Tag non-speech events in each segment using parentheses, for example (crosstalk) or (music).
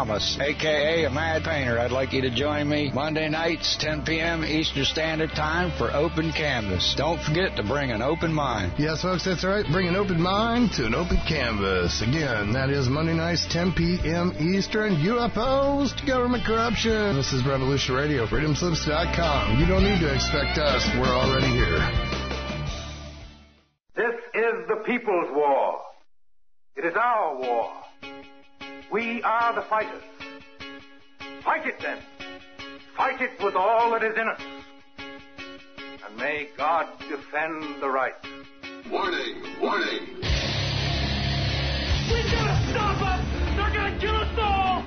This is Thomas, aka a Mad Painter. I'd like you to join me Monday nights, 10 p.m. Eastern Standard Time for Open Canvas. Don't forget to bring an open mind. Yes, folks, that's right. Bring an open mind to an open canvas. Again, that is Monday nights, 10 p.m. Eastern. UFOs to government corruption. This is Revolution Radio, freedomslips.com. You don't need to expect us. We're already here. This is the people's war. Fighters. Fight it then. Fight it with all that is in us. And may God defend the right. Warning, warning. We gotta stop them! They're gonna kill us all!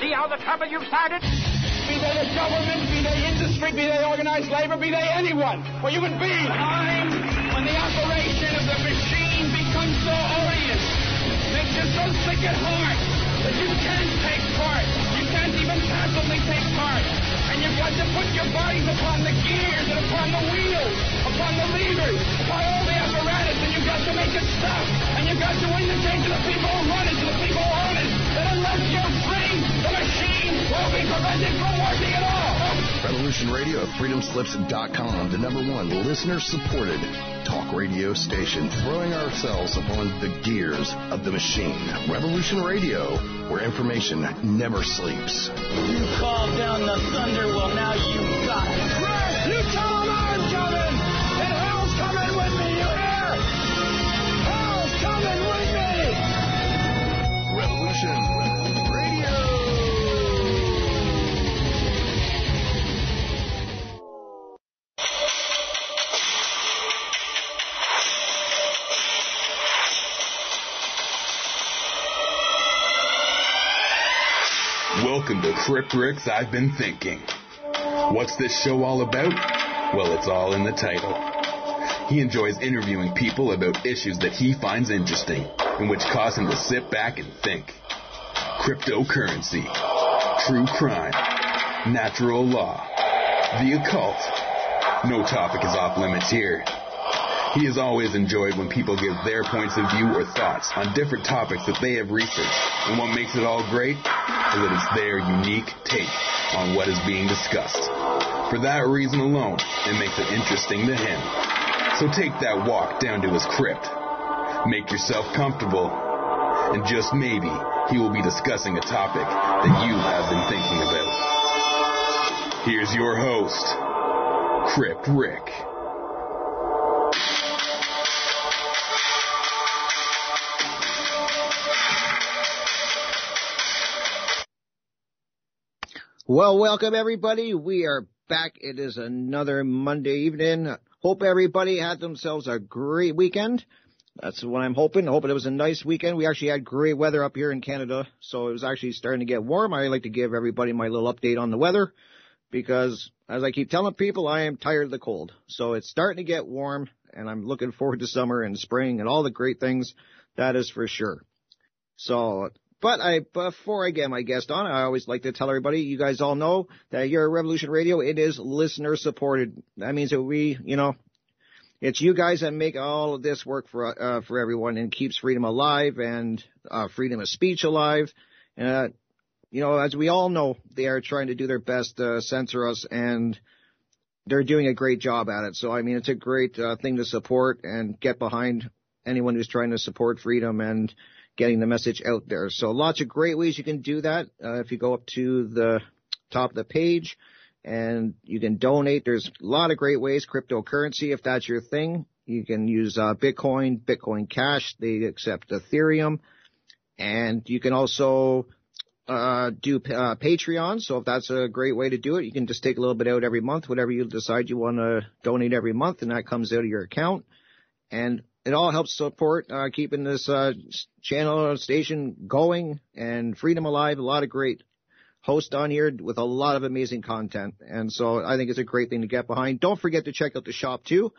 See how the trouble you've started? Be they the government, be they industry, be they organized labor, be they anyone, or human beings. Time when the operation of the machine becomes so odious, makes you so sick at heart that you can't take part. You can't even passively take part. And you've got to put your bodies upon the gears and upon the wheels, upon the levers, upon all the apparatus, and you've got to make it stop. And you've got to win the indicate to the people who run it, to the people who own it, that unless you're free, the machine will be prevented from working at all. Revolution Radio at freedomslips.com, the number one listener supported talk radio station, throwing ourselves upon the gears of the machine. Revolution Radio, where information never sleeps. You called down the thunder, well, now you got it. You tell Welcome to Crypt Rick's I've Been Thinking. What's this show all about? Well, it's all in the title. He enjoys interviewing people about issues that he finds interesting and which cause him to sit back and think. Cryptocurrency, true crime, natural law, the occult. No topic is off limits here. He has always enjoyed when people give their points of view or thoughts on different topics that they have researched. And what makes it all great is that it's their unique take on what is being discussed. For that reason alone, it makes it interesting to him. So take that walk down to his crypt. Make yourself comfortable. And just maybe he will be discussing a topic that you have been thinking about. Here's your host, Crypt Rick. Well, welcome everybody. We are back. It is another Monday evening. Hope everybody had themselves a great weekend. That's what I'm hoping. Hoping it was a nice weekend. We actually had great weather up here in Canada, so it was actually starting to get warm. I like to give everybody my little update on the weather because, as I keep telling people, I am tired of the cold. So it's starting to get warm, and I'm looking forward to summer and spring and all the great things. That is for sure. So but I, before I get my guest on, I always like to tell everybody, you guys all know that here at Revolution Radio, it is listener supported. That means that we, you know, it's you guys that make all of this work for, uh, for everyone and keeps freedom alive and, uh, freedom of speech alive. And Uh, you know, as we all know, they are trying to do their best to censor us and they're doing a great job at it. So, I mean, it's a great uh, thing to support and get behind anyone who's trying to support freedom and, getting the message out there. So lots of great ways you can do that. Uh, if you go up to the top of the page and you can donate, there's a lot of great ways. Cryptocurrency, if that's your thing, you can use uh, Bitcoin, Bitcoin Cash. They accept Ethereum, and you can also uh, do uh, Patreon. So if that's a great way to do it, you can just take a little bit out every month, whatever you decide you want to donate every month, and that comes out of your account. And it all helps support uh, keeping this uh, channel station going and freedom alive. A lot of great hosts on here with a lot of amazing content, and so I think it's a great thing to get behind. Don't forget to check out the shop too.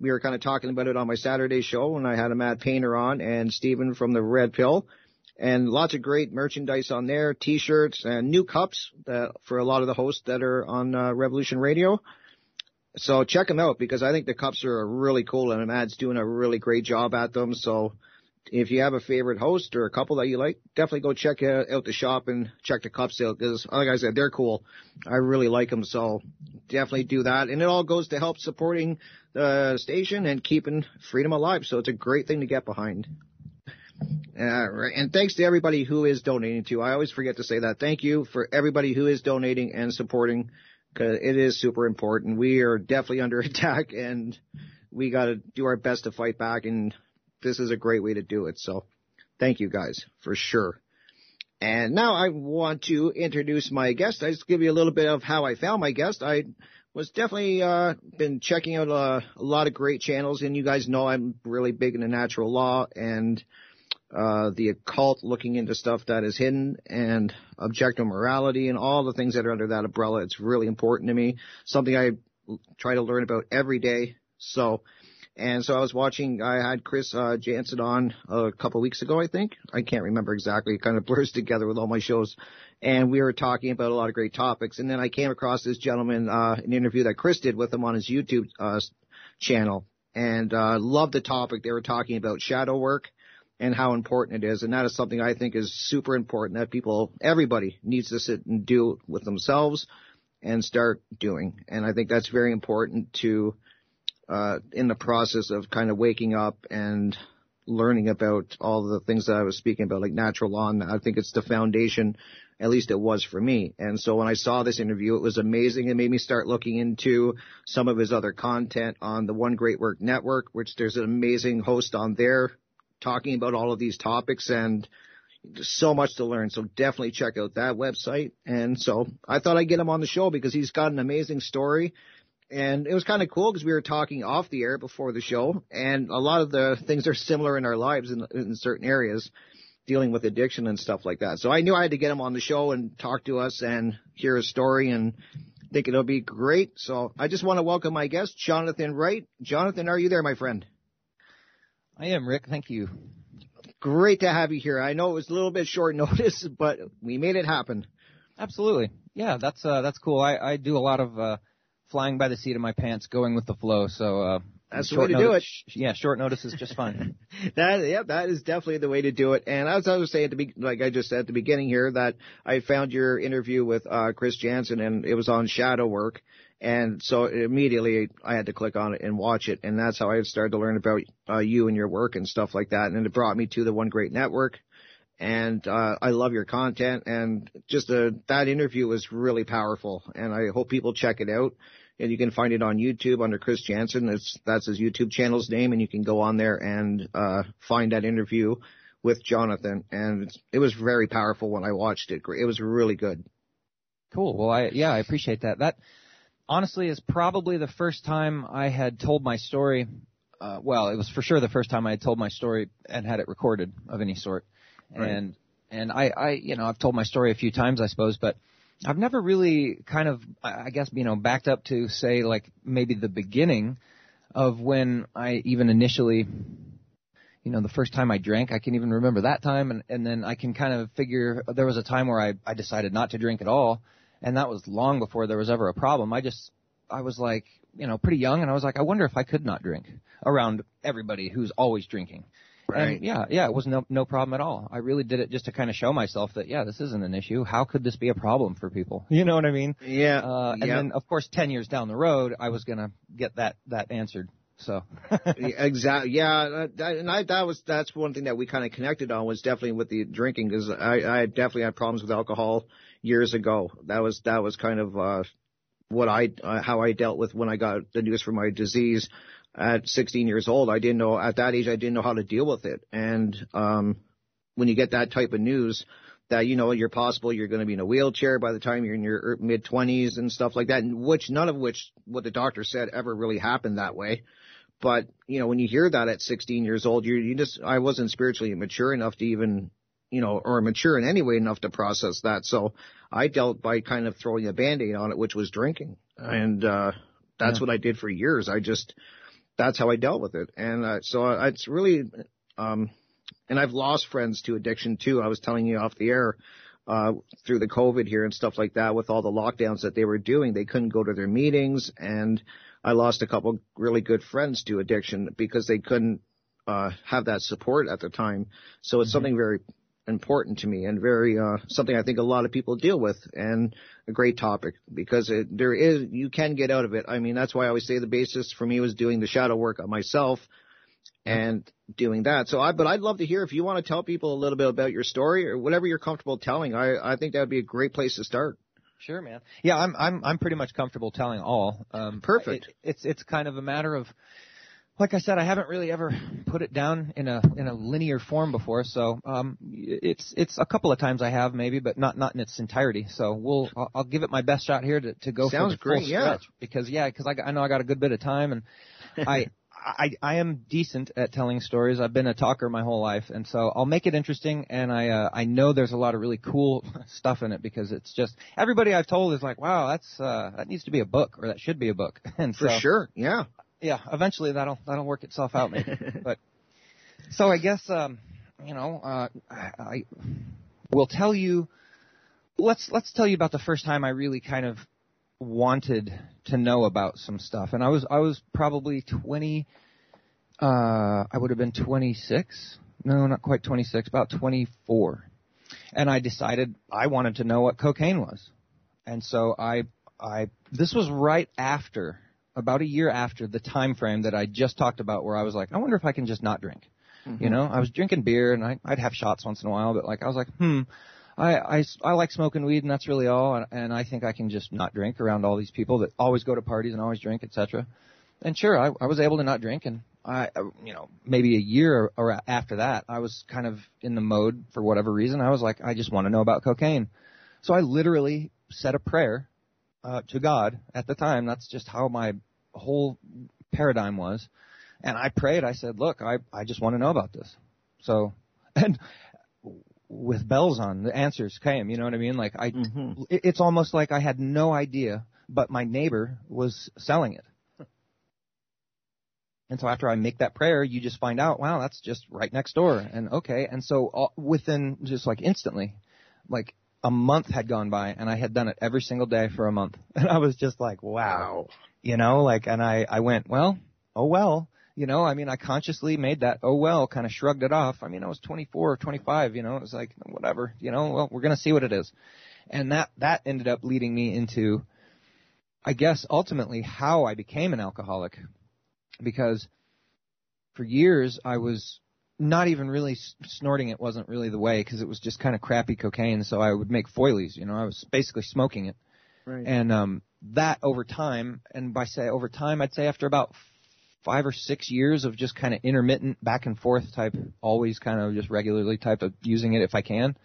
We were kind of talking about it on my Saturday show when I had a Matt Painter on and Stephen from the Red Pill, and lots of great merchandise on there, T-shirts and new cups that, for a lot of the hosts that are on uh, Revolution Radio. So check them out because I think the cups are really cool and Matt's doing a really great job at them. So if you have a favorite host or a couple that you like, definitely go check out the shop and check the cups out because, like I said, they're cool. I really like them, so definitely do that. And it all goes to help supporting the station and keeping freedom alive. So it's a great thing to get behind. And thanks to everybody who is donating too. I always forget to say that. Thank you for everybody who is donating and supporting because it is super important. We are definitely under (laughs) attack and we got to do our best to fight back and this is a great way to do it. So thank you guys for sure. And now I want to introduce my guest. I just give you a little bit of how I found my guest. I was definitely uh, been checking out a lot of great channels, and you guys know I'm really big into natural law and uh, the occult, looking into stuff that is hidden, and objective morality, and all the things that are under that umbrella. It's really important to me. Something I try to learn about every day. So and so I was watching, I had Chris uh, Jansen on a couple weeks ago, I think. I can't remember exactly. It kind of (laughs) blurs together with all my shows. And we were talking about a lot of great topics. And then I came across this gentleman, uh, an interview that Chris did with him on his YouTube, uh, channel. And, uh, loved the topic. They were talking about shadow work and how important it is. And that is something I think is super important that people, everybody needs to sit and do with themselves and start doing. And I think that's very important to, uh, in the process of kind of waking up and learning about all the things that I was speaking about, like natural law. And I think it's the foundation, at least it was for me. And so when I saw this interview, it was amazing. It made me start looking into some of his other content on the One Great Work Network, which there's an amazing host on there talking about all of these topics and so much to learn. So definitely check out that website. And so I thought I'd get him on the show because he's got an amazing story and it was kind of cool because we were talking off the air before the show, and a lot of the things are similar in our lives in, in certain areas, dealing with addiction and stuff like that. So I knew I had to get him on the show and talk to us and hear his story, and think it'll be great. So I just want to welcome my guest, Jonathan Wright. Jonathan, are you there, my friend? I am, Rick. Thank you. Great to have you here. I know it was a little bit short (laughs) notice, but we made it happen. Absolutely. Yeah, that's uh, that's cool. I, I do a lot of uh, flying by the seat of my pants, going with the flow. So uh, that's the way to notice, do it. Sh- yeah, short notice is just fine. (laughs) that yeah, that is definitely the way to do it. And as I was saying at the be- like I just said at the beginning here, that I found your interview with uh, Chris Jansen, and it was on shadow work. And so immediately I had to click on it and watch it, and that's how I started to learn about uh, you and your work and stuff like that. And it brought me to the One Great Network, and uh, I love your content. And just uh, that interview was really powerful, and I hope people check it out and you can find it on YouTube under Chris Jansen. It's, that's his YouTube channel's name, and you can go on there and uh, find that interview with Jonathan. And it was very powerful when I watched it. It was really good. Cool. Well, I yeah, I appreciate that. That honestly is probably the first time I had told my story. Uh, well, it was for sure the first time I had told my story and had it recorded of any sort. Right. And and I, I, you know, I've told my story a few times, I suppose, but I've never really kind of, I guess, you know, backed up to say like maybe the beginning of when I even initially, you know, the first time I drank, I can even remember that time, and, and then I can kind of figure there was a time where I, I decided not to drink at all, and that was long before there was ever a problem. I just, I was like, you know, pretty young, and I was like, I wonder if I could not drink around everybody who's always drinking. Right. And yeah, yeah, it was no no problem at all. I really did it just to kind of show myself that yeah, this isn't an issue. How could this be a problem for people? (laughs) You know what I mean? Yeah. Uh, and yeah. then of course, ten years down the road, I was gonna get that that answered. So exactly, (laughs) yeah, that, and I, that was that's one thing that we kind of connected on was definitely with the drinking because I, I definitely had problems with alcohol years ago. That was that was kind of uh, what I uh, how I dealt with when I got the news for my disease at 16 years old. I didn't know at that age I didn't know how to deal with it. And um, when you get that type of news, that you know you're possible you're going to be in a wheelchair by the time you're in your mid 20s and stuff like that, which none of which what the doctor said ever really happened that way. But you know when you hear that at 16 years old, you you just I wasn't spiritually mature enough to even you know or mature in any way enough to process that. So I dealt by kind of throwing a band-aid on it, which was drinking, and uh, that's yeah. what I did for years. I just that's how I dealt with it. And uh, so uh, it's really, um, and I've lost friends to addiction too. I was telling you off the air, uh, through the COVID here and stuff like that with all the lockdowns that they were doing. They couldn't go to their meetings and I lost a couple really good friends to addiction because they couldn't, uh, have that support at the time. So it's mm-hmm. something very important to me and very uh, something I think a lot of people deal with and a great topic because it, there is you can get out of it. I mean that's why I always say the basis for me was doing the shadow work on myself and doing that. So I but I'd love to hear if you want to tell people a little bit about your story or whatever you're comfortable telling. I I think that would be a great place to start. Sure, man. Yeah, I'm I'm I'm pretty much comfortable telling all. Um, Perfect. It, it's it's kind of a matter of like I said, I haven't really ever put it down in a in a linear form before, so um, it's it's a couple of times I have maybe, but not not in its entirety. So we'll I'll, I'll give it my best shot here to to go Sounds for the great, full yeah. stretch because yeah, because I I know I got a good bit of time and (laughs) I. I, I am decent at telling stories. I've been a talker my whole life, and so I'll make it interesting. And I uh, I know there's a lot of really cool (laughs) stuff in it because it's just everybody I've told is like, wow, that's uh, that needs to be a book or that should be a book. (laughs) And for so, sure, yeah yeah, eventually that'll that'll work itself out, maybe. (laughs) but so I guess um, you know, uh, I, I will tell you. Let's let's tell you about the first time I really kind of wanted to know about some stuff, and I was I was probably twenty. Uh, I would have been twenty six. No, not quite twenty six. About twenty four, and I decided I wanted to know what cocaine was, and so I I this was right after about a year after the time frame that I just talked about where I was like, I wonder if I can just not drink. Mm-hmm. You know, I was drinking beer and I, I'd have shots once in a while, but like I was like, hmm, I, I, I like smoking weed and that's really all. And, and I think I can just not drink around all these people that always go to parties and always drink, etc. And sure, I, I was able to not drink and I, you know, maybe a year or, or after that, I was kind of in the mode for whatever reason. I was like, I just want to know about cocaine. So I literally said a prayer uh, to God at the time. That's just how my whole paradigm was. And I prayed. I said, "Look, I I just want to know about this." So, and with bells on, the answers came. You know what I mean? Like I, mm-hmm. it, it's almost like I had no idea, but my neighbor was selling it. And so after I make that prayer, you just find out, wow, that's just right next door. And okay. And so all, within just like instantly, like a month had gone by and I had done it every single day for a month. (laughs) And I was just like, wow. wow you know, like, and I, I went, well, oh well, you know, I mean, I consciously made that, oh well, kind of shrugged it off. I mean, I was 24 or 25, you know, it was like, whatever, you know, well, we're going to see what it is. And that, that ended up leading me into, I guess, ultimately how I became an alcoholic. Because for years I was not even really snorting it wasn't really the way because it was just kind of crappy cocaine. So I would make foilies, you know, I was basically smoking it. Right. And um, that over time, and by say over time, I'd say after about five or six years of just kind of intermittent back and forth type, always kind of just regularly type of using it if I can,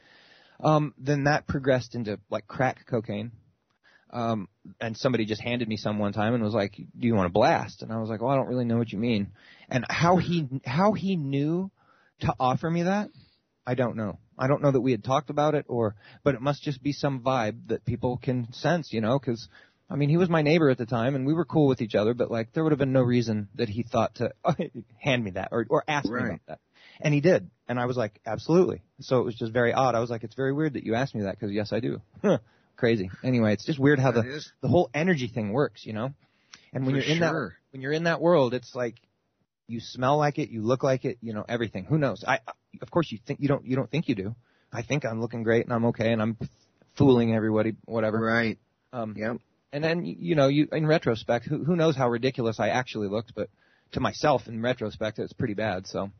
um, then that progressed into like crack cocaine. Um, and somebody just handed me some one time and was like, "Do you want to blast?" And I was like, "Well, I don't really know what you mean." And how he how he knew to offer me that, I don't know. I don't know that we had talked about it or, but it must just be some vibe that people can sense, you know, cause I mean, he was my neighbor at the time and we were cool with each other, but like there would have been no reason that he thought to oh, (laughs) hand me that or, or ask right. me about that. And he did. And I was like, absolutely. So it was just very odd. I was like, it's very weird that you asked me that because yes, I do. Crazy. Anyway, it's just weird how that the, is. the whole energy thing works, you know? And when For you're in sure. that, when you're in that world, it's like, you smell like it, you look like it, you know, everything. Who knows? I, of course you think, you don't, you don't think you do. I think I'm looking great and I'm okay and I'm fooling everybody, whatever. Right. Um, yep. And then, you know, you, in retrospect, who, who knows how ridiculous I actually looked, but to myself in retrospect, it's pretty bad, so.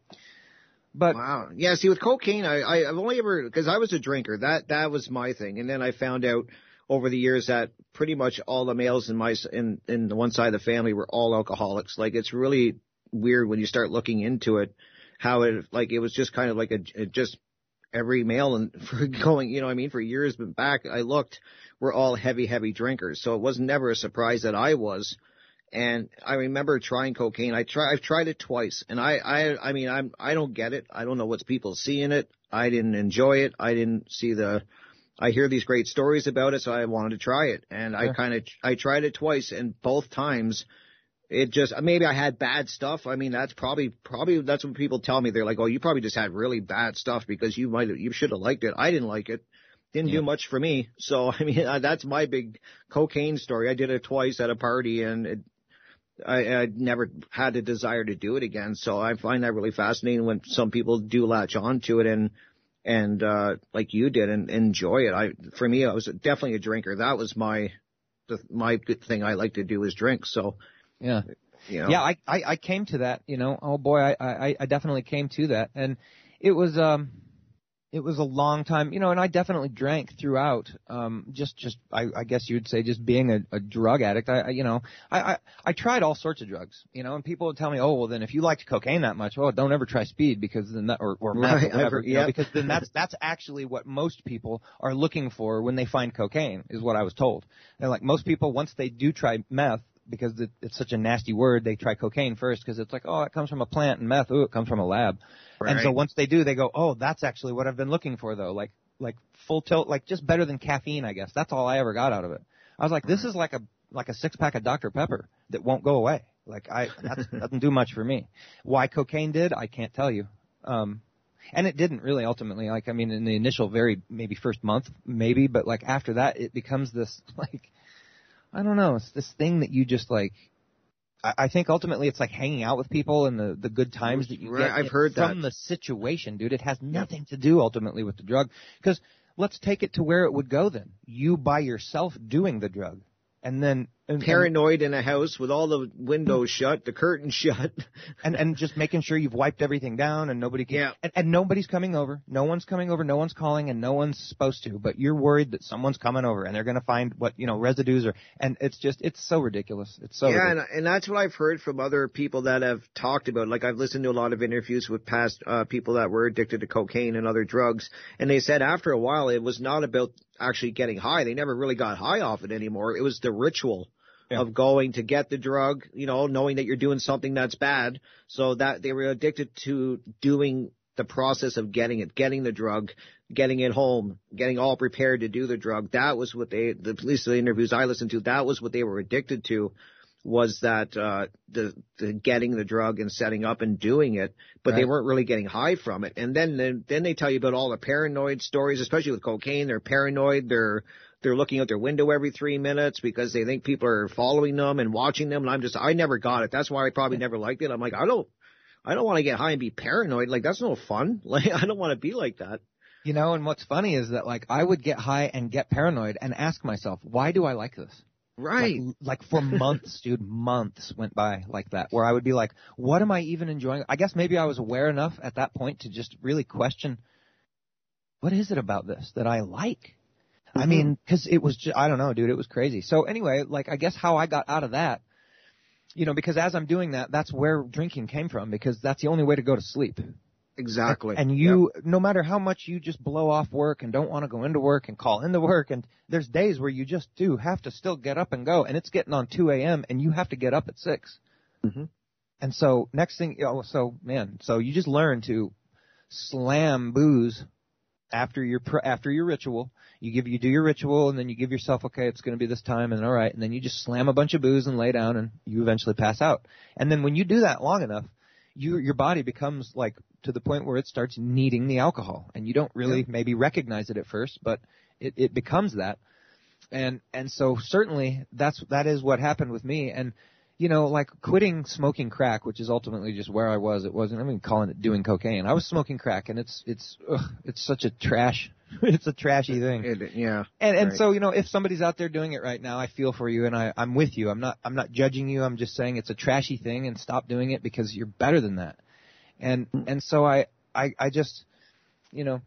But. Wow. Yeah, see with cocaine, I, I, I've only ever, cause I was a drinker. That, that was my thing. And then I found out over the years that pretty much all the males in my, in, in the one side of the family were all alcoholics. Like it's really weird when you start looking into it, how it, like it was just kind of like a, just every male and (laughs) for going, you know, I mean, for years but back, I looked, we're all heavy, heavy drinkers. So it was never a surprise that I was. And I remember trying cocaine. I try, I've tried it twice, and I, I, I mean, I'm, I don't get it. I don't know what people see in it. I didn't enjoy it. I didn't see the. I hear these great stories about it, so I wanted to try it, and I kind of, I tried it twice, and both times, it just maybe I had bad stuff. I mean, that's probably probably that's what people tell me. They're like, "Oh, you probably just had really bad stuff because you might you should have liked it." I didn't like it. Didn't yeah. do much for me. So (laughs) I mean, that's my big cocaine story. I did it twice at a party, and it I, I never had a desire to do it again. So I find that really fascinating when some people do latch on to it and and uh like you did and enjoy it. I for me I was definitely a drinker. That was my the, my good thing I like to do is drink. So yeah. You know. Yeah, I, I I came to that, you know. Oh boy, I I I definitely came to that. And it was um it was a long time, you know, and I definitely drank throughout. Um, just, just, I, I guess you would say, just being a, a drug addict. I, I, you know, I, I, I tried all sorts of drugs, you know, and people would tell me, oh, well, then if you liked cocaine that much, well, don't ever try speed because then that, or, or meth Right, or whatever, ever- you know, because then that's, that's actually what most people are looking for when they find cocaine, is what I was told. And like most people, once they do try meth, because it, it's such a nasty word, they try cocaine first because it's like, oh, it comes from a plant, and meth, ooh, it comes from a lab. And so once they do, they go, oh, that's actually what I've been looking for, though. Like, like full tilt, like just better than caffeine, I guess. That's all I ever got out of it. I was like, this is like a like a six pack of Dr Pepper that won't go away. Like I, that (laughs) doesn't do much for me. Why cocaine did, I can't tell you. Um, and it didn't really ultimately. Like, I mean, in the initial very maybe first month, maybe, but like after that, it becomes this (laughs) like, I don't know, it's this thing that you just like. I I think ultimately it's like hanging out with people and the the good times that you Right, get I've heard from that. the situation, dude. It has nothing to do ultimately with the drug. Because let's take it to where it would go then. You by yourself doing the drug, and then and, and- Paranoid in a house with all the windows shut, the curtains (laughs) shut. and and just making sure you've wiped everything down and nobody can Yeah. and, and nobody's coming over no one's coming over no one's calling and no one's supposed to but you're worried that someone's coming over and they're going to find what you know residues or and it's just it's so ridiculous it's so yeah, ridiculous. and, and that's what I've heard from other people that have talked about. Like I've listened to a lot of interviews with past uh, people that were addicted to cocaine and other drugs, and they said after a while it was not about actually getting high. They never really got high off it anymore. It was the ritual Yeah. of going to get the drug, you know, knowing that you're doing something that's bad. So that they were addicted to doing the process of getting it, getting the drug, getting it home, getting all prepared to do the drug. That was what they, the, police the interviews I listened to, that was what they were addicted to was that uh the the getting the drug and setting up and doing it but they weren't really getting high from it and then then, then they tell you about all the paranoid stories especially with cocaine they're paranoid they're they're looking out their window every 3 minutes because they think people are following them and watching them. And I'm just I never got it. That's why I probably never liked it. I'm like I don't I don't want to get high and be paranoid. Like that's no fun. (laughs) Like I don't want to be like that. You know and what's funny is that like i would get high and get paranoid and ask myself why do i like this? Right. Like, like for months, dude, months went by like that, where I would be like, what am I even enjoying? I guess maybe I was aware enough at that point to just really question, what is it about this that I like? I mean, cause it was, just, I don't know, dude, it was crazy. So anyway, like, I guess how I got out of that, you know, because as I'm doing that, that's where drinking came from, because that's the only way to go to sleep. exactly And you, no matter how much you just blow off work and don't want to go into work and call into work, and there's days where you just do have to still get up and go, and it's getting on 2 a.m. and you have to get up at 6. Mm-hmm. And so next thing, you know, so man, so you just learn to slam booze after your after your ritual. You give you do your ritual, and then you give yourself, okay, it's going to be this time, and all right, and then you just slam a bunch of booze and lay down, and you eventually pass out. And then when you do that long enough, you your body becomes like to the point where it starts needing the alcohol and you don't really maybe recognize it at first but it, it becomes that and and so certainly that's that is what happened with me and you know like quitting smoking crack which is ultimately just where I was it wasn't I mean calling it doing cocaine I was smoking crack and it's it's ugh, it's such a trash (laughs) it's a trashy thing It- yeah and and Right. so you know, if somebody's out there doing it right now, I feel for you and I I'm with you. I'm not I'm not judging you. I'm just saying it's a trashy thing and stop doing it because you're better than that. And and so I I I just you know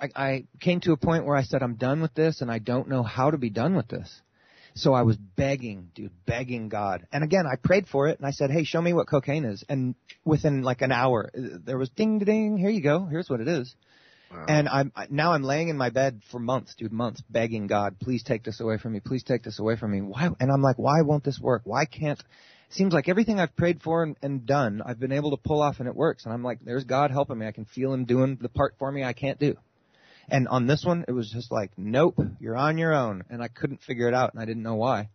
I I came to a point where I said I'm done with this and I don't know how to be done with this. So I was begging, dude, begging God. And again, I prayed for it and I said, "Hey, show me what cocaine is." And within like an hour, uh, there was ding ding, here you go. Here's what it is. And I'm now I'm laying in my bed for months, dude, months, begging God, please take this away from me, please take this away from me. Why? And I'm like, why won't this work? Why can't? Seems like everything I've prayed for and, and done, I've been able to pull off, and it works. And I'm like, there's God helping me. I can feel Him doing the part for me I can't do. And on this one, it was just like, nope, you're on your own. And I couldn't figure it out, and I didn't know why.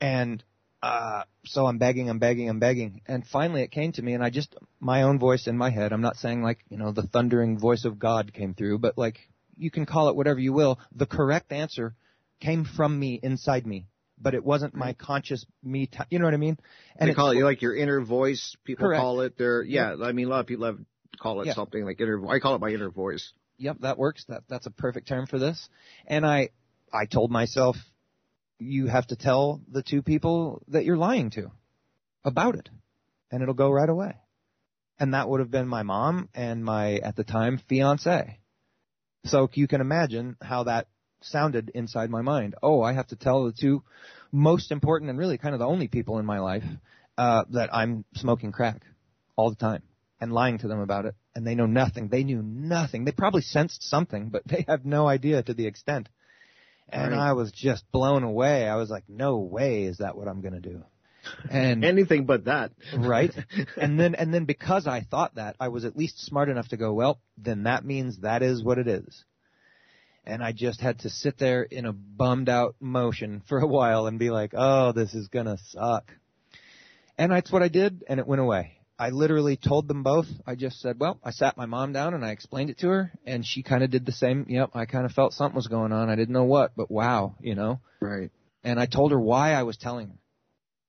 And uh, so I'm begging, I'm begging, I'm begging. And finally it came to me and I just, my own voice in my head, I'm not saying like, you know, the thundering voice of God came through, but like, you can call it whatever you will. The correct answer came from me, inside me, but it wasn't my conscious me. T- you know what I mean? And they call it like your inner voice. People Correct. call it their yeah. I mean, a lot of people have call it Yeah. something like inner. I call it my inner voice. Yep, that works. That that's a perfect term for this. And I I told myself you have to tell the two people that you're lying to about it and it'll go right away. And that would have been my mom and my at the time fiance. So you can imagine how that sounded inside my mind. Oh, I have to tell the two most important and really kind of the only people in my life uh that I'm smoking crack all the time and lying to them about it, and they know nothing. They knew nothing. They probably sensed something, but (laughs) they have no idea to the extent. And Right. I was just blown away. I was like, no way is that what I'm going to do. And (laughs) Anything but that. right? (laughs) and then and then because I thought that, I was at least smart enough to go, well, then that means that is what it is. And I just had to sit there in a bummed out motion for a while and be like, oh, this is gonna suck. And that's what I did, and it went away. I literally told them both. I just said, well, I sat my mom down and I explained it to her, and she kind of did the same. Yep, I kind of felt something was going on. I didn't know what, but wow, you know. Right. And I told her why I was telling her.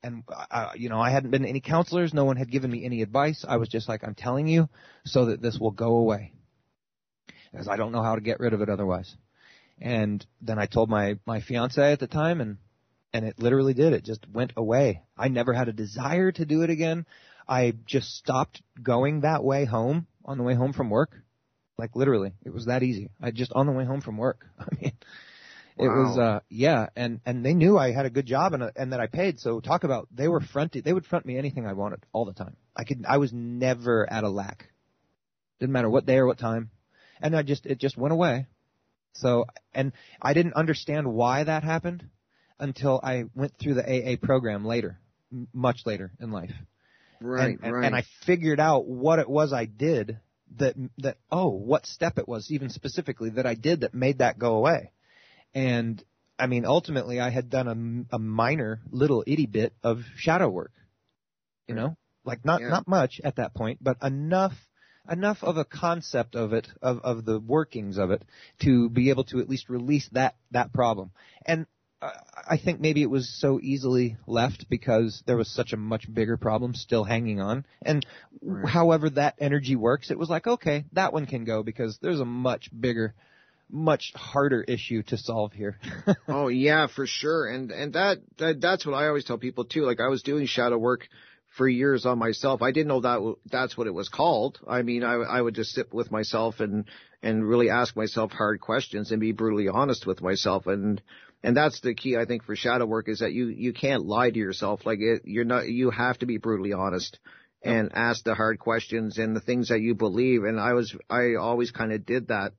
And, uh, you know, I hadn't been to any counselors. No one had given me any advice. I was just like, I'm telling you so that this will go away. Because I don't know how to get rid of it otherwise. And then I told my, my fiance at the time and, and it literally did. It just went away. I never had a desire to do it again. I just stopped going that way home on the way home from work. Like literally, it was that easy. I just on the way home from work. (laughs) I mean, it was uh yeah, and and they knew I had a good job and and that I paid. So talk about they were fronted. They would front me anything I wanted all the time. I could I was never at a lack. Didn't matter what day or what time, and I just it just went away. So and I didn't understand why that happened until I went through the AA program later, m- much later in life Right. and, and, right. and I figured out what it was I did that that oh what step it was even specifically that I did that made that go away, and I mean ultimately I had done a, a minor little itty bit of shadow work, you know, like not Yeah. not much at that point, but enough enough of a concept of it of of the workings of it to be able to at least release that that problem and I think maybe it was so easily left because there was such a much bigger problem still hanging on. And however that energy works, it was like, okay, that one can go because there's a much bigger, much harder issue to solve here. (laughs) oh yeah, for sure. And and that, that that's what I always tell people too. Like I was doing shadow work for years on myself. I didn't know that that's what it was called. I mean, I I would just sit with myself and and really ask myself hard questions and be brutally honest with myself and and that's the key I think for shadow work is that you you can't lie to yourself like it you're not you have to be brutally honest and ask the hard questions and the things that you believe and I was I always kind of did that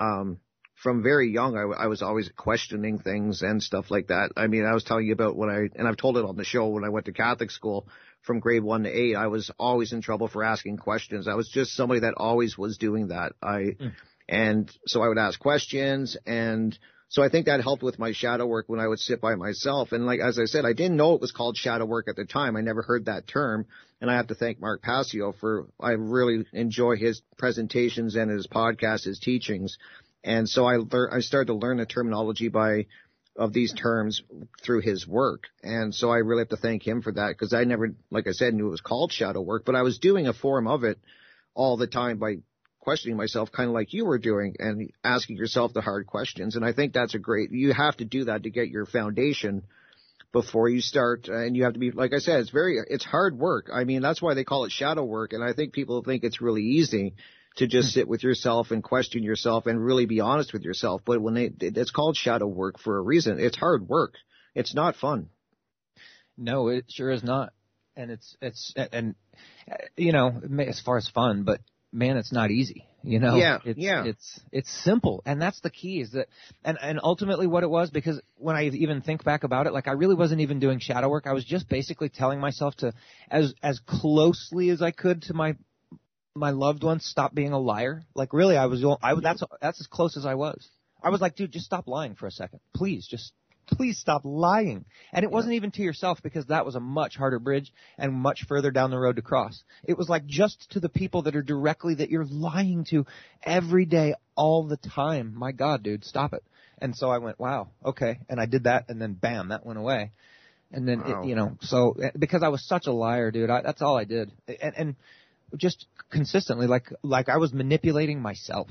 um from very young, I was always questioning things and stuff like that. I mean, I was telling you about when I, and I've told it on the show when I went to Catholic school from grade one to eight, I was always in trouble for asking questions. I was just somebody that always was doing that. I, and so I would ask questions and so I think that helped with my shadow work when I would sit by myself. And like, as I said, I didn't know it was called shadow work at the time. I never heard that term. And I have to thank Mark Passio for, I really enjoy his presentations and his podcast, his teachings. And so I lear- I started to learn the terminology by of these terms through his work. And so I really have to thank him for that because I never, like I said, knew it was called shadow work, but I was doing a form of it all the time by questioning myself, kind of like you were doing and asking yourself the hard questions. And I think that's a great, you have to do that to get your foundation before you start. And you have to be, like I said, it's very, it's hard work. I mean, that's why they call it shadow work. And I think people think it's really easy to just sit with yourself and question yourself and really be honest with yourself. But when they, it's called shadow work for a reason. It's hard work. It's not fun. no, it sure is not. And it's, it's, and, you know, as far as fun, but man, it's not easy. You know, Yeah, it's, yeah. it's it's simple, and that's the key. Is that and and ultimately what it was because when I even think back about it, like I really wasn't even doing shadow work. I was just basically telling myself to as as closely as I could to my my loved ones stop being a liar. Like really, I was I was- that's that's as close as I was. I was like, dude, just stop lying for a second, please. Just please stop lying. And it wasn't even to yourself because that was a much harder bridge and much further down the road to cross. It was like just to the people that are directly that you're lying to every day, all the time. My God, dude, stop it. And so I went, wow, okay. And I did that and then bam, that went away. And then, Wow. it, you know, so eh, because I was such a liar, dude, I, that's all I did. And, and just consistently, like, like I was manipulating myself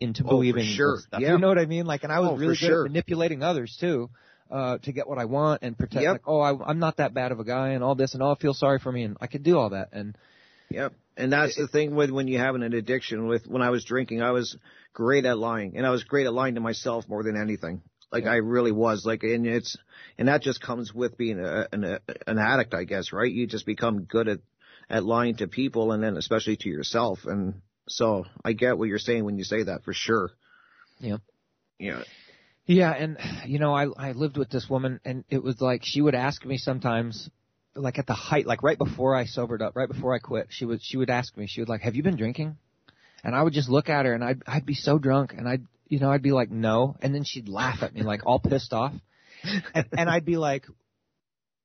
into Oh, believing sure. stuff. Yeah. You know what I mean? Like, and I was Oh, really good sure. at manipulating others too, uh, to get what I want and pretend Yep. like, oh, I, I'm not that bad of a guy and all this and oh, feel sorry for me and I could do all that. And Yep. And that's the thing with when you have an addiction with when I was drinking, I was great at lying and I was great at lying to myself more than anything. Like I really was like, and it's, and that just comes with being a, an, a, an addict, I guess, right? You just become good at, at lying to people and then especially to yourself. And so I get what you're saying when you say that for sure. Yeah. Yeah. Yeah, and you know, I I lived with this woman, and it was like she would ask me sometimes, like at the height, like right before I sobered up, right before I quit, she would she would ask me, she would like, "Have you been drinking?" And I would just look at her, and I'd I'd be so drunk, and I'd you know I'd be like, "No," and then she'd laugh at me, like all pissed off, and, and I'd be like.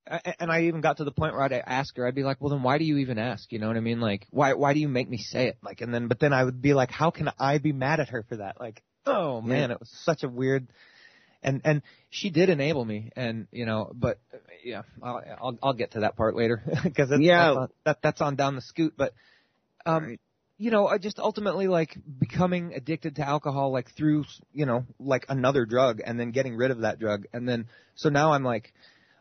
And I even got to the point where I'd ask her, I'd be like, well then why do you even ask? You know what I mean? Like, why, why do you make me say it? Like, and then, but then I would be like, how can I be mad at her for that? Like, oh man, it was such a weird, and and she did enable me, and you know, but yeah, I'll I'll, I'll get to that part later (laughs) because Yeah. that's on, that that's on down the scoot. But um, you know, I just ultimately like becoming addicted to alcohol, like through you know, like another drug, and then getting rid of that drug, and then so now I'm like.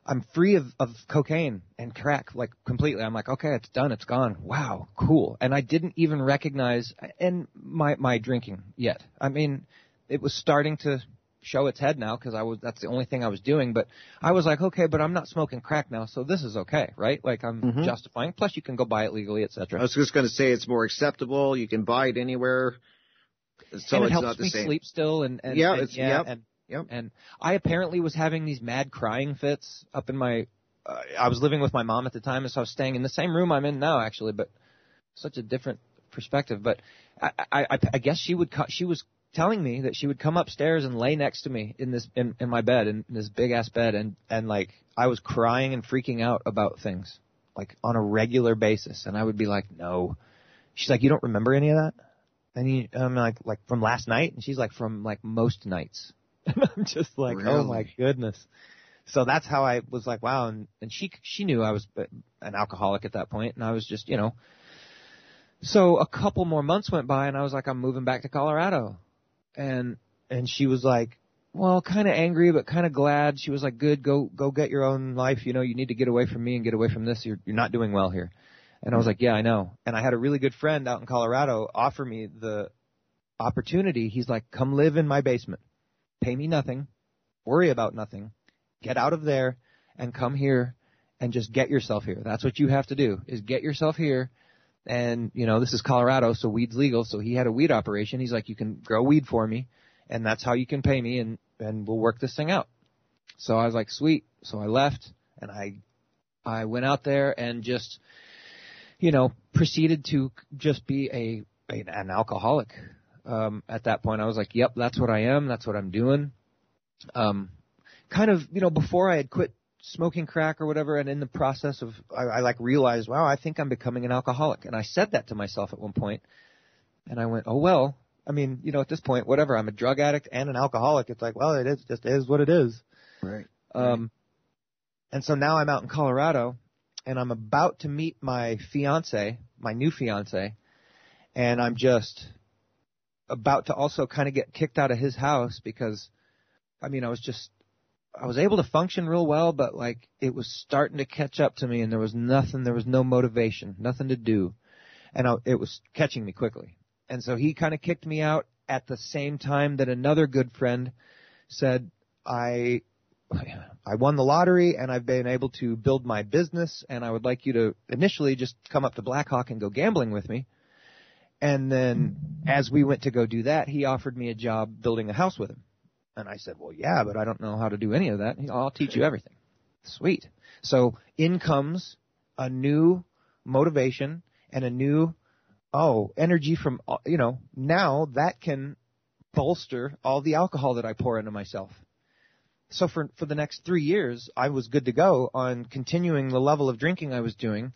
I'm free of, of cocaine and crack, like completely. I'm like, okay, it's done, it's gone. Wow, cool. And I didn't even recognize and my my drinking yet. I mean, it was starting to show its head now because I was that's the only thing I was doing. But I was like, okay, but I'm not smoking crack now, so this is okay, right? Like I'm Mhm. justifying. Plus, you can go buy it legally, etc. I was just going to say it's more acceptable. You can buy it anywhere. So and it it's helps not the me same. sleep still, and, and Yeah, and, it's- yeah, yep, and yep. and I apparently was having these mad crying fits up in my. Uh, I was living with my mom at the time, and so I was staying in the same room I'm in now, actually, but such a different perspective. But I, I, I, guess she would. Co- she was telling me that she would come upstairs and lay next to me in this in, in my bed in, in this big ass bed, and and like I was crying and freaking out about things like on a regular basis, and I would be like, no. She's like, you don't remember any of that? And he, I'm like, like from last night, and she's like, from like most nights. And (laughs) I'm just like, oh my goodness. So that's how I was like, wow. And and she she knew I was an alcoholic at that point, and I was just, you know. So a couple more months went by, and I was like, I'm moving back to Colorado, and and she was like, well, kind of angry, but kind of glad. She was like, good, go go get your own life. You know, you need to get away from me and get away from this. You're you're not doing well here. And I was like, yeah, I know. And I had a really good friend out in Colorado offer me the opportunity. He's like, come live in my basement. Pay me nothing. Worry about nothing. Get out of there and come here and just get yourself here. That's what you have to do is get yourself here. And, you know, this is Colorado, so weed's legal. So he had a weed operation. He's like, you can grow weed for me and that's how you can pay me and, and we'll work this thing out. So I was like, sweet. So I left and I, I went out there and just, you know, proceeded to just be a, an alcoholic. Um, at that point, I was like, "Yep, that's what I am. That's what I'm doing." Um, kind of, you know, before I had quit smoking crack or whatever, and in the process of, I, I like realized, wow, I think I'm becoming an alcoholic, and I said that to myself at one point, and I went, oh well. I mean, you know, at this point, whatever. I'm a drug addict and an alcoholic. It's like, well, it is just is what it is. Right. Um, and so now I'm out in Colorado, and I'm about to meet my fiance, my new fiance, and I'm just about to also kind of get kicked out of his house because, I mean, I was just, I was able to function real well, but like it was starting to catch up to me, and there was nothing, there was no motivation, nothing to do, and I, it was catching me quickly. And so he kind of kicked me out at the same time that another good friend said, I I won the lottery and I've been able to build my business and I would like you to initially just come up to Black Hawk and go gambling with me. And then as we went to go do that, he offered me a job building a house with him. And I said, well, yeah, but I don't know how to do any of that. I'll teach you everything. Sweet. So in comes a new motivation and a new, oh, energy from, uh, you know, now that can bolster all the alcohol that I pour into myself so for for the next three years, I was good to go on continuing the level of drinking I was doing,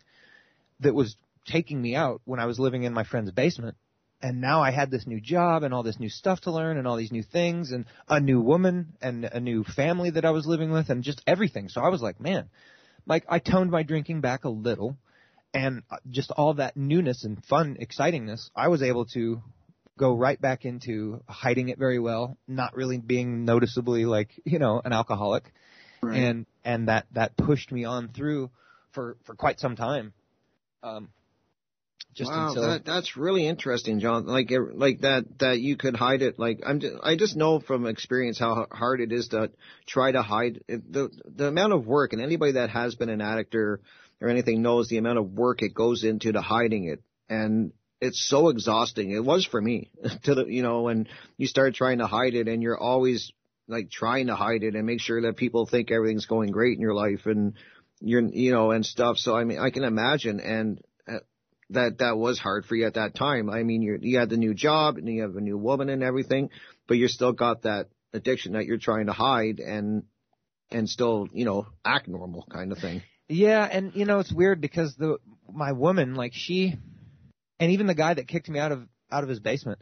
that was taking me out when I was living in my friend's basement, and now I had this new job and all this new stuff to learn and all these new things and a new woman and a new family that I was living with and just everything. So I was like, man, like I toned my drinking back a little and just all that newness and fun excitingness, I was able to go right back into hiding it very well, not really being noticeably like, you know, an alcoholic. Right. And and that that pushed me on through for for quite some time. Um just wow, until... that that's really interesting, John. Like er, like that that you could hide it. Like I'm just, I just know from experience how hard it is to try to hide it. the the amount of work and anybody that has been an addict or or anything knows the amount of work it goes into to hiding it. And it's so exhausting. It was for me (laughs) to the, you know, when you start trying to hide it and you're always like trying to hide it and make sure that people think everything's going great in your life and you're, you know, and stuff. So I mean, I can imagine and that that was hard for you at that time. I mean, you you had the new job and you have a new woman and everything, but you still got that addiction that you're trying to hide and and still, you know, act normal kind of thing. Yeah, and you know it's weird because the my woman, like she, and even the guy that kicked me out of out of his basement,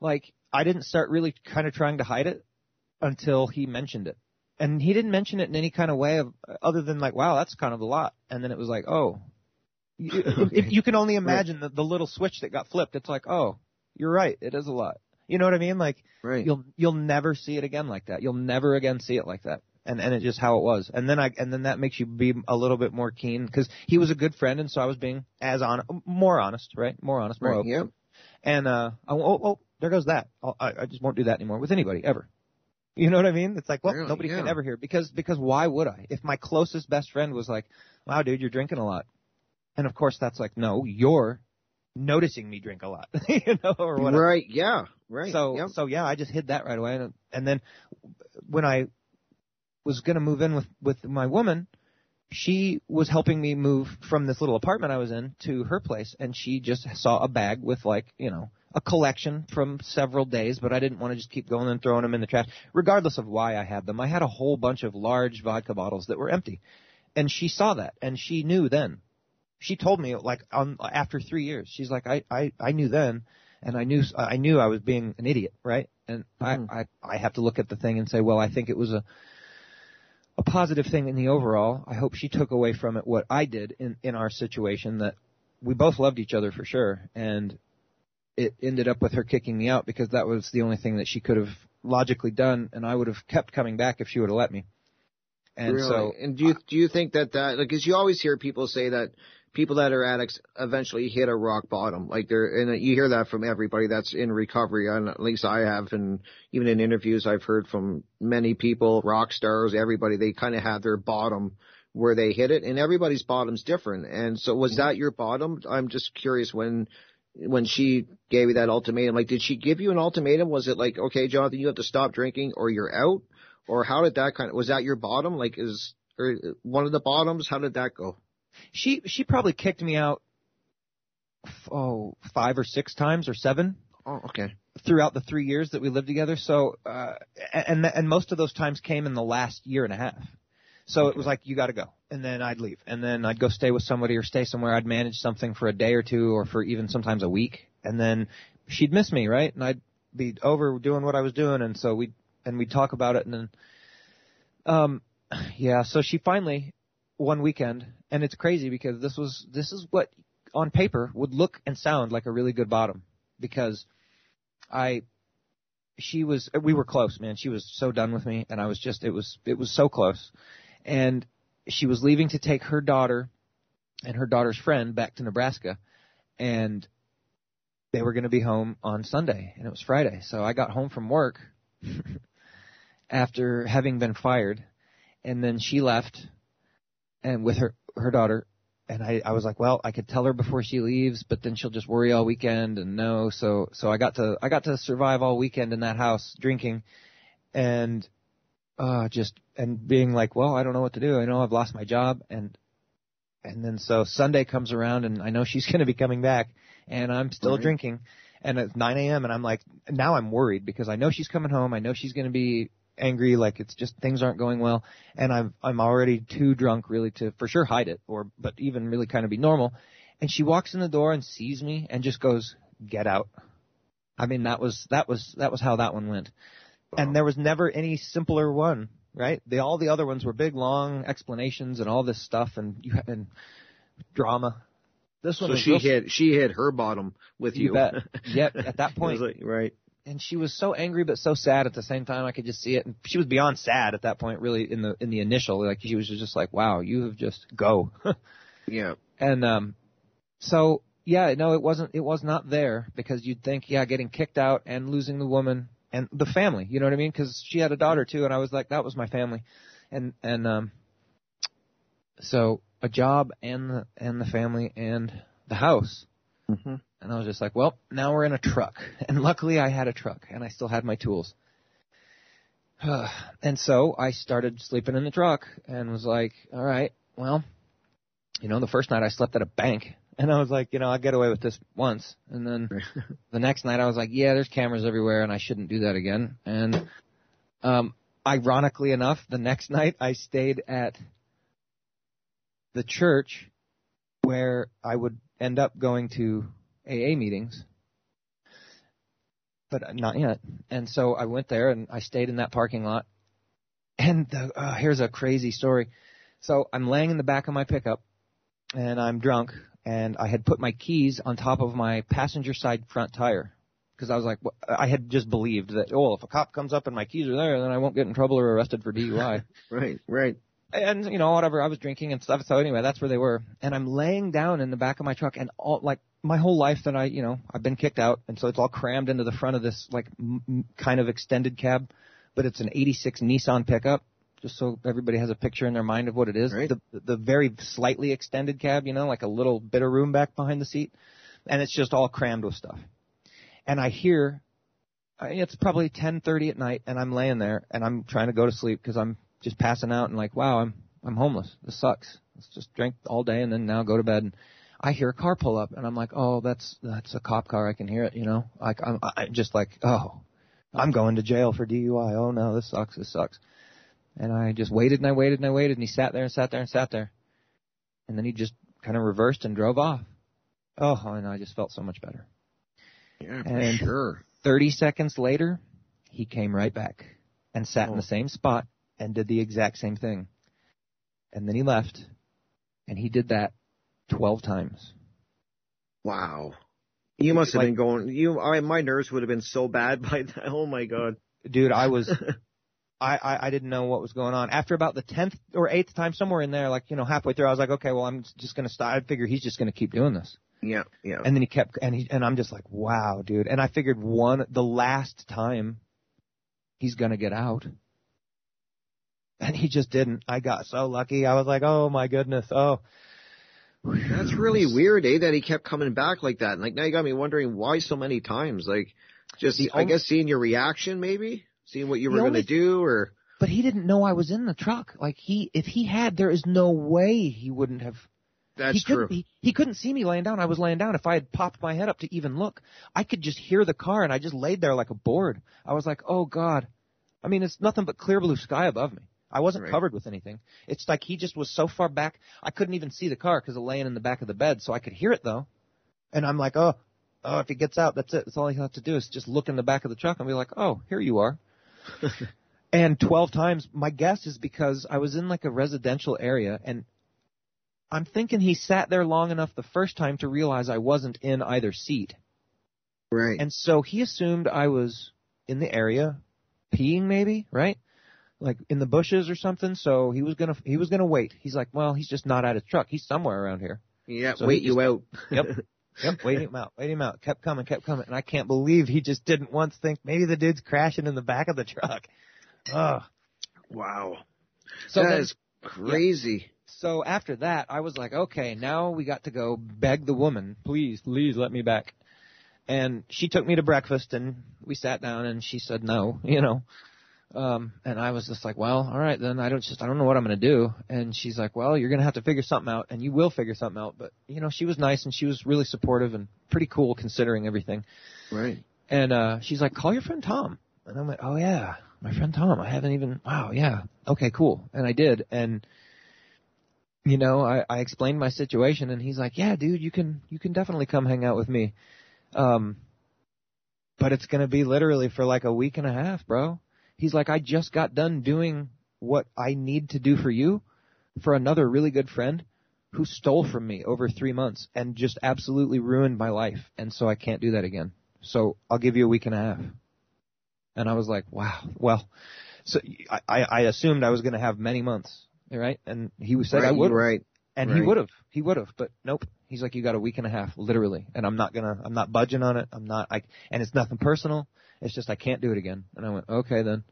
like I didn't start really kind of trying to hide it until he mentioned it, and he didn't mention it in any kind of way of other than like, wow, that's kind of a lot, and then it was like, oh, you, (laughs) if you can only imagine right. the, the little switch that got flipped, it's like, oh, you're right, it is a lot. You know what I mean? Like, right. you'll you'll never see it again like that. You'll never again see it like that and and it's just how it was. And then I and then that makes you be a little bit more keen because he was a good friend, and so I was being as on more honest, right? More honest, more right, open. Yeah. And uh, oh, oh, oh, there goes that. I'll, I I just won't do that anymore with anybody ever. You know what I mean? It's like, well, really? nobody yeah. can ever hear because because why would I? If my closest best friend was like, "Wow, dude, you're drinking a lot," and of course that's like, no, you're noticing me drink a lot, (laughs) you know, or whatever. Right? Yeah. Right. So yep. so yeah, I just hid that right away, and, and then when I was going to move in with with my woman, she was helping me move from this little apartment I was in to her place, and she just saw a bag with like you know a collection from several days, but I didn't want to just keep going and throwing them in the trash, regardless of why I had them. I had a whole bunch of large vodka bottles that were empty, and she saw that, and she knew then. She told me like on after three years, she's like, I I I knew then, and I knew I knew I was being an idiot, right? And mm-hmm. I I I have to look at the thing and say, well, I think it was a a positive thing in the overall. I hope she took away from it what I did in, in our situation that we both loved each other for sure. And it ended up with her kicking me out because that was the only thing that she could have logically done and I would have kept coming back if she would have let me. And really? so, and do you do you think that that like, cause you always hear people say that people that are addicts eventually hit a rock bottom. Like they're, and you hear that from everybody that's in recovery. And at least I have, and even in interviews I've heard from many people, rock stars, everybody, they kind of have their bottom where they hit it and everybody's bottom's different. And so was that your bottom? I'm just curious when, when she gave you that ultimatum, like did she give you an ultimatum? Was it like, okay, Jonathan, you have to stop drinking or you're out? Or how did that kind of, was that your bottom? Like is, or uh, one of the bottoms? How did that go? She she probably kicked me out oh five or six times or seven. Oh, okay. Throughout the three years that we lived together, so uh, and and most of those times came in the last year and a half. So it was like you got to go, and then I'd leave, and then I'd go stay with somebody or stay somewhere. I'd manage something for a day or two, or for even sometimes a week, and then she'd miss me, right? And I'd be over doing what I was doing, and so we and we'd talk about it, and then um, yeah. So she finally one weekend, and it's crazy because this was this is what on paper would look and sound like a really good bottom because I she was we were close, man. She was so done with me and I was just it was it was so close. And she was leaving to take her daughter and her daughter's friend back to Nebraska and they were going to be home on Sunday and it was Friday. So I got home from work (laughs) after having been fired and then she left and with her her daughter and I, I was like, well, I could tell her before she leaves, but then she'll just worry all weekend and no. So, so I got to, I got to survive all weekend in that house drinking and, uh, just, and being like, well, I don't know what to do. I know I've lost my job and, and then so Sunday comes around and I know she's (laughs) going to be coming back and I'm still right. drinking and it's 9 a.m. and I'm like, now I'm worried because I know she's coming home. I know she's going to be angry, like it's just things aren't going well, and I'm I'm already too drunk really to for sure hide it, or but even really kind of be normal. And she walks in the door and sees me and just goes, "Get out." I mean, that was that was that was how that one went. And there was never any simpler one, right? The all the other ones were big, long explanations and all this stuff, and you and drama. This one so she real- hit she hit her bottom with you. You bet. (laughs) Yep. At that point, like- right. And she was so angry but so sad at the same time. I could just see it, and she was beyond sad at that point. Really, in the in the initial, like she was just like, "Wow, you have just (laughs) go." Yeah. and um, so yeah, no, it wasn't. It was not there because you'd think, yeah, getting kicked out and losing the woman and the family. You know what I mean? Because she had a daughter too, and I was like, that was my family, and and um, so a job and the and the family and the house. Mm-hmm. And I was just like, well, now we're in a truck. (laughs) And luckily I had a truck and I still had my tools. (sighs) and so I started sleeping in the truck and was like, all right, well, you know, the first night I slept at a bank (laughs) and I was like, you know, I'll get away with this once. And then (laughs) the next night I was like, yeah, there's cameras everywhere and I shouldn't do that again. And, um, ironically enough, the next night I stayed at the church where I would end up going to AA meetings, but not yet. And so I went there and I stayed in that parking lot. And the, uh, here's a crazy story. So I'm laying in the back of my pickup and I'm drunk and I had put my keys on top of my passenger side front tire because I was like, wh- I had just believed that, oh, if a cop comes up and my keys are there, then I won't get in trouble or arrested for DUI (laughs) Right. Right. And you know whatever I was drinking and stuff. So anyway, that's where they were. And I'm laying down in the back of my truck, and all like my whole life that I you know I've been kicked out, and so it's all crammed into the front of this like m- m- kind of extended cab, but it's an '86 Nissan pickup. Just so everybody has a picture in their mind of what it is. Right. The the very slightly extended cab, you know, like a little bit of room back behind the seat, and it's just all crammed with stuff. And I hear I- it's probably 10:30 at night and I'm laying there and I'm trying to go to sleep because I'm just passing out and like wow I'm I'm homeless. This sucks. Let's just drink all day and then now go to bed. And I hear a car pull up and I'm like oh that's that's a cop car. I can hear it you know? Like I'm I just like oh I'm going to jail for DUI oh no this sucks. This sucks. And I just waited and I waited and I waited and he sat there and sat there and sat there. And then he just kind of reversed and drove off. Oh and I just felt so much better. Yeah, for And- sure. 30 seconds later, he came right back and sat in Oh. the same spot and did the exact same thing. And then he left, and he did that 12 times. Wow. You must have Like- been going. You, I, my nerves would have been so bad (laughs) by that. Oh my god. Dude, I was, (laughs) I, I, I didn't know what was going on. After about the 10th or 8th time, somewhere in there, like, you know, halfway through, I was like, okay, well, I'm just gonna stop. I figure he's just gonna keep doing this. Yeah. Yeah. And then he kept, and he, and I'm just like, wow, dude. And I figured one, the last time, he's gonna get out. (laughs) And he just didn't. I got so lucky. I was like, oh my goodness. Oh. That's really weird, eh? That he kept coming back like that. And like now you got me wondering why so many times. Like, just The I only- guess seeing your reaction, maybe seeing what you were going to do, or But he didn't know I was in the truck. Like he, if he had, there is no way he wouldn't have. that's he true. He, he couldn't see me laying down. I was laying down. If I had popped my head up to even look, I could just hear the car, and I just laid there like a board. I was like, oh god. I mean, it's nothing but clear blue sky above me. I wasn't Right. covered with anything. It's like he just was so far back, I couldn't even see the car because of laying in the back of the bed. So I could hear it though, and I'm like, oh, oh, if he gets out, that's it. That's all he has to do is just look in the back of the truck and be like, oh, here you are. (laughs) and 12 times, my guess is because I was in like a residential area and I'm thinking he sat there long enough the first time to realize I wasn't in either seat. right. And so he assumed I was in the area peeing maybe, right? Like in the bushes or something. So he was gonna, he was gonna wait. He's like, well, he's just not at his truck. He's somewhere around here. yeah. so wait he you out. Yep. (laughs) Yep, wait him out, wait him out. Kept coming, kept coming. And I can't believe he just didn't once think maybe the dude's crashing in the back of the truck. Ugh. wow. So that then- is crazy. So after that, I was like, okay, now we got to go beg the woman, please, please let me back. And she took me to breakfast and we sat down and she said no, you know. Um, and I was just like, well, all right, then I don't just, I don't know what I'm going to do. And she's like, well, you're going to have to figure something out and you will figure something out. But, you know, she was nice and she was really supportive and pretty cool considering everything. Right. And, uh, she's like, call your friend Tom. And I'm like, oh yeah, my friend Tom. I haven't even, wow, yeah. Okay, cool. And I did. And, you know, I, I explained my situation and he's like, yeah, dude, you can, you can definitely come hang out with me. Um, but it's going to be literally for like a week and a half, bro. He's like, I just got done doing what I need to do for you for another really good friend who stole from me over three months and just absolutely ruined my life. And so I can't do that again. So I'll give you a week and a half. And I was like, wow, well, so I, I assumed I was going to have many months, right? And he said right, I would. Right. And right. he would have. He would have. But nope. He's like, you got a week and a half, literally. And I'm not gonna, I'm not budging on it. I'm not, I, and it's nothing personal. It's just I can't do it again. And I went, okay then.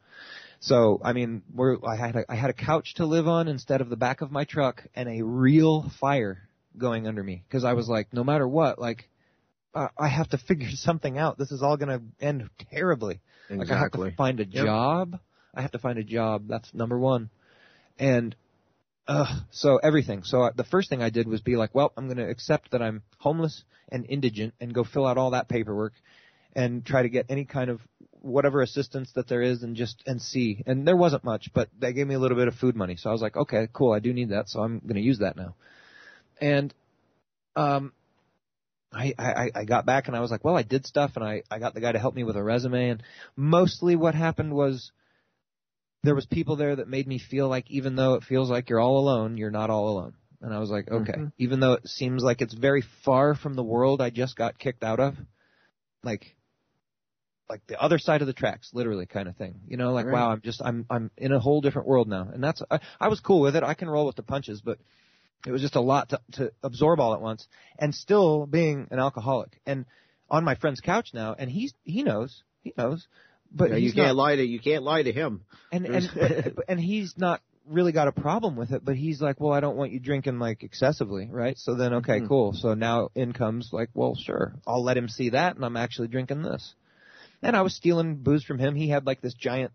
So, I mean, we're, I had a, I had a couch to live on instead of the back of my truck and a real fire going under me. Cause I was like, no matter what, like, uh, I have to (laughs) figure something out. This is all gonna end terribly. Exactly. Like I have to find a Yep. job. I have to find a job. That's number one. And uh, so everything. So uh, the first thing I did was be like, well, I'm going to accept that I'm homeless and indigent and go fill out all that paperwork and try to get any kind of whatever assistance that there is and just and see. And there wasn't much, but they gave me a little bit of food money. So I was like, okay, cool. I do need that. So I'm going to use that now. And um I, I, I got back and I was like, well, I did stuff and I, I got the guy to help me with a resume and mostly what happened was there was people there that made me feel like even though it feels like you're all alone, you're not all alone. And I was like, okay, Mhm. even though it seems like it's very far from the world I just got kicked out of, like, like the other side of the tracks, literally kind of thing. You know, like, Right. wow, I'm just, I'm, I'm in a whole different world now. And that's, I, I was cool with it. I can roll with the punches, but it was just a lot to, to absorb all at once and still being an alcoholic and on my friend's couch now. And he's, he knows, he knows, but Yeah, you can't not, lie to you can't lie to him. and and (laughs) but, and he's not really got a problem with it, but he's like, well, I don't want you drinking like excessively, right? So then, okay, Mhm. cool. So now in comes like, well, sure, I'll let him see that, and I'm actually drinking this. And I was stealing booze from him. He had like this giant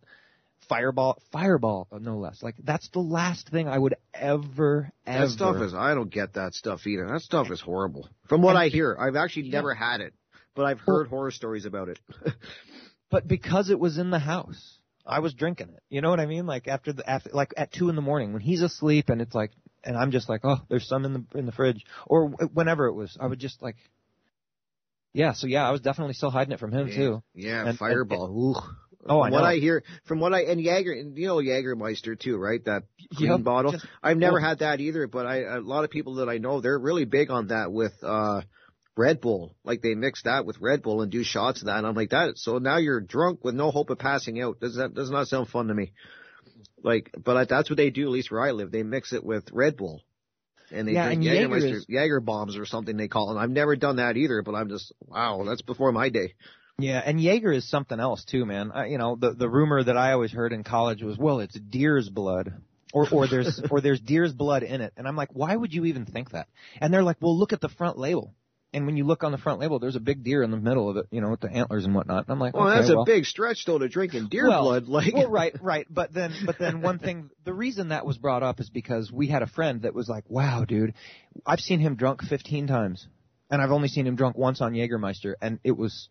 fireball, fireball, no less. Like that's the last thing I would ever, ever. That stuff is I don't get that stuff either. That stuff is horrible. From what And- I hear, I've actually Yeah. never had it, but I've heard horror stories about it. (laughs) but because it was in the house, I was drinking it. You know what I mean? Like after the after like at two in the morning when he's asleep and it's like, and I'm just like, oh, there's some in the in the fridge, or whenever it was, I would just like, yeah. So yeah, I was definitely still hiding it from him too. Yeah, And- and- Fireball. Ooh. Oh, I from what. I hear, from what I and Jaeger, and you know Jaegermeister too, right? That green Yep, bottle. just- I've never oh. had that either, but I a lot of people that I know they're really big on that with uh Red Bull. Like they mix that with Red Bull and do shots of that. And I'm like that. So now you're drunk with no hope of passing out. Does that does not sound fun to me? Like, but I, that's what they do. At least where I live, they mix it with Red Bull. And they Yeah, drink and Jaeger Jägermeister, is- Jaeger bombs or something they call it. I've never done that either, but I'm just wow, that's before my day. Yeah, and Jaeger is something else too, man. I, you know, the the rumor that I always heard in college was, well, it's deer's blood. Or, or there's (laughs) or there's deer's blood in it, and I'm like, why would you even think that? And they're like, well, look at the front label, and when you look on the front label, there's a big deer in the middle of it, you know, with the antlers and whatnot. And I'm like, Well, okay, that's a big stretch though to drinking deer well, blood. Like, well, right, right. But then, but then one thing, the reason that was brought up is because we had a friend that was like, wow, dude, I've seen him drunk 15 times, and I've only seen him drunk once on Jägermeister, and it was,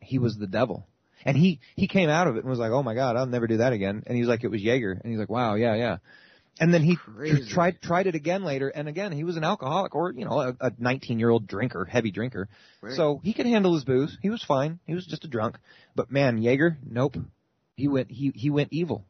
he was the devil. And he, he came out of it and was like, oh my god, I'll never do that again. And he was like, it was Jaeger. And he's like, wow, yeah, yeah. And then he Crazy. tried tried it again later, and again he was an alcoholic or you know a, a 19 year old drinker, heavy drinker. Right. So he could handle his booze. He was fine. He was just a drunk. But man, Jaeger, nope. He went he he went evil.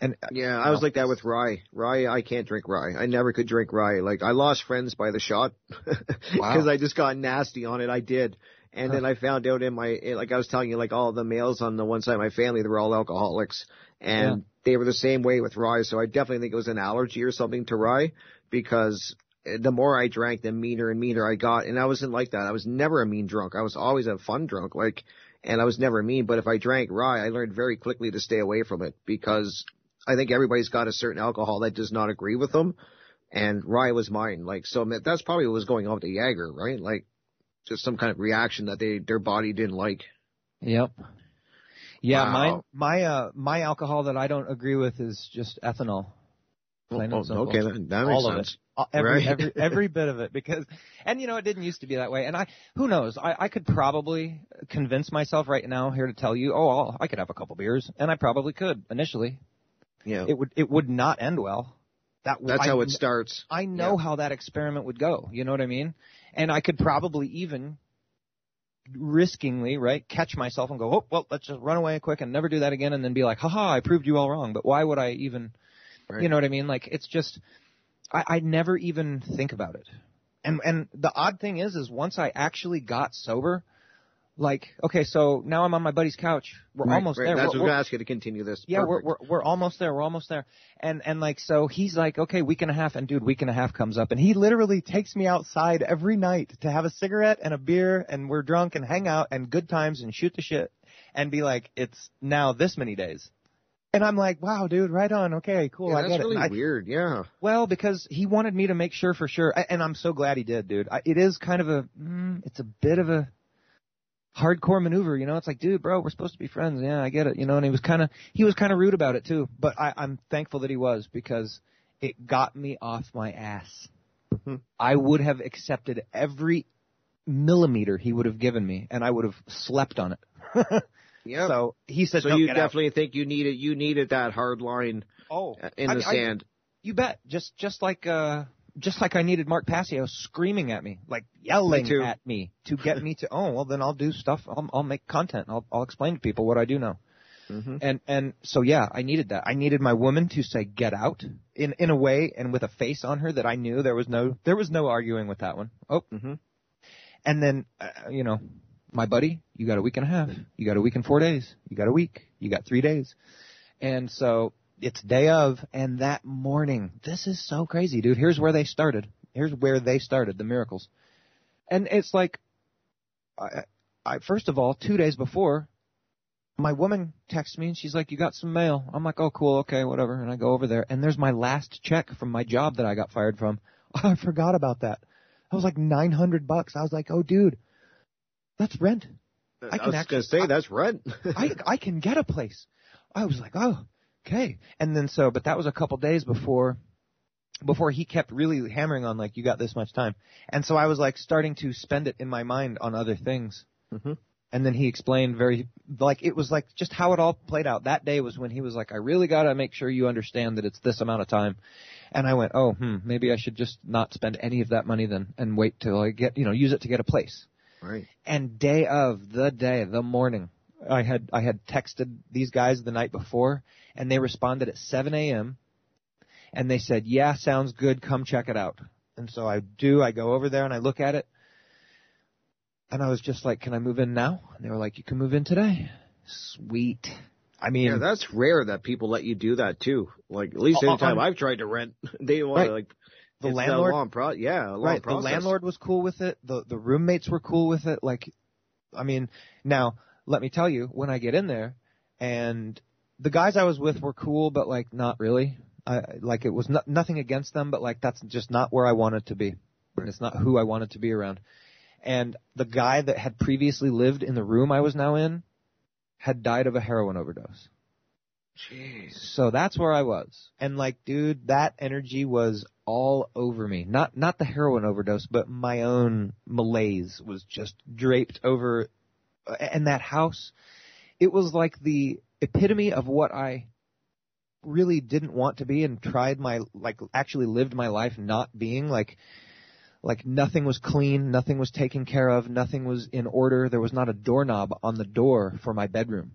And uh, Yeah, I was like that with rye. Rye, I can't drink rye. I never could drink rye. Like I lost friends by the shot because (laughs) Wow. I just got nasty on it. I did, and then I found out in my like I was telling you, like all the males on the one side of my family, they were all alcoholics, and they were the same way with rye. So I definitely think it was an allergy or something to rye because the more I drank, the meaner and meaner I got, and I wasn't like that. I was never a mean drunk. I was always a fun drunk. Like. And I was never mean, but if I drank rye, I learned very quickly to stay away from it because I think everybody's got a certain alcohol that does not agree with them, and rye was mine. Like so, that's probably what was going on with the Jaeger, right? Like just some kind of reaction that they their body didn't like. Yep. Yeah, Wow. mine my uh my alcohol that I don't agree with is just ethanol. Plain Oh, okay, that, that makes All of sense. it. Every, Right. every (laughs) every bit of it because and you know it didn't used to be that way and I who knows I I could probably convince myself right now here to tell you oh I'll, I could have a couple beers and I probably could initially Yeah, it would it would not end well that that's I how it starts. I know Yeah. how that experiment would go you know what I mean and I could probably even riskingly, right, catch myself and go, oh, well, let's just run away quick and never do that again, and then be like, haha, I proved you all wrong. But why would I even, right. you know what I mean? Like, it's just, I, I never even think about it. And and the odd thing is, is once I actually got sober, like, okay, so now I'm on my buddy's couch. We're right, almost right. there. That's we're, what I'm gonna ask you to continue this. Yeah, we're, we're we're almost there. We're almost there. And and like so, he's like, okay, week and a half, and dude, week and a half comes up, and he literally takes me outside every night to have a cigarette and a beer, and we're drunk and hang out and good times and shoot the shit, and be like, it's now this many days. And I'm like, wow, dude, right on. Okay, cool. Yeah, I that's get really it. I, weird. Yeah. Well, because he wanted me to make sure for sure, and I'm so glad he did, dude. I, it is kind of a, mm, it's a bit of a hardcore maneuver, you know. It's like, dude, bro, we're supposed to be friends. Yeah, I get it, you know. And he was kind of, he was kind of rude about it too. But I, I'm thankful that he was because it got me off my ass. Mm-hmm. I would have accepted every millimeter he would have given me, and I would have slept on it. (laughs) Yeah. So he said, so no, you definitely out. think you needed you needed that hard line oh in I- the I- sand. You bet. Just just like uh just like I needed Mark Passio screaming at me, like yelling Me at me to get me to oh well then I'll do stuff. I'll I'll make content. I'll I'll explain to people what I do know. Mhm. And and so yeah, I needed that. I needed my woman to say get out in in a way and with a face on her that I knew there was no there was no arguing with that one. Oh. Mhm. And then uh, you know, my buddy, you got a week and a half. You got a week and 4 days. You got a week. You got 3 days. And so it's day of and that morning. This is so crazy, dude. Here's where they started. Here's where they started the miracles. And it's like I, I first of all, 2 days before my woman texts me and she's like, "You got some mail." I'm like, "Oh, cool, okay, whatever." And I go over there and there's my last check from my job that I got fired from. (laughs) I forgot about that. I was like 900 bucks. I was like, "Oh, dude, that's rent." I, I was actually- gonna say I- that's rent. I I can get a place. I was like, oh, okay. And then so, but that was a couple days before, before he kept really hammering on like, you got this much time. And so I was like starting to spend it in my mind on other things. Mhm. And then he explained very, like, it was like just how it all played out. That day was when he was like, I really gotta make sure you understand that it's this amount of time. And I went, oh, hmm, maybe I should just not spend any of that money then and wait till I get, you know, use it to get a place. right. And day of the day, the morning, I had I had texted these guys the night before, and they responded at 7 a.m. And they said, "Yeah, sounds good. Come check it out." And so I do. I go over there and I look at it, and I was just like, "Can I move in now?" And they were like, "You can move in today." Sweet. I mean, Yeah, that's rare that people let you do that too. Like at least Uh, anytime on- I've tried to rent, (laughs) they want Right. like the landlord long pro- yeah, a long right process. the landlord was cool with it the the roommates were cool with it like i mean now let me tell you when i get in there and the guys i was with were cool but like not really I, like it was no, nothing against them but like that's just not where i wanted to be and it's not who i wanted to be around and the guy that had previously lived in the room i was now in had died of a heroin overdose Jeez. so that's where I was. And like, dude, that energy was all over me. Not not the heroin overdose, but my own malaise was just draped over and that house. It was like the epitome of what I really didn't want to be and tried my like actually lived my life not being like like nothing was clean, nothing was taken care of, nothing was in order. There was not a doorknob on the door for my bedroom.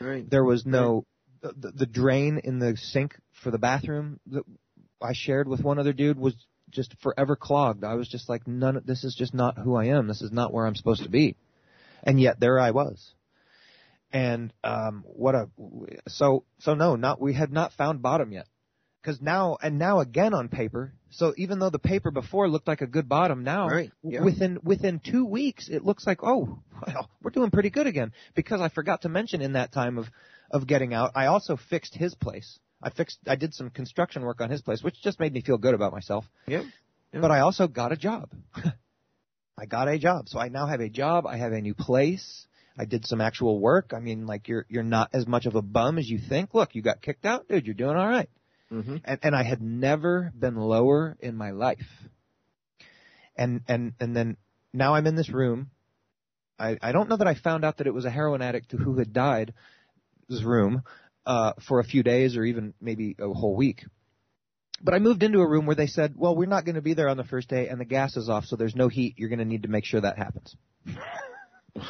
Right. There was no the, the, the drain in the sink for the bathroom that I shared with one other dude was just forever clogged. I was just like, none. This is just not who I am. This is not where I'm supposed to be. And yet there I was. And um, what a so so no, not we had not found bottom yet. Because now and now again on paper. So even though the paper before looked like a good bottom, now Right, yeah. within within two weeks it looks like oh well, we're doing pretty good again. Because I forgot to mention in that time of of getting out, I also fixed his place. I fixed I did some construction work on his place, which just made me feel good about myself. Yep. But I also got a job. (laughs) I got a job. So I now have a job. I have a new place. I did some actual work. I mean, like you're you're not as much of a bum as you think. Look, you got kicked out, dude. You're doing all right. Mm-hmm. And and I had never been lower in my life. And and and then now I'm in this room. I I don't know that I found out that it was a heroin addict who had died. This room uh, for a few days or even maybe a whole week. But I moved into a room where they said, "Well, we're not going to be there on the first day, and the gas is off, so there's no heat. You're going to need to make sure that happens." (laughs)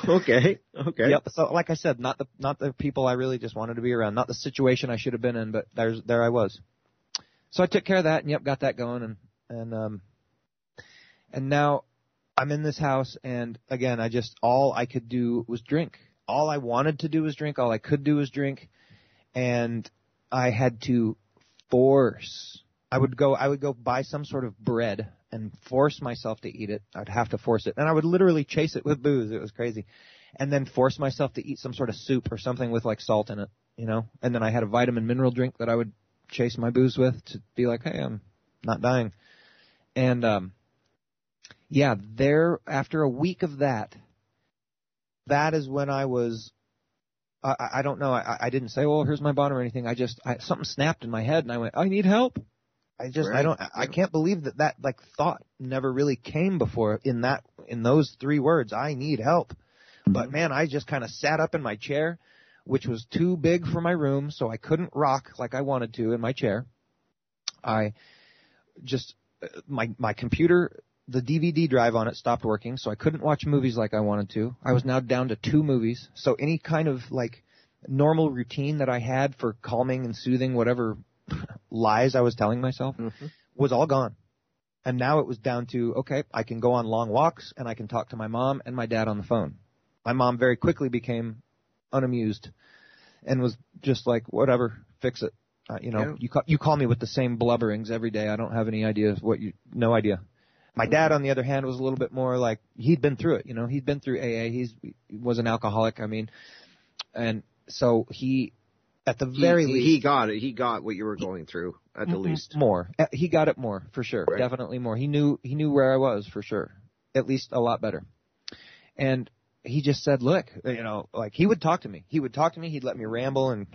Okay. Okay. Yep. So, like I said, not the not the people I really just wanted to be around, not the situation I should have been in, but there's there I was. So I took care of that, and yep, got that going, and and um, and now I'm in this house, and again, I just all I could do was drink. All I wanted to do was drink. All I could do was drink, and I had to force. I would go. I would go buy some sort of bread and force myself to eat it. I'd have to force it, and I would literally chase it with booze. It was crazy, and then force myself to eat some sort of soup or something with like salt in it, you know. And then I had a vitamin mineral drink that I would chase my booze with to be like, hey, I'm not dying. And um, yeah, there after a week of that, that is when I was. I, I don't know. I, I didn't say, "Well, here's my bottom" or anything. I just I, something snapped in my head, and I went, "I need help." I just Right. I don't I can't believe that that like thought never really came before in that in those three words. I need help. Mm-hmm. But man, I just kind of sat up in my chair, which was too big for my room, so I couldn't rock like I wanted to in my chair. I just my my computer the DVD drive on it stopped working, so I couldn't watch movies like I wanted to. I was now down to two movies. So any kind of like normal routine that I had for calming and soothing whatever (laughs) lies I was telling myself was all gone. And now it was down to, okay, I can go on long walks and I can talk to my mom and my dad on the phone. My mom very quickly became unamused and was just like, whatever, fix it. Uh, you know, Yeah. you call, you call me with the same blubberings every day. I don't have any idea of what you, no idea. My dad, on the other hand, was a little bit more like he'd been through it. You know, he'd been through AA. He's he was an alcoholic. I mean, and so he, at the very he, least, he got it. He got what you were going through at the M- least. more. Uh, He got it more for sure. Right. Definitely more. He knew he knew where I was for sure. At least a lot better. And he just said, "Look, uh, you know, like he would talk to me. He would talk to me. He'd let me ramble and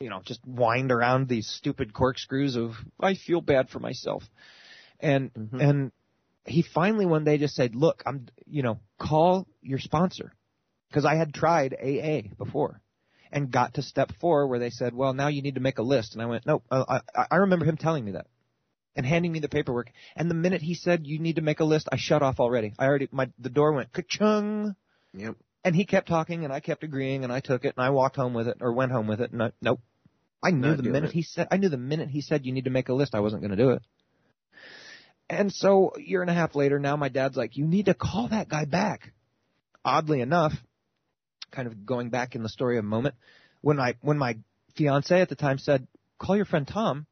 you know, just wind around these stupid corkscrews of I feel bad for myself." And mm-hmm. and he finally one day just said, "Look, I'm you know, call your sponsor." Because I had tried AA before and got to step four where they said, well, now you need to make a list. And I went, no, uh, I, I remember him telling me that and handing me the paperwork. And the minute he said, you need to make a list, I shut off already. I already, my, the door went ka-chung. Yep. And he kept talking and I kept agreeing and I took it and I walked home with it or went home with it and I, nope. I knew Not the minute it. he said, I knew the minute he said you need to make a list, I wasn't going to do it. And so a year and a half later, now my dad's like, you need to call that guy back. Oddly enough, kind of going back in the story a moment, when I, when my fiance at the time said, call your friend Tom,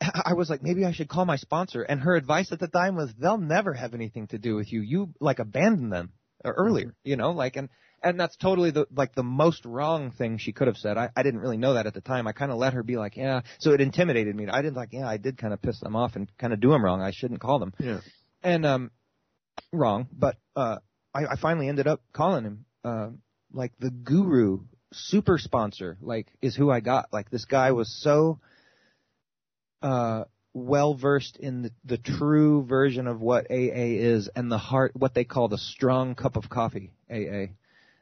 (laughs) I was like, maybe I should call my sponsor. And her advice at the time was, they'll never have anything to do with you. You like abandon them uh, earlier, you know, like, and, and that's totally the, like the most wrong thing she could have said. I, I didn't really know that at the time. I kind of let her be like, yeah. So it intimidated me. I didn't like, yeah, I did kind of piss them off and kind of do them wrong. I shouldn't call them. Yeah. And, um, wrong, but, uh, I, I finally ended up calling him, uh, like the guru super sponsor, like is who I got. Like this guy was so, uh, well versed in the, the true version of what AA is and the heart, what they call the strong cup of coffee, AA.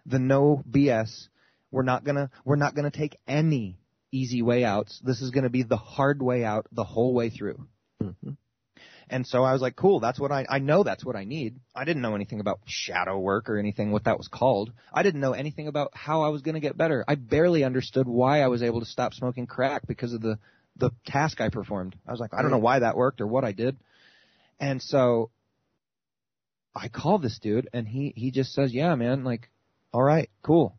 The no BS. We're not gonna, we're not gonna take any easy way outs. This is gonna be the hard way out the whole way through. And so I was like, cool, that's what I, I know that's what I need. I didn't know anything about shadow work or anything, what that was called. I didn't know anything about how I was going to get better. I barely understood why I was able to stop smoking crack because of the, the task I performed. I was like, I don't know why that worked or what I did. And so I called this dude and he, he just says, yeah, man, like, all right, cool.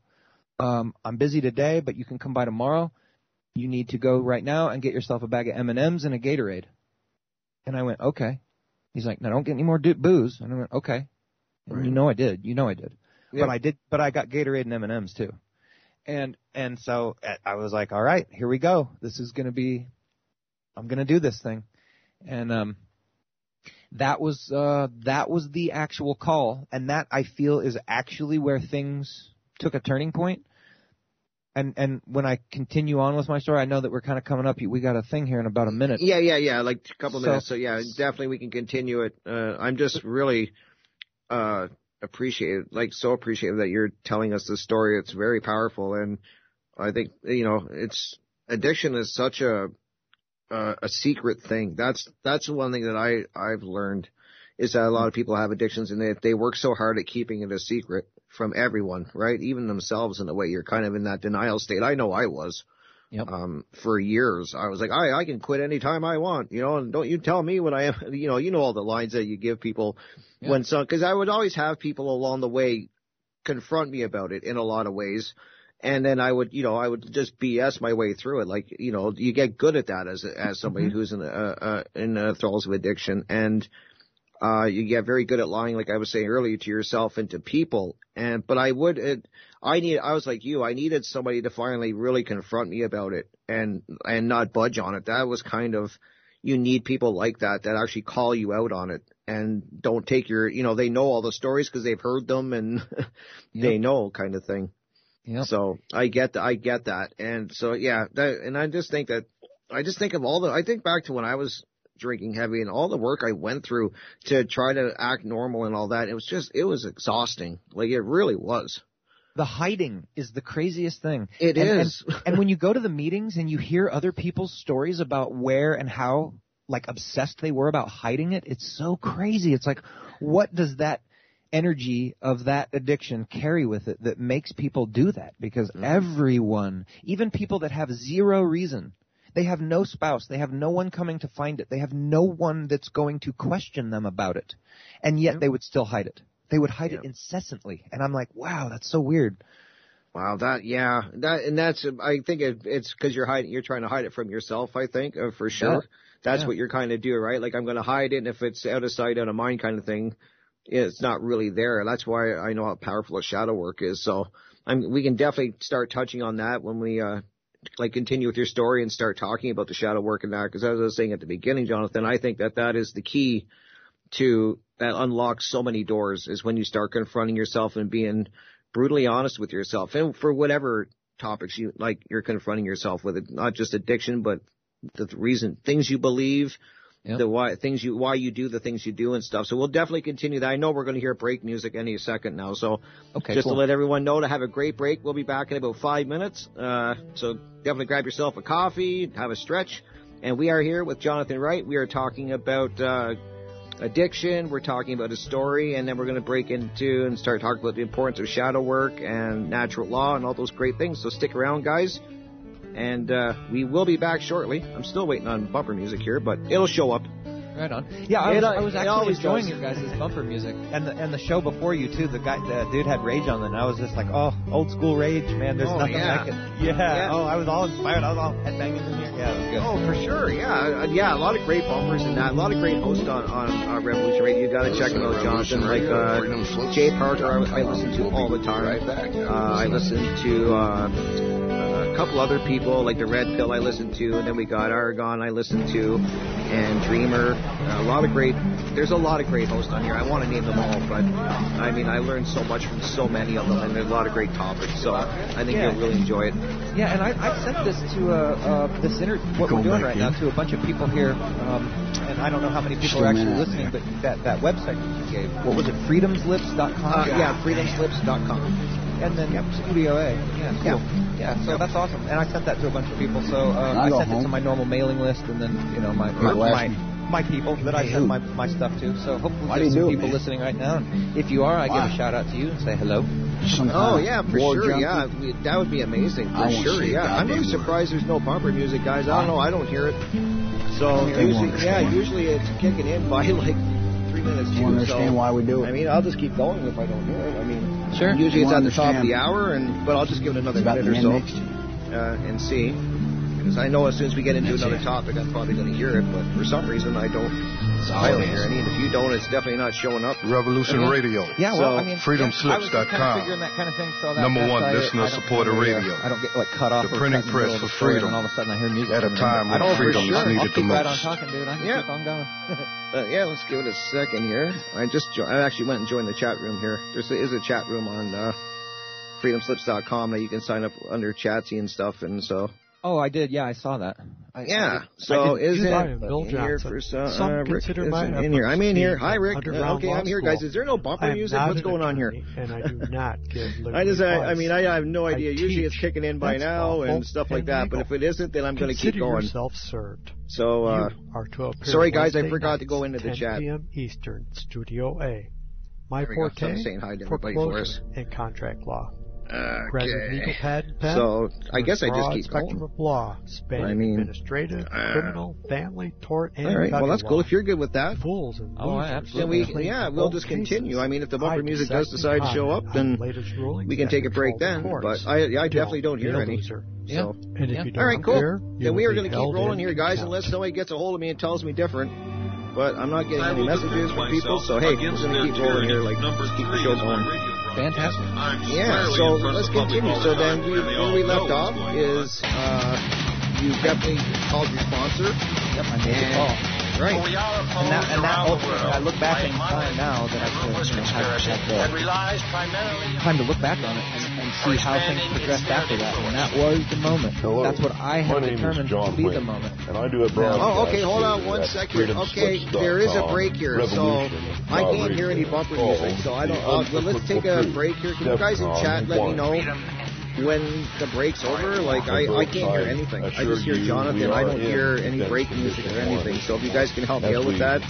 Um, I'm busy today, but you can come by tomorrow. You need to go right now and get yourself a bag of M&Ms and a Gatorade. And I went, okay. He's like, now don't get any more do- booze. And I went, okay. And You know I did. You know I did. Yep. But I did. But I got Gatorade and M and M's too. And and so uh, I was like, all right, here we go. This is gonna be. I'm gonna do this thing. And um, that was uh that was the actual call, and that I feel is actually where things took a turning point. And and when I continue on with my story, I know that we're kind of coming up. We got a thing here in about a minute. Yeah, yeah, yeah. Like a couple So- minutes. So yeah, definitely we can continue it. Uh, I'm just really uh, appreciative, like so appreciative that you're telling us this story. It's very powerful, and I think you know, it's addiction is such a uh, a secret thing. That's that's one thing that I I've learned is that a lot of people have addictions and they they work so hard at keeping it a secret from everyone, right? Even themselves in a way. You're kind of in that denial state. I know I was. Yep. Um, for years, I was like, I, I can quit anytime I want, you know, and don't you tell me what I am, (laughs) you know, you know all the lines that you give people when some, cause I would always have people along the way confront me about it in a lot of ways. And then I would, you know, I would just BS my way through it. Like, you know, you get good at that as, as somebody Mm-hmm. who's in, uh, uh, in uh, thralls of addiction. And, uh, you get very good at lying, like I was saying earlier, to yourself and to people. And, but I would, it, I need, I was like you, I needed somebody to finally really confront me about it and, and not budge on it. That was kind of, you need people like that that actually call you out on it and don't take your, you know, they know all the stories because they've heard them and (laughs) they know kind of thing. Yep. So I get that, I get that. And so yeah, that, and I just think that, I just think of all the, I think back to when I was drinking heavy and all the work I went through to try to act normal and all that. It was just, it was exhausting. Like it really was. the hiding is the craziest thing. It It is, is. (laughs) And, and when you go to the meetings and you hear other people's stories about where and how like obsessed they were about hiding it, it's so crazy. It's like, what does that energy of that addiction carry with it that makes people do that? Because mm-hmm. everyone, even people that have zero reason, they have no spouse, they have no one coming to find it, they have no one that's going to question them about it, and yet they would still hide it. They would hide it incessantly, and I'm like, wow, that's so weird. Wow, that yeah, that and that's I think it, it's because you're hiding, you're trying to hide it from yourself. I think uh, for sure. Yeah. That's Yeah. what you're kind of doing, right? Like I'm going to hide it, and if it's out of sight, out of mind, kind of thing, it's not really there. That's why I know how powerful a shadow work is. So I'm, we can definitely start touching on that when we uh like continue with your story and start talking about the shadow work and that. Because as I was saying at the beginning, Jonathan, I think that that is the key to that unlocks so many doors is when you start confronting yourself and being brutally honest with yourself and for whatever topics you like you're confronting yourself with it not just addiction but the reason things you believe Yep. the why things you why you do the things you do and stuff so we'll definitely continue that i know we're going to hear break music any second now so Okay, just cool. to let everyone know to have a great break we'll be back in about five minutes uh, so definitely grab yourself a coffee have a stretch and we are here with jonathan wright we are talking about uh, addiction. We're talking about a story, and then we're going to break into and start talking about the importance of shadow work and natural law and all those great things. So stick around, guys. And uh, we will be back shortly. I'm still waiting on bumper music here, but it'll show up. Right on. Yeah, I It, was, uh, I was actually enjoying does. your guys' bumper music and the and the show before you too. The guy, the dude had Rage on and I was just like, oh, old school Rage, man. There's Oh, nothing yeah. like it. Yeah. Yeah. Oh, I was all inspired. I was all headbanging in here. Yeah, it was good. Oh, for sure. Yeah, Uh, yeah. A lot of great bumpers and that. A lot of great hosts on on uh, Revolution Radio. You got to check them out, Johnson. Like uh, Jay Parker, I, I listen to all the time. Right back. Uh, I listen to uh, a couple other people, like the Red Pill. I listened to, and then we got Aragon. I listened to, and Dreamer. Uh, a lot of great. There's a lot of great hosts on here. I want to name them all, but I mean, I learned so much from so many of them, and there's a lot of great topics. So I think Yeah. you'll really enjoy it. Yeah, and I, I sent this to uh, uh, this inter- what we're doing right now to a bunch of people here, um, and I don't know how many people are actually listening, but that, that website that you gave, what was it, freedomslips.com? Uh, yeah, freedomslips.com. And then Studio A. Yeah, cool. Yeah, so that's awesome. And I sent that to a bunch of people. So uh, I I go sent it to my normal mailing list, and then you know my my, my, my people that I send my, my stuff to. So hopefully Why there's some do it, people man? listening right now. And if you are, I Why? give a shout out to you and say hello. Some Oh yeah, for sure. junkie? Yeah, that would be amazing for I sure. say a Yeah, I'm really surprised there's no bumper music, guys. I don't know. I don't hear it. So usually, yeah, understand. usually it's kicking in by (laughs) like three minutes. You too, understand so, why we do it? I mean, I'll just keep going if I don't hear it. I mean, Sure. Usually it's at the top of the hour, and but I'll just give it another minute or so uh, and see. Because I know as soon as we get into That's another it. topic, I'm probably going to hear it. But for some reason, I don't. I don't hear is. any. And if you don't, it's definitely not showing up. Revolution. Radio. Yeah, well, So, I mean, yeah, I was kind of figuring that kind of thing. So that, Number that's one why I- listener I don't supported radio. I don't get like cut off. The or printing cut in the press for the freedom. And all of a sudden, I hear music. At a coming in, time I when don't know for freedom is sure. needed I'll the keep right on most. talking, dude. I can Yeah. keep on going. (laughs) Uh, yeah, let's give it a second here. I just jo- I actually went and joined the chat room here. There is a chat room on uh, freedomslips.com that you can sign up under Chatzy and stuff, and so oh, I did. Yeah, I saw that. I, Yeah. I, So I is it I Bill in here for some, Some uh, Rick consider isn't my in here. I'm in here. Hi, Rick. Uh, okay, I'm here, guys. Is there no bumper music? What's going on here? And I do (laughs) not give I just, I, I mean, I have no I idea. Usually it's kicking in by That's now and stuff like and that. But if it isn't, then I'm going to keep Consider going. yourself served. So, uh, are to sorry, guys, I forgot to go into the chat. 10 p.m. Eastern, Studio A. My There we go. forte, Someone's saying hi to everybody for us. and contract law. Graduate legal Okay. pad and pen. So I guess I just keep spectrum going. of law, spanning I mean, administrative, uh, criminal, family, tort, and All right. Well, federal that's law. cool. If you're good with that, Fools and Oh, absolutely then we, plead yeah, we'll both just cases. continue. I mean, if the bumper music does decide to show up, then on the latest rulings we can take a break control then. the But. I, I definitely don't be hear any. loser. So. And if Yeah. you don't All right, cool. appear, Then we are going to keep rolling here, guys, unless somebody gets a hold of me and tells me different. But I'm not getting any messages from people, so hey, we're going to keep rolling here, like Number keep the three show going. Radio broadcast. Fantastic. Yeah, so let's of the public continue. So then time, we, where we left off is uh, you definitely called your sponsor. Yep, I made the call. Right. We And that, and that opposed ultimately, I look back in world time now that I could, ruthless you know, have, conspiracy have that the primarily time to look back on it and, and see how things progressed after that. And that was the moment. Hello. That's what I have My name is determined John to be the moment. and I do it broadcast. Oh, okay, hold on here one at second. Okay, there is a break here, so I can't hear any bumper music, so I don't. Uh, let's take a break here. Can you guys in chat let me know when the break's over? Like, I, I can't hear anything. I just hear Jonathan. I don't hear any break music or anything. So if you guys can help me out with that,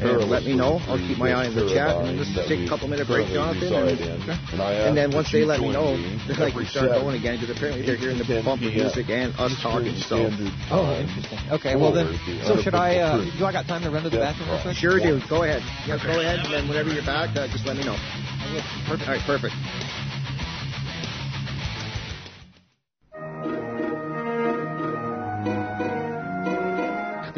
and let me know. I'll keep my eye on the chat. And just take a couple minute break, Jonathan. And, (laughs) and then once they let me know, then I can start going again because apparently they're hearing the bumper music and us talking. So Oh, interesting. Okay, well then, so should I, uh, do I got time to run to the bathroom real quick? Sure do. Go ahead. Yeah, go ahead. And then whenever you're back, uh, just let me know. Perfect. All right, perfect.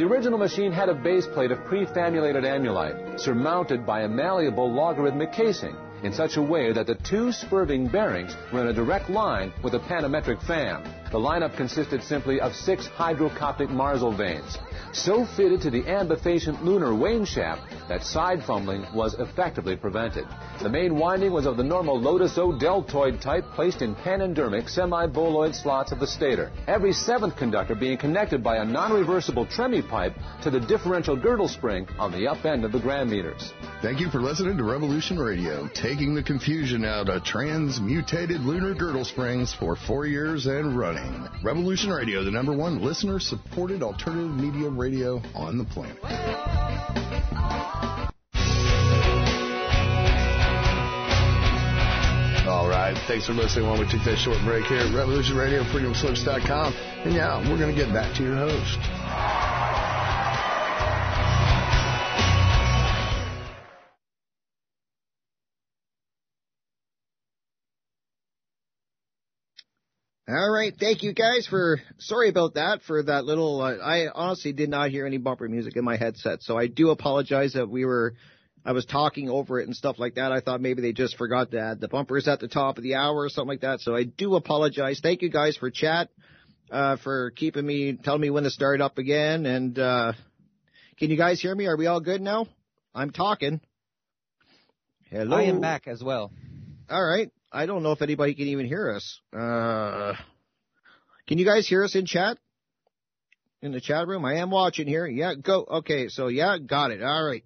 Original machine had a base plate of prefamulated annulite, surmounted by a malleable logarithmic casing, in such a way that the two spurving bearings were in a direct line with a panometric fan. The lineup consisted simply of six hydrocoptic marzlevanes, so fitted to the ambifacient lunar wane shaft that side fumbling was effectively prevented. The main winding was of the normal Lotus O deltoid type placed in panendermic semi-boloid slots of the stator. Every seventh conductor being connected by a non-reversible tremie pipe to the differential girdle spring on the up end of the gram meters. Thank you for listening to Revolution Radio, taking the confusion out of transmutated lunar girdle springs for four years and running. Revolution Radio, the number one listener supported alternative media radio on the planet. All right, thanks for listening while we take that short break here at Revolution Radio, freedomslips.com. And now we're going to get back to your host. All right, thank you guys for. Sorry about that for that little. Uh, I honestly did not hear any bumper music in my headset, so I do apologize that we were. I was talking over it and stuff like that. I thought maybe they just forgot to add the bumpers at the top of the hour or something like that. So I do apologize. Thank you guys for chat, uh, for keeping me, telling me when to start up again. And uh, can you guys hear me? Are we all good now? I'm talking. Hello. I am back as well. All right. I don't know if anybody can even hear us. Uh, can you guys hear us in chat? In the chat room? I am watching here. Yeah, go. Okay, so yeah, got it. All right.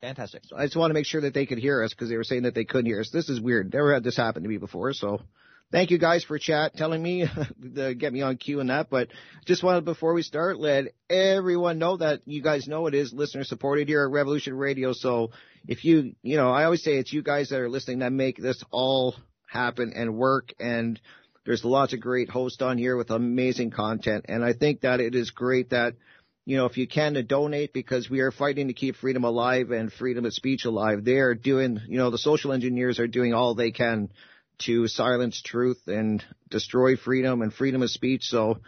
Fantastic. I just want to make sure that they could hear us because they were saying that they couldn't hear us. This is weird. Never had this happen to me before. So thank you guys for chat telling me (laughs) to get me on cue and that. But just wanted before we start, let everyone know that you guys know it is listener supported here at Revolution Radio. So if you, you know, I always say it's you guys that are listening that make this all happen and work. And there's lots of great hosts on here with amazing content. And I think that it is great that you know, if you can to donate because we are fighting to keep freedom alive and freedom of speech alive. They are doing, you know, the social engineers are doing all they can to silence truth and destroy freedom and freedom of speech. So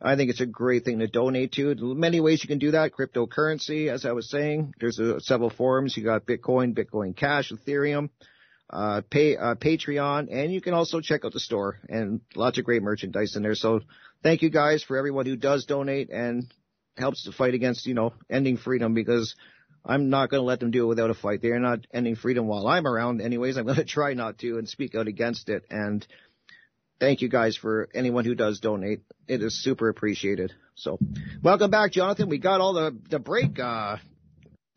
I think it's a great thing to donate to. Many ways you can do that. Cryptocurrency, as I was saying, there's a, several forms. You got Bitcoin, Bitcoin Cash, Ethereum, uh, pay, uh, Patreon, and you can also check out the store and lots of great merchandise in there. So thank you guys for everyone who does donate and helps to fight against, you know, ending freedom because I'm not going to let them do it without a fight. They're not ending freedom while I'm around. Anyways, I'm going (laughs) to try not to and speak out against it. And thank you guys for anyone who does donate. It is super appreciated. So, welcome back, Jonathan. We got all the the break uh,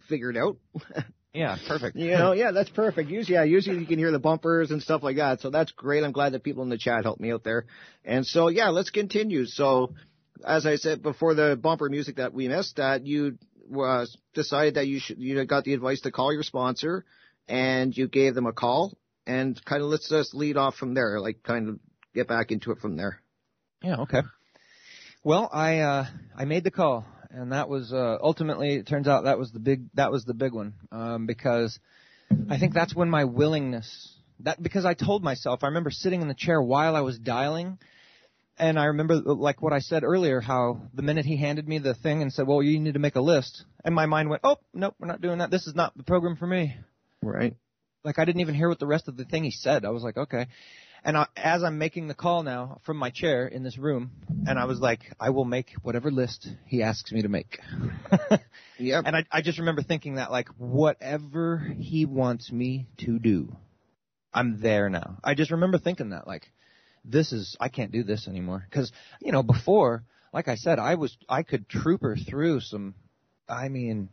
figured out. (laughs) Yeah, perfect. you know, yeah, that's perfect. Usually, yeah, usually you can hear the bumpers and stuff like that. So that's great. I'm glad that people in the chat helped me out there. And so, yeah, let's continue. So, as I said before, the bumper music that we missed, that you uh, decided that you should, you got the advice to call your sponsor, and you gave them a call, and kind of let's just lead off from there, like kind of get back into it from there. Yeah, okay. Well, I uh, I made the call, and that was uh, ultimately it turns out that was the big that was the big one um, because I think that's when my willingness that because I told myself I remember sitting in the chair while I was dialing. And I remember, like what I said earlier, how the minute he handed me the thing and said, "Well, you need to make a list," and my mind went, "Oh, nope, we're not doing that. This is not the program for me." Right. Like I didn't even hear what the rest of the thing he said. I was like, "Okay." And I, as I'm making the call now from my chair in this room, and I was like, I will make whatever list he asks me to make. (laughs) yep. And I, I just remember thinking that, like, whatever he wants me to do, I'm there now. I just remember thinking that, like, this is, I can't do this anymore. Cause, you know, before, like I said, I was, I could trooper through some, I mean,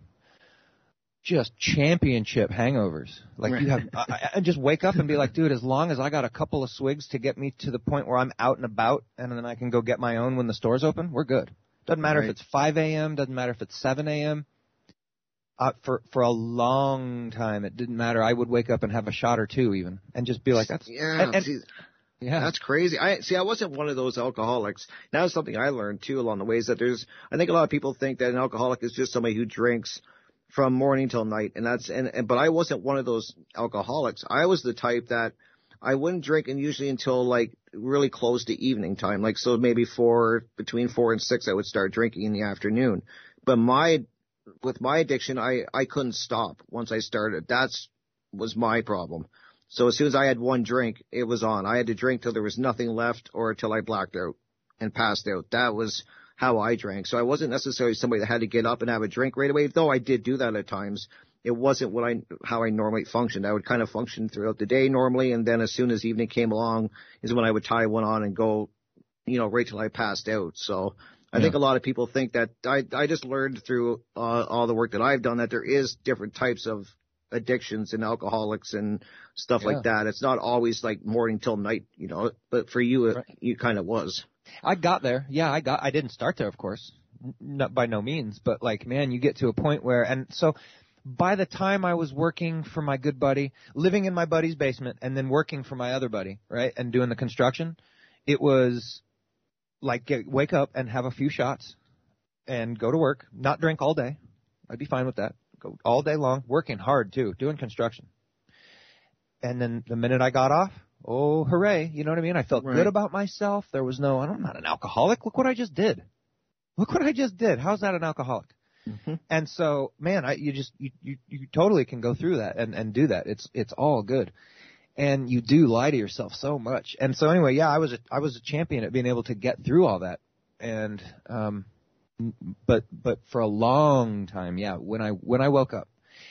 just championship hangovers. Like you have, I, I just wake up and be like, dude, as long as I got a couple of swigs to get me to the point where I'm out and about, and then I can go get my own when the store's open, we're good. Doesn't matter Right. if it's 5 a.m. Doesn't matter if it's 7 a.m. Uh, for for a long time, it didn't matter. I would wake up and have a shot or two, even, and just be like, "That's Yeah, And, and, see, yeah, that's crazy. I see. I wasn't one of those alcoholics. Was something I learned too along the way is That there's, I think a lot of people think that an alcoholic is just somebody who drinks from morning till night, and that's and, and but I wasn't one of those alcoholics. I was the type that I wouldn't drink and usually until like really close to evening time, like so maybe four between four and six, I would start drinking in the afternoon. But my with my addiction, I I couldn't stop once I started. That's was my problem. So as soon as I had one drink, it was on. I had to drink till there was nothing left or till I blacked out and passed out. That was how I drank. So I wasn't necessarily somebody that had to get up and have a drink right away, though I did do that at times. It wasn't what I, how I normally functioned. I would kind of function throughout the day normally, and then as soon as evening came along is when I would tie one on and go, you know, right till I passed out. So I think a lot of people think that I, I just learned through uh, all the work that I've done that there is different types of addictions and alcoholics and stuff like that. It's not always like morning till night, you know, but for you, it, you kind of was. I got there. Yeah, I got. I didn't start there, of course, not by no means. But like, man, you get to a point where, and so by the time I was working for my good buddy, living in my buddy's basement, and then working for my other buddy, right, and doing the construction, it was like get, wake up and have a few shots, and go to work, not drink all day. I'd be fine with that. Go all day long, working hard too, doing construction. And then the minute I got off, oh hooray, you know what I mean? I felt Right. good about myself. There was no, I'm not an alcoholic. Look what I just did. Look what I just did. How's that an alcoholic? And so, man, I, you just, you, you, you totally can go through that and, and do that. It's, it's all good. And you do lie to yourself so much. And so anyway, yeah, I was a, I was a champion at being able to get through all that. And, um, but, but for a long time, yeah, when I, when I woke up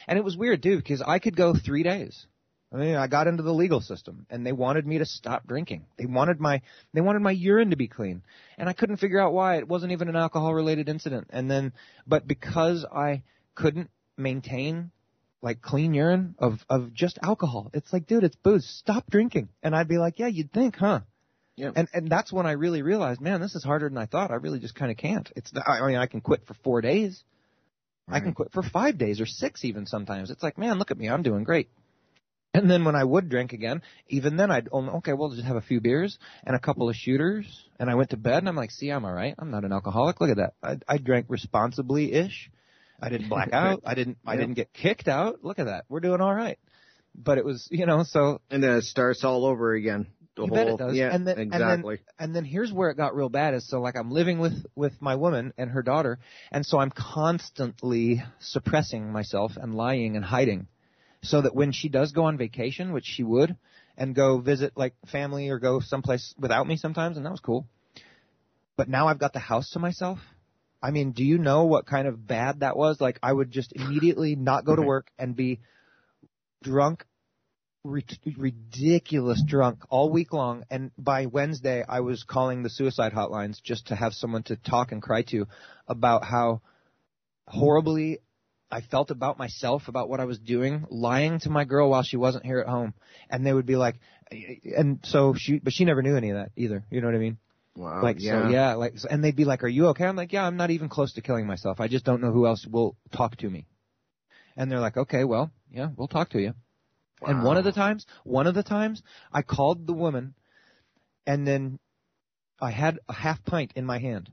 and it was weird too because I could go three days. I mean, I got into the legal system and they wanted me to stop drinking. They wanted my, they wanted my urine to be clean. And I couldn't figure out why. It wasn't even an alcohol related incident. And then, but because I couldn't maintain like clean urine of, of just alcohol, it's like, dude, it's booze. Stop drinking. And I'd be like, yeah, you'd think, huh? Yeah. And, and that's when I really realized, man, this is harder than I thought. I really just kind of can't. It's, I mean, I can quit for four days. I can quit for five days or six even sometimes. It's like, man, look at me. I'm doing great. And then when I would drink again, even then I'd only, okay, well, just have a few beers and a couple of shooters. And I went to bed and I'm like, see, I'm all right. I'm not an alcoholic. Look at that. I, I drank responsibly-ish. I didn't black (laughs) out. I didn't, I Yeah. didn't get kicked out. Look at that. We're doing all right. But it was, you know, so And then it starts all over again. The you whole, bet it does. Yeah, and then, exactly. And then, and then here's where it got real bad is so like I'm living with with my woman and her daughter, and so I'm constantly suppressing myself and lying and hiding, so that when she does go on vacation, which she would, and go visit like family or go someplace without me sometimes, and that was cool. But now I've got the house to myself. I mean, do you know what kind of bad that was? Like I would just immediately not go to work and be drunk ri- ridiculous drunk all week long, and by Wednesday I was calling the suicide hotlines just to have someone to talk and cry to about how horribly I felt about myself, about what I was doing, lying to my girl while she wasn't here at home, and they would be like, and so she, but she never knew any of that either. You know what I mean? Wow. like yeah. so yeah like so- and they'd be like are you okay i'm like yeah i'm not even close to killing myself i just don't know who else will talk to me and they're like okay well yeah we'll talk to you Wow. and one of the times one of the times i called the woman and then i had a half pint in my hand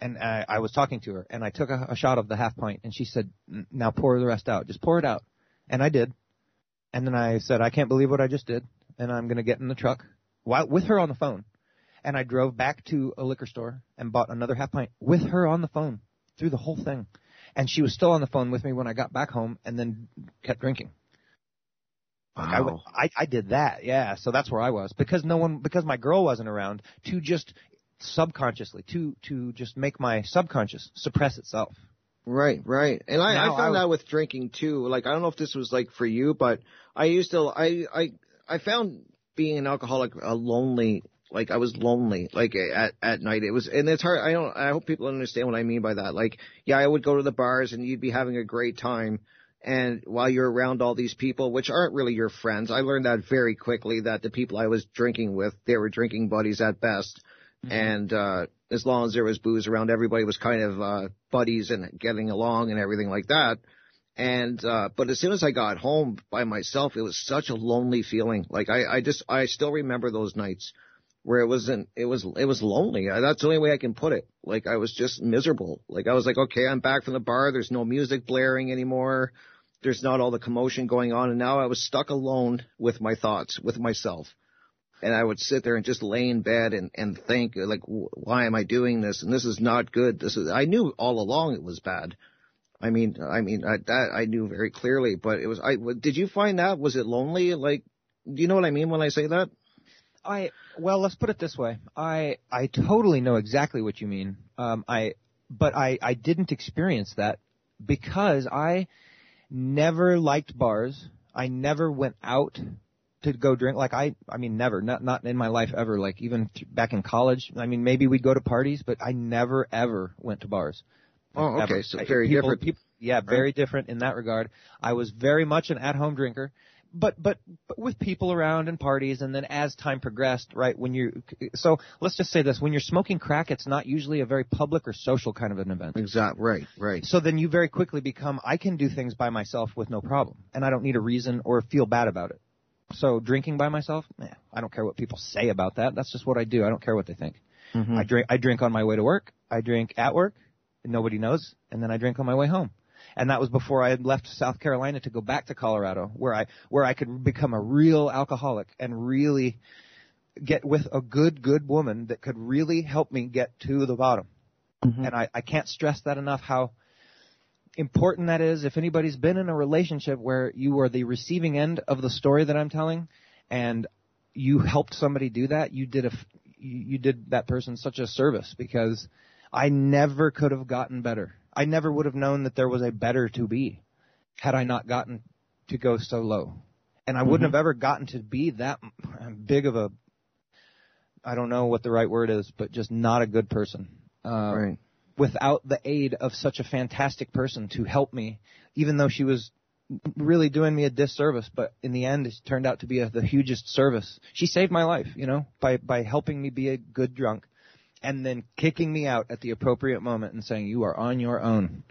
and i, I was talking to her and i took a, a shot of the half pint and she said now pour the rest out just pour it out and i did and then i said i can't believe what i just did and i'm going to get in the truck while with her on the phone and I drove back to a liquor store and bought another half pint with her on the phone through the whole thing. And she was still on the phone with me when I got back home and then kept drinking. Like I, Wow. I, I did that, yeah. So that's where I was because no one, because my girl wasn't around to just subconsciously, to, to just make my subconscious suppress itself. Right, right. And I, I found I- that with drinking too. Like I don't know if this was like for you, but I used to I I I found being an alcoholic a lonely like I was lonely like at at night. It was and it's hard I don't I hope people understand what I mean by that. Like yeah, I would go to the bars and you'd be having a great time and while you're around all these people which aren't really your friends. I learned that very quickly that the people I was drinking with, they were drinking buddies at best. And uh as long as there was booze around, everybody was kind of uh buddies and getting along and everything like that. And uh but as soon as I got home by myself, it was such a lonely feeling. Like I, I just I still remember those nights where it wasn't it was it was lonely. I, that's the only way I can put it. Like I was just miserable. Like I was like, okay, I'm back from the bar. There's no music blaring anymore. There's not all the commotion going on, and now I was stuck alone with my thoughts, with myself and I would sit there and just lay in bed and and think like, why am I doing this? And this is not good. This is I knew all along it was bad. I mean, I mean I, that I knew very clearly, but it was. I did you find that was it lonely? Like, do you know what I mean when I say that? I well, let's put it this way. I I totally know exactly what you mean. Um, I but I I didn't experience that because I never liked bars. I never went out to go drink. Like I I mean never not not in my life ever. Like even th- back in college. I mean maybe we'd go to parties, but I never ever went to bars. Oh, okay, Ever. so I- very people- different. people- yeah, very different in that regard. I was very much an at-home drinker, but but but with people around and parties, and then as time progressed, right when you so let's just say this: when you're smoking crack, it's not usually a very public or social kind of an event. Exactly. Right. Right. So then you very quickly become I can do things by myself with no problem, and I don't need a reason or feel bad about it. So drinking by myself, eh, I don't care what people say about that. That's just what I do. I don't care what they think. Mm-hmm. I drink. I drink on my way to work. I drink at work. And nobody knows, and then I drink on my way home. And that was before I had left South Carolina to go back to Colorado, where I where I could become a real alcoholic and really get with a good good woman that could really help me get to the bottom. And I, I can't stress that enough how important that is. If anybody's been in a relationship where you are the receiving end of the story that I'm telling, and you helped somebody do that, you did a f- you did that person such a service because I never could have gotten better. I never would have known that there was a better to be had I not gotten to go so low. And I wouldn't have ever gotten to be that m- big of a I don't know what the right word is, but just not a good person. Uh, Right. Without the aid of such a fantastic person to help me, even though she was really doing me a disservice, but in the end, it turned out to be a, the hugest service. She saved my life, you know, by by helping me be a good drunk, and then kicking me out at the appropriate moment and saying, "You are on your own."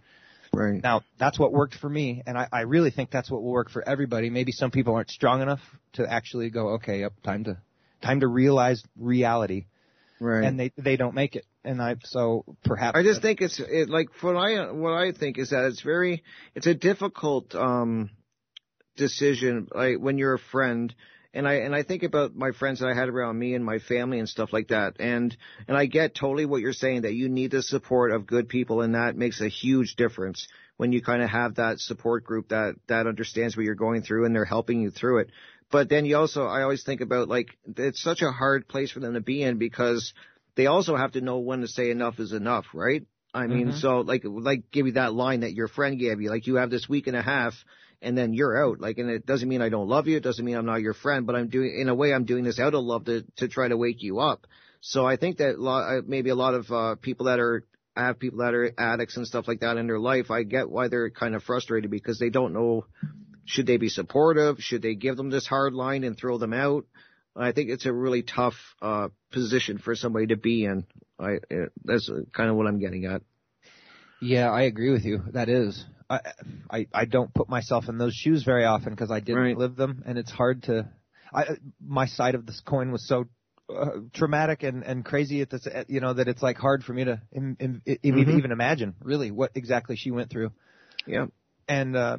Right. Now, that's what worked for me, and I, I really think that's what will work for everybody. Maybe some people aren't strong enough to actually go, "Okay, yep, time to time to realize reality," Right. and they they don't make it. And I so perhaps I just think it's it, like what I what I think is that it's very it's a difficult um decision like when you're a friend and I and I think about my friends that I had around me and my family and stuff like that and and I get totally what you're saying that you need the support of good people and that makes a huge difference when you kind of have that support group that that understands what you're going through and they're helping you through it but then you also I always think about like it's such a hard place for them to be in because they also have to know when to say enough is enough, right? I mean, Mhm. so like like give you that line that your friend gave you, like you have this week and a half, and then you're out. Like, and it doesn't mean I don't love you. It doesn't mean I'm not your friend, but I'm doing, in a way, I'm doing this out of love to, to try to wake you up. So I think that lo- maybe a lot of, uh, people that are, have people that are addicts and stuff like that in their life, I get why they're kind of frustrated because they don't know, should they be supportive? Should they give them this hard line and throw them out? I think it's a really tough, uh, position for somebody to be in. I, that's kind of what I'm getting at. Yeah, I agree with you. That is. I I, I don't put myself in those shoes very often because I didn't Right. live them, and it's hard to. I my side of this coin was so uh, traumatic and and crazy at this, you know, that it's like hard for me to im, im, im, Mhm. even imagine really what exactly she went through. Yeah. And uh,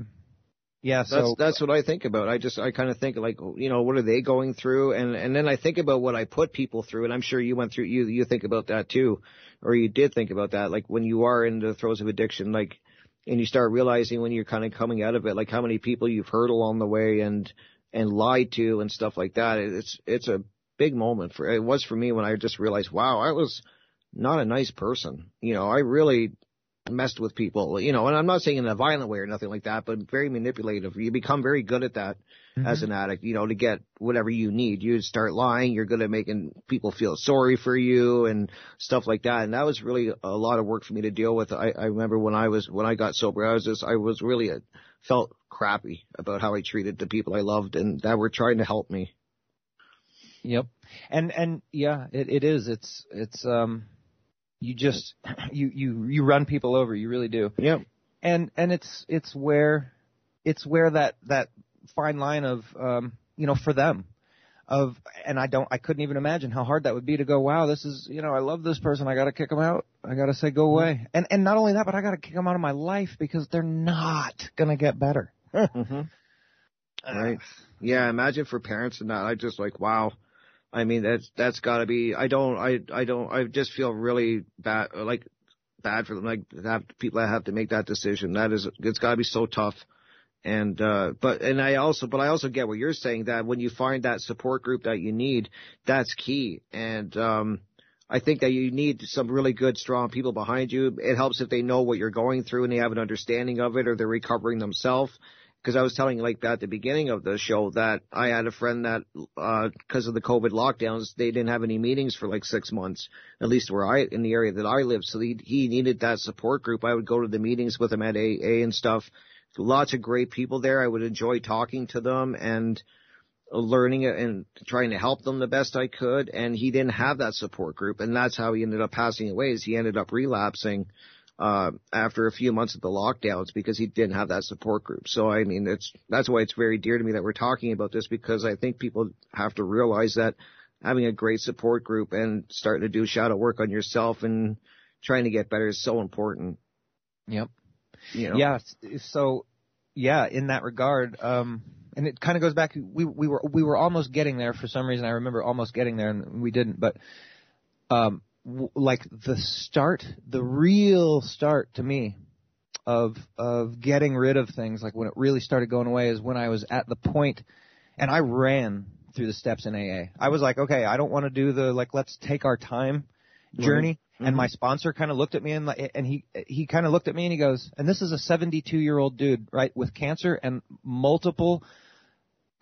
yeah, That's that's what I think about. I just I kind of think like you know what are they going through, and and then I think about what I put people through, and I'm sure you went through you you think about that too, or you did think about that. Like when you are in the throes of addiction, like and you start realizing when you're kind of coming out of it, like how many people you've hurt along the way and and lied to and stuff like that. It's it's a big moment for it was for me when I just realized, wow, I was not a nice person. You know, I really messed with people, you know, and I'm not saying in a violent way or nothing like that, but very manipulative. You become very good at that as an addict, you know, to get whatever you need. You start lying, you're good at making people feel sorry for you and stuff like that. And that was really a lot of work for me to deal with. I, I remember when I was, when I got sober, I was just, I was really a, felt crappy about how I treated the people I loved and that were trying to help me. Yep. And and yeah, it, it is. It's it's um you just (clears throat) you you you run people over, you really do. Yeah. And and it's it's where it's where that that fine line of um you know for them of and I don't I couldn't even imagine how hard that would be to go wow this is you know I love this person I got to kick them out I got to say go away and and not only that but I got to kick them out of my life because they're not going to get better. mm-hmm. (laughs) Right. Yeah. Imagine for parents and that. I just like, wow. I mean, that's, that's gotta be, I don't, I, I don't, I just feel really bad, like, bad for them, like, have people that have to make that decision. That is, it's gotta be so tough. And, uh, but, and I also, but I also get what you're saying that when you find that support group that you need, that's key. And, um, I think that you need some really good, strong people behind you. It helps if they know what you're going through and they have an understanding of it or they're recovering themselves. Because I was telling like at the beginning of the show that I had a friend that, uh, because of the COVID lockdowns, they didn't have any meetings for like six months, at least where I, in the area that I live. So he, he needed that support group. I would go to the meetings with him at AA and stuff. Lots of great people there. I would enjoy talking to them and, learning and trying to help them the best I could. And he didn't have that support group. And that's how he ended up passing away is he ended up relapsing, uh, after a few months of the lockdowns because he didn't have that support group. So I mean, it's, that's why it's very dear to me that we're talking about this because I think people have to realize that having a great support group and starting to do shadow work on yourself and trying to get better is so important. Yep. You know? Yeah. So, yeah, in that regard, um, and it kind of goes back. We we were we were almost getting there for some reason. I remember almost getting there, and we didn't. But um, w- like the start, the real start to me of of getting rid of things, like when it really started going away, is when I was at the point, and I ran through the steps in AA. I was like, okay, I don't want to do the like let's take our time journey. And mm-hmm. my sponsor kind of looked at me and like, and he he kind of looked at me and he goes, and this is a 72 year old dude, right, with cancer and multiple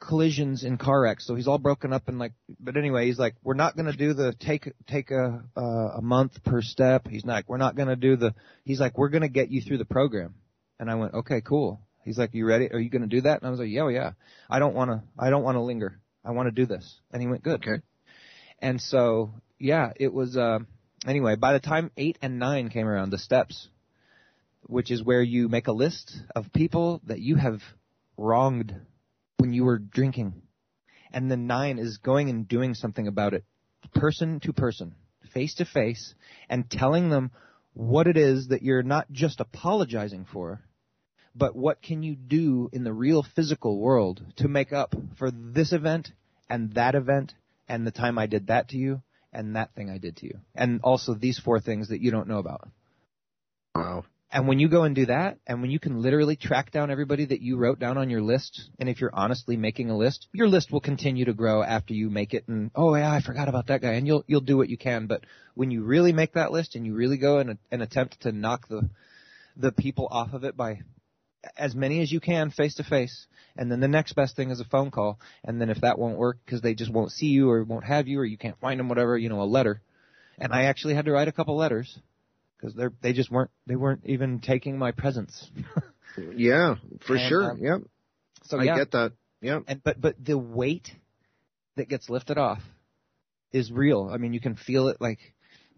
collisions in car wrecks. So he's all broken up and like, but anyway, he's like, we're not going to do the take take a uh, a month per step. He's not. We're not going to do the. He's like, we're going to get you through the program. And I went, okay, cool. He's like, you ready? Are you going to do that? And I was like, yeah, oh, yeah. I don't want to. I don't want to linger. I want to do this. And he went, good. Okay. And so, yeah, it was. Uh, anyway, by the time eight and nine came around, the steps, which is where you make a list of people that you have wronged when you were drinking, and the nine is going and doing something about it, person to person, face to face, and telling them what it is that you're not just apologizing for, but what can you do in the real physical world to make up for this event and that event and the time I did that to you and that thing I did to you. And also these four things that you don't know about. Wow. And when you go and do that, and when you can literally track down everybody that you wrote down on your list, and if you're honestly making a list, your list will continue to grow after you make it. And oh yeah, I forgot about that guy, and you'll you'll do what you can. But when you really make that list and you really go and, and attempt to knock the the people off of it by as many as you can face to face, and then the next best thing is a phone call, and then if that won't work because they just won't see you or won't have you or you can't find them, whatever, you know, a letter. And I actually had to write a couple letters because they they just weren't they weren't even taking my presence. (laughs) yeah, for And, sure. um, yep. So I yeah. get that. Yep. And but but the weight that gets lifted off is real. I mean, you can feel it. Like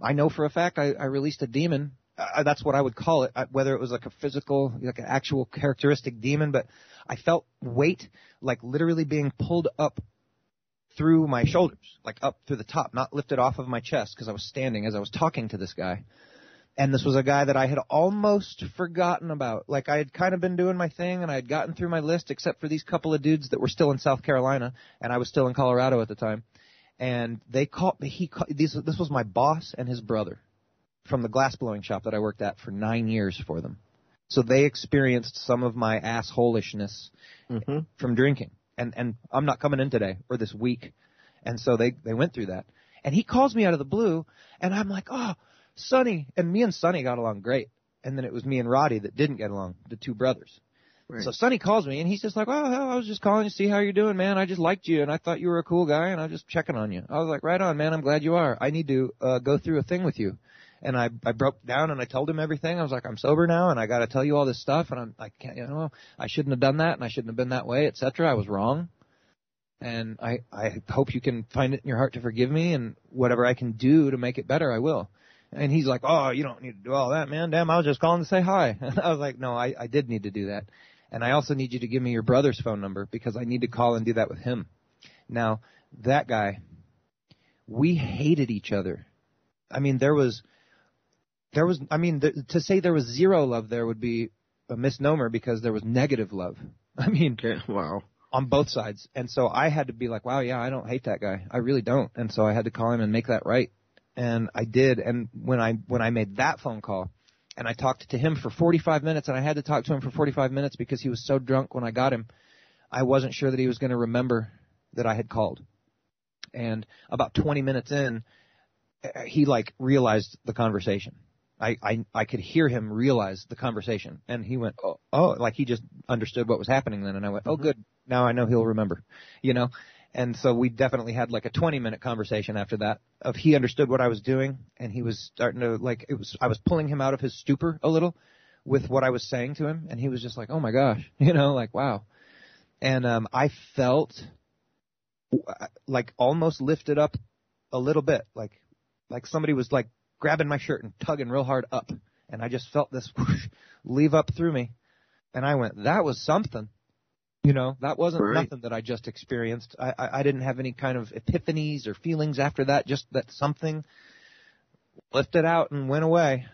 I know for a fact, I, I released a demon. Uh, that's what I would call it. Whether it was like a physical, like an actual characteristic demon, but I felt weight like literally being pulled up through my shoulders, like up through the top, not lifted off of my chest because I was standing as I was talking to this guy. And this was a guy that I had almost forgotten about. Like I had kind of been doing my thing and I had gotten through my list except for these couple of dudes that were still in South Carolina and I was still in Colorado at the time. And they called he ca- these this was my boss and his brother from the glass blowing shop that I worked at for 9 years for them. So they experienced some of my assholishness Mm-hmm. from drinking. And and I'm not coming in today or this week. And so they they went through that. And he calls me out of the blue and I'm like, "Oh, Sonny." And me and Sonny got along great. And then it was me and Roddy that didn't get along, the two brothers. Right. So Sonny calls me and he's just like, "Oh, hell, I was just calling to see how you're doing, man. I just liked you and I thought you were a cool guy and I was just checking on you." I was like, "Right on, man. I'm glad you are. I need to uh, go through a thing with you." And I I broke down and I told him everything. I was like, "I'm sober now and I got to tell you all this stuff and I'm I can't, you know, I shouldn't have done that and I shouldn't have been that way, etc. I was wrong." And I I hope you can find it in your heart to forgive me and whatever I can do to make it better, I will. And he's like, "Oh, you don't need to do all that, man. Damn, I was just calling to say hi." And (laughs) I was like, "No, I I did need to do that." And I also need you to give me your brother's phone number because I need to call and do that with him. Now, that guy, we hated each other. I mean, there was, there was, I mean, th- to say there was zero love there would be a misnomer because there was negative love. (laughs) I mean, Okay. Wow. on both sides. And so I had to be like, wow, yeah, I don't hate that guy. I really don't. And so I had to call him and make that right. And I did. And when I, when I made that phone call and I talked to him for 45 minutes and I had to talk to him for 45 minutes because he was so drunk when I got him, I wasn't sure that he was going to remember that I had called. And about 20 minutes in, uh, he like realized the conversation. I, I I could hear him realize the conversation, and he went, oh, oh, like he just understood what was happening then, and I went, oh, good, now I know he'll remember, you know, and so we definitely had like a 20 minute conversation after that of he understood what I was doing, and he was starting to like it was I was pulling him out of his stupor a little with what I was saying to him, and he was just like, oh my gosh, (laughs) you know, like wow, and um I felt uh, like almost lifted up a little bit, like like somebody was like grabbing my shirt and tugging real hard up, and I just felt this (laughs) whoosh, leave up through me, and I went, that was something. You know, that wasn't Right. nothing that I just experienced. I, I I didn't have any kind of epiphanies or feelings after that. Just that something lifted out and went away.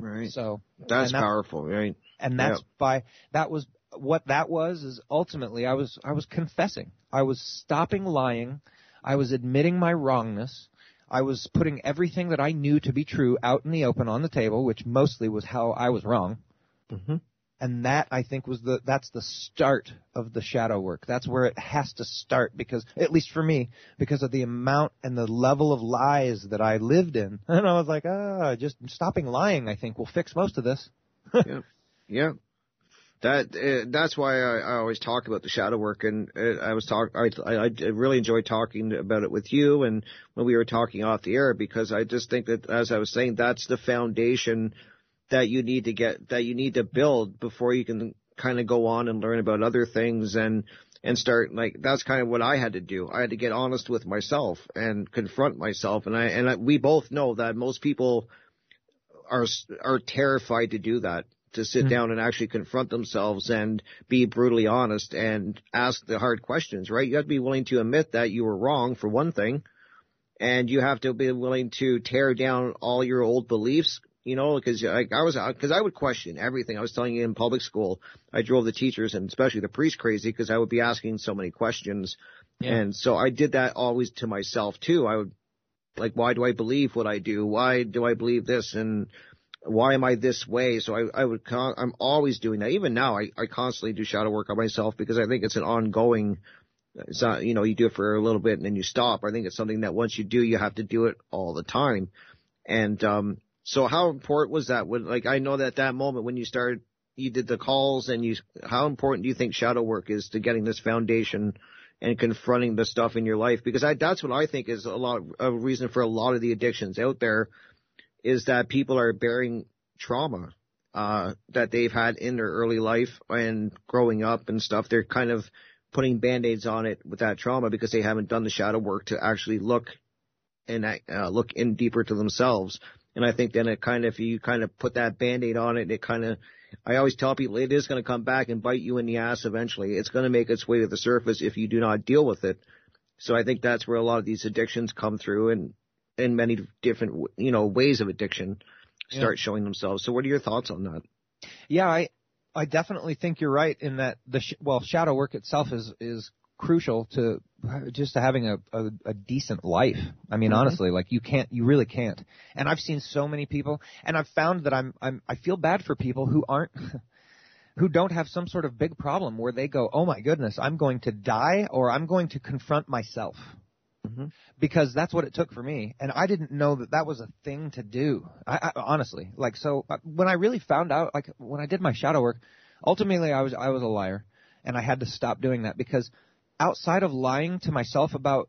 Right. So That's that- powerful, right? and that's Yep. by that was what that was is ultimately I was I was confessing. I was stopping lying. I was admitting my wrongness. I was putting everything that I knew to be true out in the open on the table, which mostly was how I was wrong. Mm-hmm. And that I think was the that's the start of the shadow work. That's where it has to start because at least for me, because of the amount and the level of lies that I lived in. (laughs) And I was like, ah, just stopping lying I think will fix most of this. (laughs) yeah, yeah. That uh, that's why I, I always talk about the shadow work, and uh, I was talk I, I I really enjoyed talking about it with you, and when we were talking off the air, because I just think that as I was saying, that's the foundation that you need to get that you need to build before you can kind of go on and learn about other things and and start like that's kind of what I had to do. I had to get honest with myself and confront myself, and I and I, we both know that most people are are terrified to do that to sit hmm. down and actually confront themselves and be brutally honest and ask the hard questions right? You have to be willing to admit that you were wrong for one thing and you have to be willing to tear down all your old beliefs you know because like i was because i would question everything i was telling you in public school i drove the teachers and especially the priests crazy because i would be asking so many questions Yeah. and so i did that always to myself too i would like why do I believe what I do? Why do I believe this? And why am I this way? So I, I would, con- I'm always doing that. Even now, I, I constantly do shadow work on myself because I think it's an ongoing, it's not, you know, you do it for a little bit and then you stop. I think it's something that once you do, you have to do it all the time. And, um, so how important was that? When, like, I know that that moment when you started, you did the calls and you, how important do you think shadow work is to getting this foundation and confronting the stuff in your life? Because I, that's what I think is a lot, a reason for a lot of the addictions out there is that people are bearing trauma, uh, that they've had in their early life and growing up and stuff. They're kind of putting band-aids on it with that trauma because they haven't done the shadow work to actually look and uh, look in deeper to themselves. And I think then it kind of, if you kind of put that band-aid on it, it kind of, I always tell people it is going to come back and bite you in the ass eventually. It's going to make its way to the surface if you do not deal with it. So I think that's where a lot of these addictions come through and, in many different, you know, ways of addiction start yeah. showing themselves. So what are your thoughts on that? Yeah, I, I definitely think you're right in that the, sh- well, shadow work itself is, is crucial to just to having a, a, a decent life. I mean, mm-hmm. honestly, like you can't, you really can't. And I've seen so many people, and I've found that I'm, I'm, I feel bad for people who aren't, (laughs) who don't have some sort of big problem where they go, oh my goodness, I'm going to die or I'm going to confront myself. Mm-hmm. Because that's what it took for me, and I didn't know that that was a thing to do. I, I honestly, like, so uh, when I really found out, like, when I did my shadow work, ultimately I was I was a liar, and I had to stop doing that because outside of lying to myself about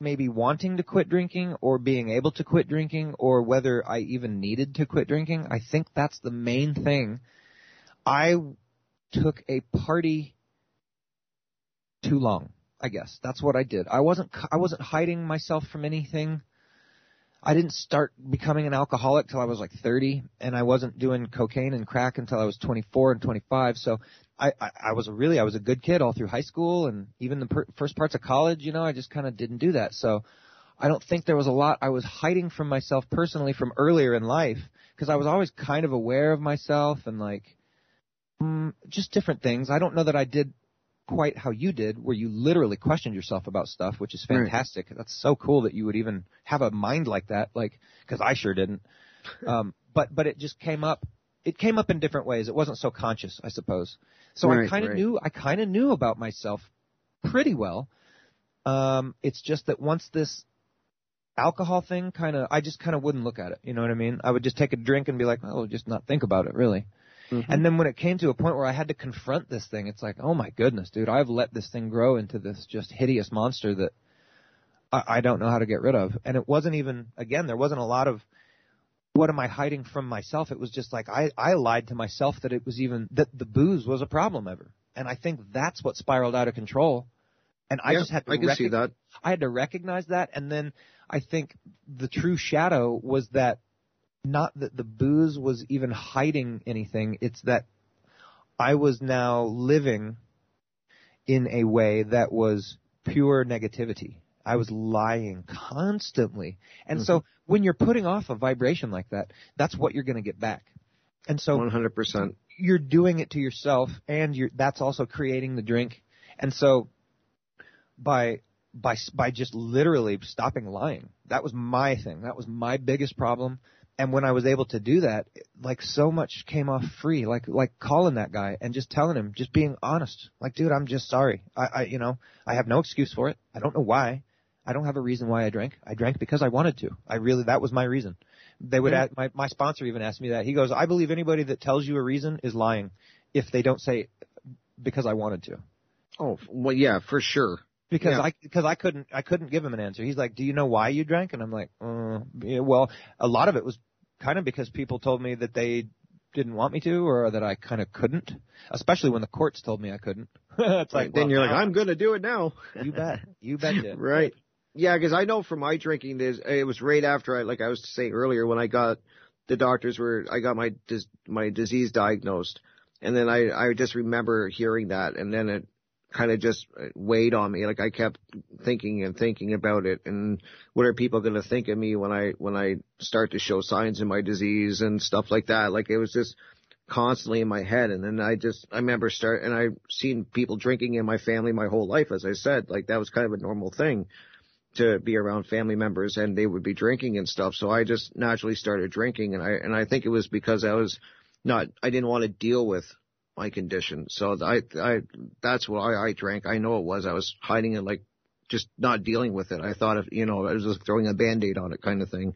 maybe wanting to quit drinking or being able to quit drinking or whether I even needed to quit drinking, I think that's the main thing. I took a party too long. I guess that's what I did. I wasn't I wasn't hiding myself from anything. I didn't start becoming an alcoholic till I was like 30, and I wasn't doing cocaine and crack until I was 24 and 25. So I, I, I was a really, I was a good kid all through high school and even the per- first parts of college, you know, I just kind of didn't do that. So I don't think there was a lot I was hiding from myself personally from earlier in life because I was always kind of aware of myself and like, mm, just different things. I don't know that I did quite how you did, where you literally questioned yourself about stuff, which is fantastic. Right. That's so cool that you would even have a mind like that, like, cause I sure didn't. (laughs) Um, but, but it just came up it came up in different ways. It wasn't so conscious, I suppose. So right, I kind of right. knew, I kind of knew about myself pretty well. Um, it's just that once this alcohol thing kind of, I just kind of wouldn't look at it. You know what I mean? I would just take a drink and be like, oh, just not think about it really. Mm-hmm. And then when it came to a point where I had to confront this thing, it's like, oh my goodness, dude, I've let this thing grow into this just hideous monster that I, I don't know how to get rid of. And it wasn't even, again, there wasn't a lot of what am I hiding from myself? It was just like I, I lied to myself that it was even that the booze was a problem ever. And I think that's what spiraled out of control. And I yeah, just had to I can rec- see that. I had to recognize that and then I think the true shadow was that not that the booze was even hiding anything, it's that I was now living in a way that was pure negativity. I was lying constantly. And mm-hmm. so when you're putting off a vibration like that, that's what you're going to get back. And so 100%. You're doing it to yourself and you're, that's also creating the drink. And so by, by, by just literally stopping lying, that was my thing. That was my biggest problem. And when I was able to do that, like so much came off free, like, like calling that guy and just telling him, just being honest. Like, dude, I'm just sorry. I, I, you know, I have no excuse for it. I don't know why. I don't have a reason why I drank. I drank because I wanted to. I really, that was my reason. They would, yeah. ask, my, my sponsor even asked me that. He goes, I believe anybody that tells you a reason is lying if they don't say because I wanted to. Oh, well, yeah, for sure. Because yeah. I, because I couldn't, I couldn't give him an answer. He's like, do you know why you drank? And I'm like, uh, yeah, well, a lot of it was kind of because people told me that they didn't want me to or that I kind of couldn't, especially when the courts told me I couldn't. (laughs) it's like, then well, you're like, I'm going to do it now. (laughs) you bet. You bet. (laughs) right. Yeah, because I know from my drinking, there's, it was right after I, like I was saying earlier, when I got the doctors were, I got my dis, my disease diagnosed, and then I I just remember hearing that, and then it kind of just uh, weighed on me. Like I kept thinking and thinking about it, and what are people going to think of me when I when I start to show signs of my disease and stuff like that? Like it was just constantly in my head. And then I just, I remember start, and I've seen people drinking in my family my whole life, as I said, like that was kind of a normal thing to be around family members and they would be drinking and stuff. So I just naturally started drinking and I, and I think it was because I was not, I didn't want to deal with my condition. So I, I, that's why I drank. I know it was. I was hiding it like just not dealing with it. I thought of, you know, I was just throwing a band-aid on it kind of thing.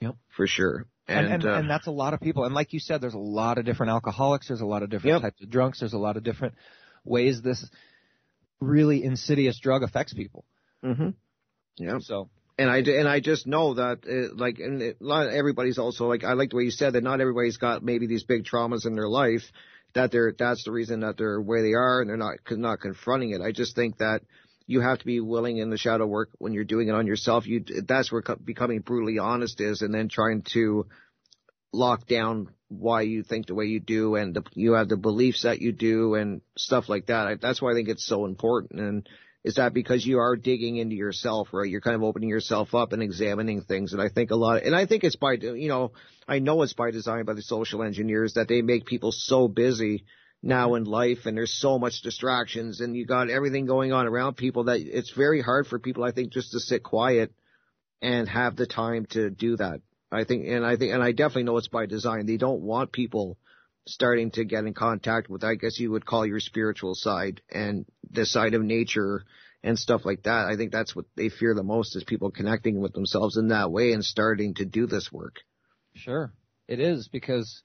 Yep. For sure. And And, and, uh, and that's a lot of people. And like you said, there's a lot of different alcoholics. There's a lot of different Yep. types of drunks. There's a lot of different ways this really insidious drug affects people. hmm Yeah. So And I and I just know that uh, like and it, everybody's also like I like the way you said that not everybody's got maybe these big traumas in their life that they're that's the reason that they're where they are and they're not not confronting it. I just think that you have to be willing in the shadow work when you're doing it on yourself. You that's where co- becoming brutally honest is, and then trying to lock down why you think the way you do and the, you have the beliefs that you do and stuff like that. I, that's why I think it's so important. And is that because you are digging into yourself, right? You're kind of opening yourself up and examining things. And I think a lot, and I think it's by, you know, I know it's by design by the social engineers that they make people so busy now in life and there's so much distractions and you got everything going on around people that it's very hard for people, I think, just to sit quiet and have the time to do that. I think, and I think, and I definitely know it's by design. They don't want people starting to get in contact with, I guess you would call your spiritual side and the side of nature and stuff like that. I think that's what they fear the most is people connecting with themselves in that way and starting to do this work. Sure, it is because,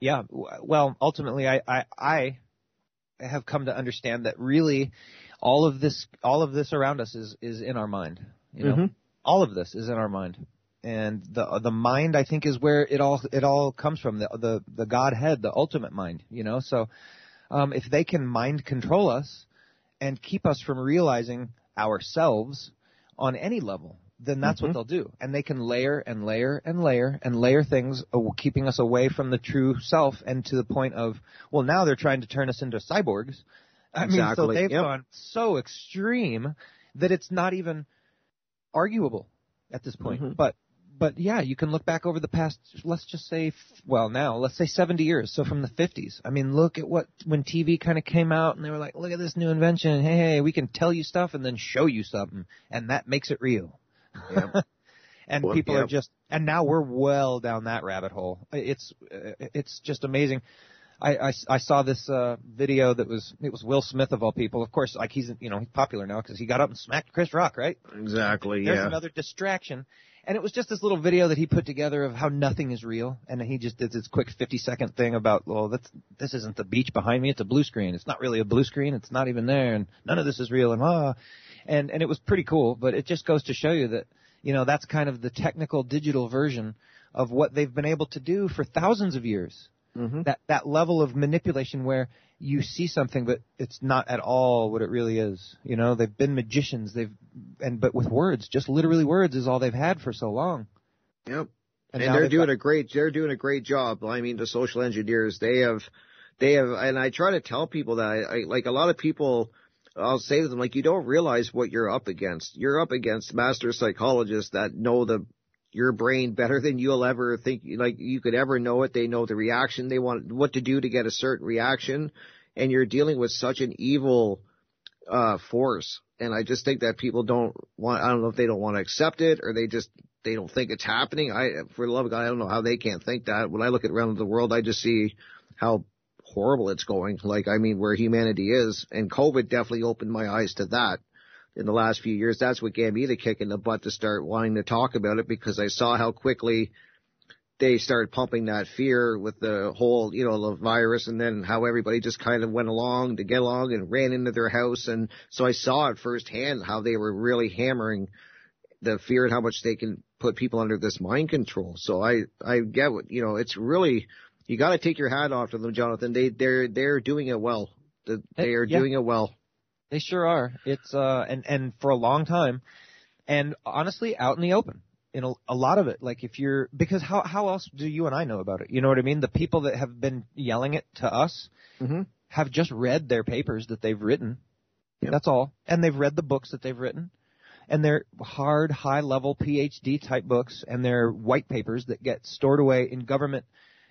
yeah. Well, ultimately, I, I I have come to understand that really, all of this all of this around us is is in our mind. You know, Mhm. all of this is in our mind, and the the mind I think is where it all it all comes from. The the the Godhead, the ultimate mind. You know, so um, if they can mind control us and keep us from realizing ourselves on any level, then that's Mhm. what they'll do. And they can layer and layer and layer and layer things, uh, keeping us away from the true self and to the point of, well, now they're trying to turn us into cyborgs. I mean, so they've Yep. gone so extreme that it's not even arguable at this point. Mhm. But but yeah, you can look back over the past, let's just say, f- well, now let's say 70 years. So from the 50s. I mean, look at what when TV kind of came out, and they were like, look at this new invention. Hey, hey, we can tell you stuff and then show you something, and that makes it real. (laughs) And Well, people yeah. are just, and now we're well down that rabbit hole. It's uh, it's just amazing. I, I, I saw this uh, video that was it was Will Smith of all people. Of course, like he's you know he's popular now because he got up and smacked Chris Rock, right? Exactly. There's yeah. another distraction. And it was just this little video that he put together of how nothing is real, and he just did this quick 50 second thing about, well, that's this isn't the beach behind me; it's a blue screen. It's not really a blue screen; it's not even there, and none of this is real, and ah, and and it was pretty cool. But it just goes to show you that you know that's kind of the technical digital version of what they've been able to do for thousands of years. Mhm. That that level of manipulation where you see something but it's not at all what it really is. You know, they've been magicians. They've and but with words, just literally words is all they've had for so long. Yep. And, And, they're doing got- a great they're doing a great job. I mean, the social engineers they have they have and I try to tell people that I, I like a lot of people I'll say to them like you don't realize what you're up against. You're up against master psychologists that know the your brain better than you'll ever think like you could ever know it. They know the reaction they want what to do to get a certain reaction and you're dealing with such an evil uh force and I just think that people don't want I don't know if they don't want to accept it or they just they don't think it's happening. I for the love of God, I don't know how they can't think that. When I look at around the world, I just see how horrible it's going. Like I mean where humanity is and COVID definitely opened my eyes to that in the last few years. That's what gave me the kick in the butt to start wanting to talk about it because I saw how quickly they started pumping that fear with the whole, you know, the virus and then how everybody just kind of went along to get along and ran into their house. And so I saw it firsthand how they were really hammering the fear and how much they can put people under this mind control. So I, I get what, you know, it's really, you got to take your hat off to them, Jonathan. They, they're, they're doing it well. The- They are Yeah. doing it well. They sure are. It's uh and and for a long time, and honestly, out in the open. In a, a lot of it, like if you're because how how else do you and I know about it? You know what I mean? The people that have been yelling it to us Mm-hmm. have just read their papers that they've written. Yep. That's all, and they've read the books that they've written, and they're hard, high level PhD type books, and they're white papers that get stored away in government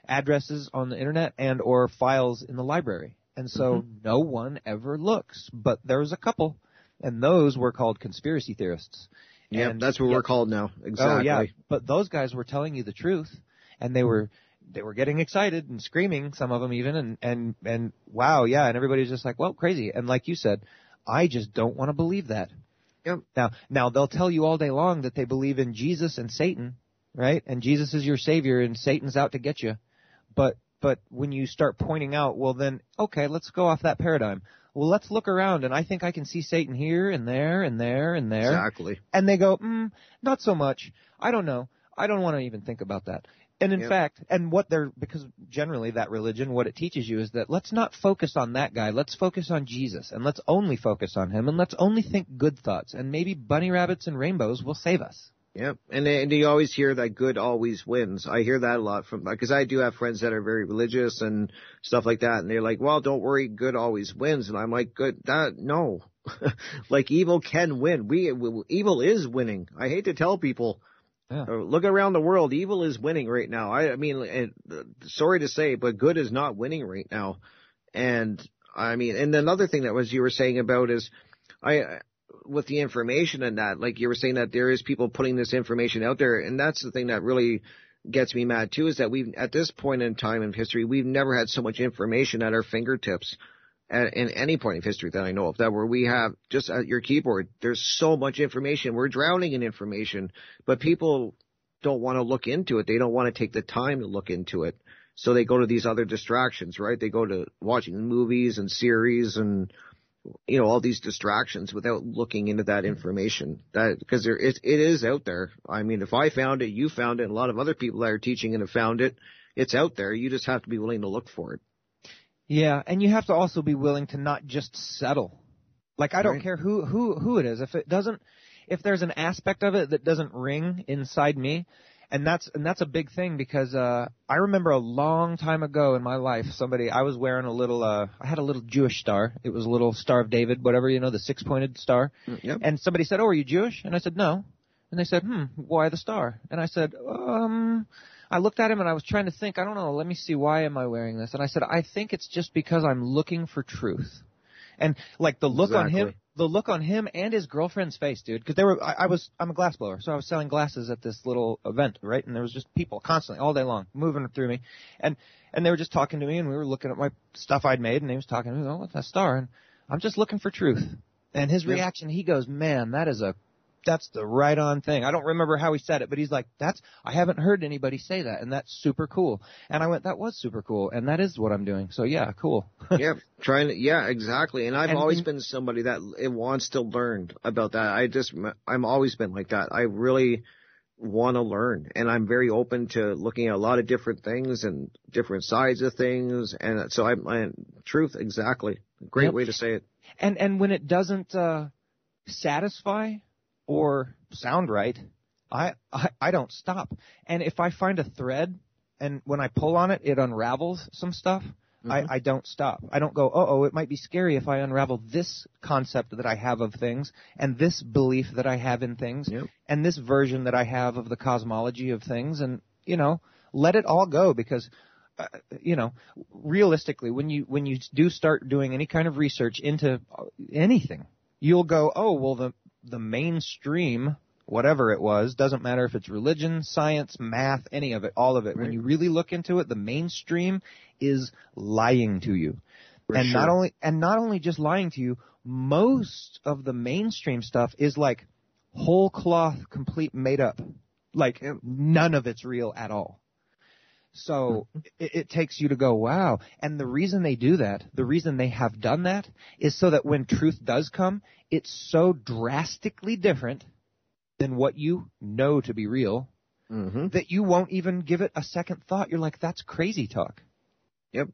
addresses on the internet and or files in the library. And so Mm-hmm. no one ever looks, but there's a couple, and those were called conspiracy theorists. Yeah, that's what yeah. we're called now. Exactly. Oh yeah, but those guys were telling you the truth, and they were they were getting excited and screaming, some of them even, and and and wow, yeah, and everybody's just like, well, crazy. And like you said, I just don't want to believe that. Yep. Now, now they'll tell you all day long that they believe in Jesus and Satan, right? And Jesus is your savior and Satan's out to get you. But but when you start pointing out, well then, okay, let's go off that paradigm. Well, let's look around and I think I can see Satan here and there and there and there. Exactly. And they go, mm, not so much. I don't know. I don't want to even think about that. And in Yep. fact, and what they're, because generally that religion, what it teaches you is that let's not focus on that guy. Let's focus on Jesus and let's only focus on him and let's only think good thoughts and maybe bunny rabbits and rainbows will save us. Yep, and and you always hear that good always wins. I hear that a lot from because I do have friends that are very religious and stuff like that, and they're like, "Well, don't worry, good always wins." And I'm like, "Good, that no, (laughs) like evil can win. We evil is winning. I hate to tell people, Yeah. uh, look around the world, evil is winning right now. I, I mean, and, uh, sorry to say, but good is not winning right now. And I mean, and another thing that was you were saying about is, I with the information and that, like you were saying that there is people putting this information out there, and that's the thing that really gets me mad too, is that we've at this point in time in history, we've never had so much information at our fingertips. At, in any point of history that I know of, that where we have just at your keyboard, there's so much information. We're drowning in information, but people don't want to look into it. They don't want to take the time to look into it. So they go to these other distractions, right? They go to watching movies and series and you know all these distractions without looking into that mm-hmm. information. That because there it, it is out there. I mean, if I found it, you found it, and a lot of other people that are teaching and have found it. It's out there. You just have to be willing to look for it. Yeah, and you have to also be willing to not just settle. Like I don't Right. care who who who it is. If it doesn't if there's an aspect of it that doesn't ring inside me, and that's and that's a big thing because uh I remember a long time ago in my life somebody I was wearing a little uh I had a little Jewish star. It was a little Star of David, whatever, you know, the six-pointed star. Yep. And somebody said, "Oh, are you Jewish?" And I said, "No." And they said, "Hmm, why the star?" And I said, "Um, I looked at him and I was trying to think. I don't know. Let me see. Why am I wearing this?" And I said, "I think it's just because I'm looking for truth." And like the look on him, Exactly. The look on him and his girlfriend's face, dude. Because they were, I, I was, I'm a glass blower, so I was selling glasses at this little event, right? And there was just people constantly, all day long, moving through me, and and they were just talking to me, and we were looking at my stuff I'd made, and he was talking to me, oh, what's that star? And I'm just looking for truth. And his reaction, he goes, man, that is a that's the right on thing. I don't remember how he said it, but he's like, that's, I haven't heard anybody say that, and that's super cool. And I went, that was super cool, and that is what I'm doing. So yeah, cool. (laughs) yeah, trying to, yeah, exactly. And I've And- always been somebody that it wants to learn about that. I just, I'm always been like that. I really want to learn and I'm very open to looking at a lot of different things and different sides of things. And so I'm, I, truth, exactly. Great Yep. way to say it. And and when it doesn't uh, satisfy or sound right, I, I I don't stop. And if I find a thread and when I pull on it, it unravels some stuff. Mm-hmm. I, I don't stop. I don't go, oh, oh, it might be scary if I unravel this concept that I have of things and this belief that I have in things Yep. and this version that I have of the cosmology of things and, you know, let it all go because uh, you know, realistically, when you when you do start doing any kind of research into uh, anything, you'll go, oh well, the the mainstream, whatever it was, doesn't matter if it's religion, science, math, any of it, all of it. When you really look into it, the mainstream is lying to you, For and not only and not only just lying to you, most of the mainstream stuff is like whole cloth, complete made up. Like none of it's real at all. So it, it takes you to go, wow. And the reason they do that, the reason they have done that, is so that when truth does come, it's so drastically different than what you know to be real Mm-hmm. that you won't even give it a second thought. You're like, that's crazy talk. Yep.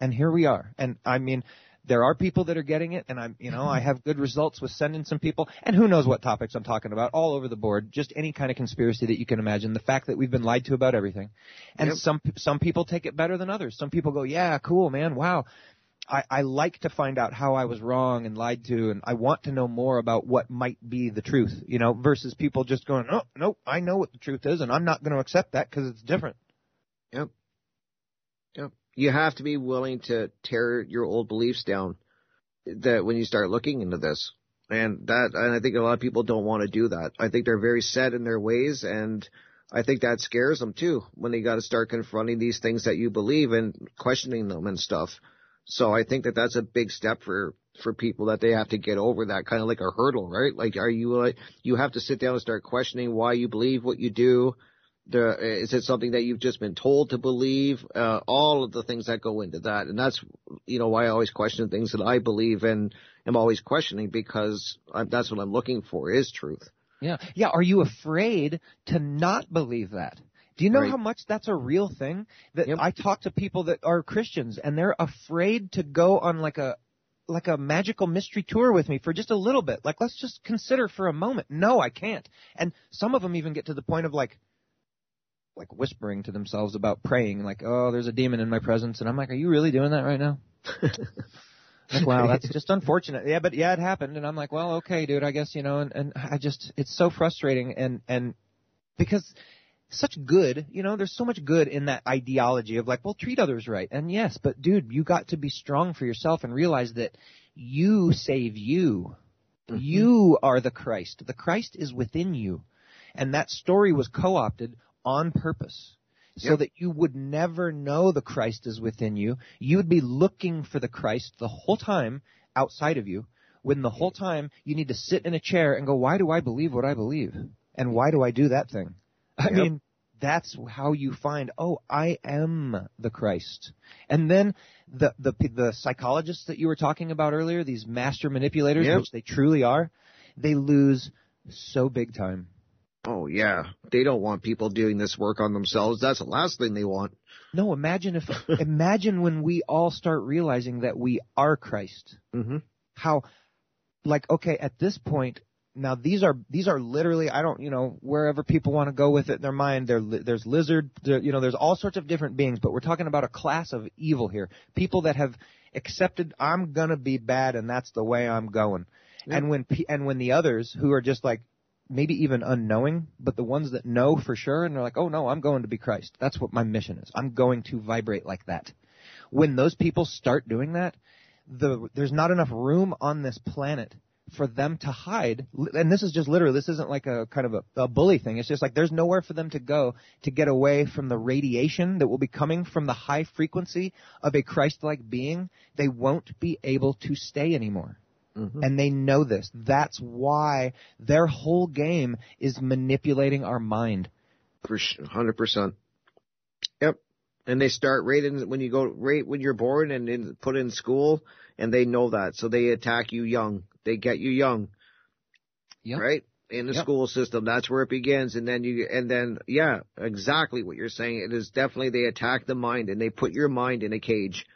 And here we are. And I mean, there are people that are getting it, and I'm, you know, I have good results with sending some people, and who knows what topics I'm talking about, all over the board, just any kind of conspiracy that you can imagine. The fact that we've been lied to about everything, and Yep. some some people take it better than others. Some people go, yeah, cool, man, wow. I, I like to find out how I was wrong and lied to, and I want to know more about what might be the truth, you know, versus people just going, oh, no, I know what the truth is, and I'm not going to accept that because it's different. Yep. Yep. You have to be willing to tear your old beliefs down that when you start looking into this. And that, and I think a lot of people don't want to do that. I think they're very set in their ways and I think that scares them too when they got to start confronting these things that you believe and questioning them and stuff. So I think that that's a big step for, for people that they have to get over that kind of like a hurdle, right? Like, are you like, you have to sit down and start questioning why you believe what you do The, is it something that you've just been told to believe? Uh, all of the things that go into that, and that's you know why I always question things that I believe and am always questioning because I'm, that's what I'm looking for is truth. Yeah, yeah. Are you afraid to not believe that? Do you know Right. how much that's a real thing? That Yep. I talk to people that are Christians and they're afraid to go on like a like a magical mystery tour with me for just a little bit. Like let's just consider for a moment. No, I can't. And some of them even get to the point of like like whispering to themselves about praying like, "Oh, there's a demon in my presence." And I'm like, "Are you really doing that right now?" (laughs) Like, wow, that's just unfortunate. Yeah, but yeah, it happened, and I'm like, well, okay, dude, I guess you know, and, and I just, it's so frustrating, and and because such good, you know, there's so much good in that ideology of like, well, treat others right, and yes, but dude, you got to be strong for yourself and realize that you save you, mm-hmm. you are the Christ. The Christ is within you, and that story was co-opted on purpose so Yep. that you would never know the Christ is within you. You would be looking for the Christ the whole time outside of you, when the whole time you need to sit in a chair and go, why do I believe what I believe? And why do I do that thing? I Yep. mean, that's how you find, oh, I am the Christ. And then the, the, the psychologists that you were talking about earlier, these master manipulators, Yep. which they truly are, they lose so big time. Oh yeah, they don't want people doing this work on themselves. That's the last thing they want. No, imagine if, (laughs) imagine when we all start realizing that we are Christ. Mm-hmm. How, like, okay, at this point, now these are, these are literally, I don't, you know, wherever people want to go with it in their mind, there, there's lizard, there, you know, there's all sorts of different beings, but we're talking about a class of evil here. People that have accepted, I'm gonna be bad and that's the way I'm going. And when, pe- and when the others who are just like, maybe even unknowing, but the ones that know for sure and they're like, oh no, I'm going to be Christ. That's what my mission is. I'm going to vibrate like that. When those people start doing that, the, there's not enough room on this planet for them to hide. And this is just literally, this isn't like a kind of a, a bully thing. It's just like there's nowhere for them to go to get away from the radiation that will be coming from the high frequency of a Christ-like being. They won't be able to stay anymore. Mm-hmm. And they know this. That's why their whole game is manipulating our mind. For hundred percent. Yep. And they start right in when you go right when you're born and in, put in school, and they know that, so they attack you young. They get you young. Yep. Right in the Yep. school system, that's where it begins, and then you and then yeah, exactly what you're saying. It is definitely they attack the mind and they put your mind in a cage.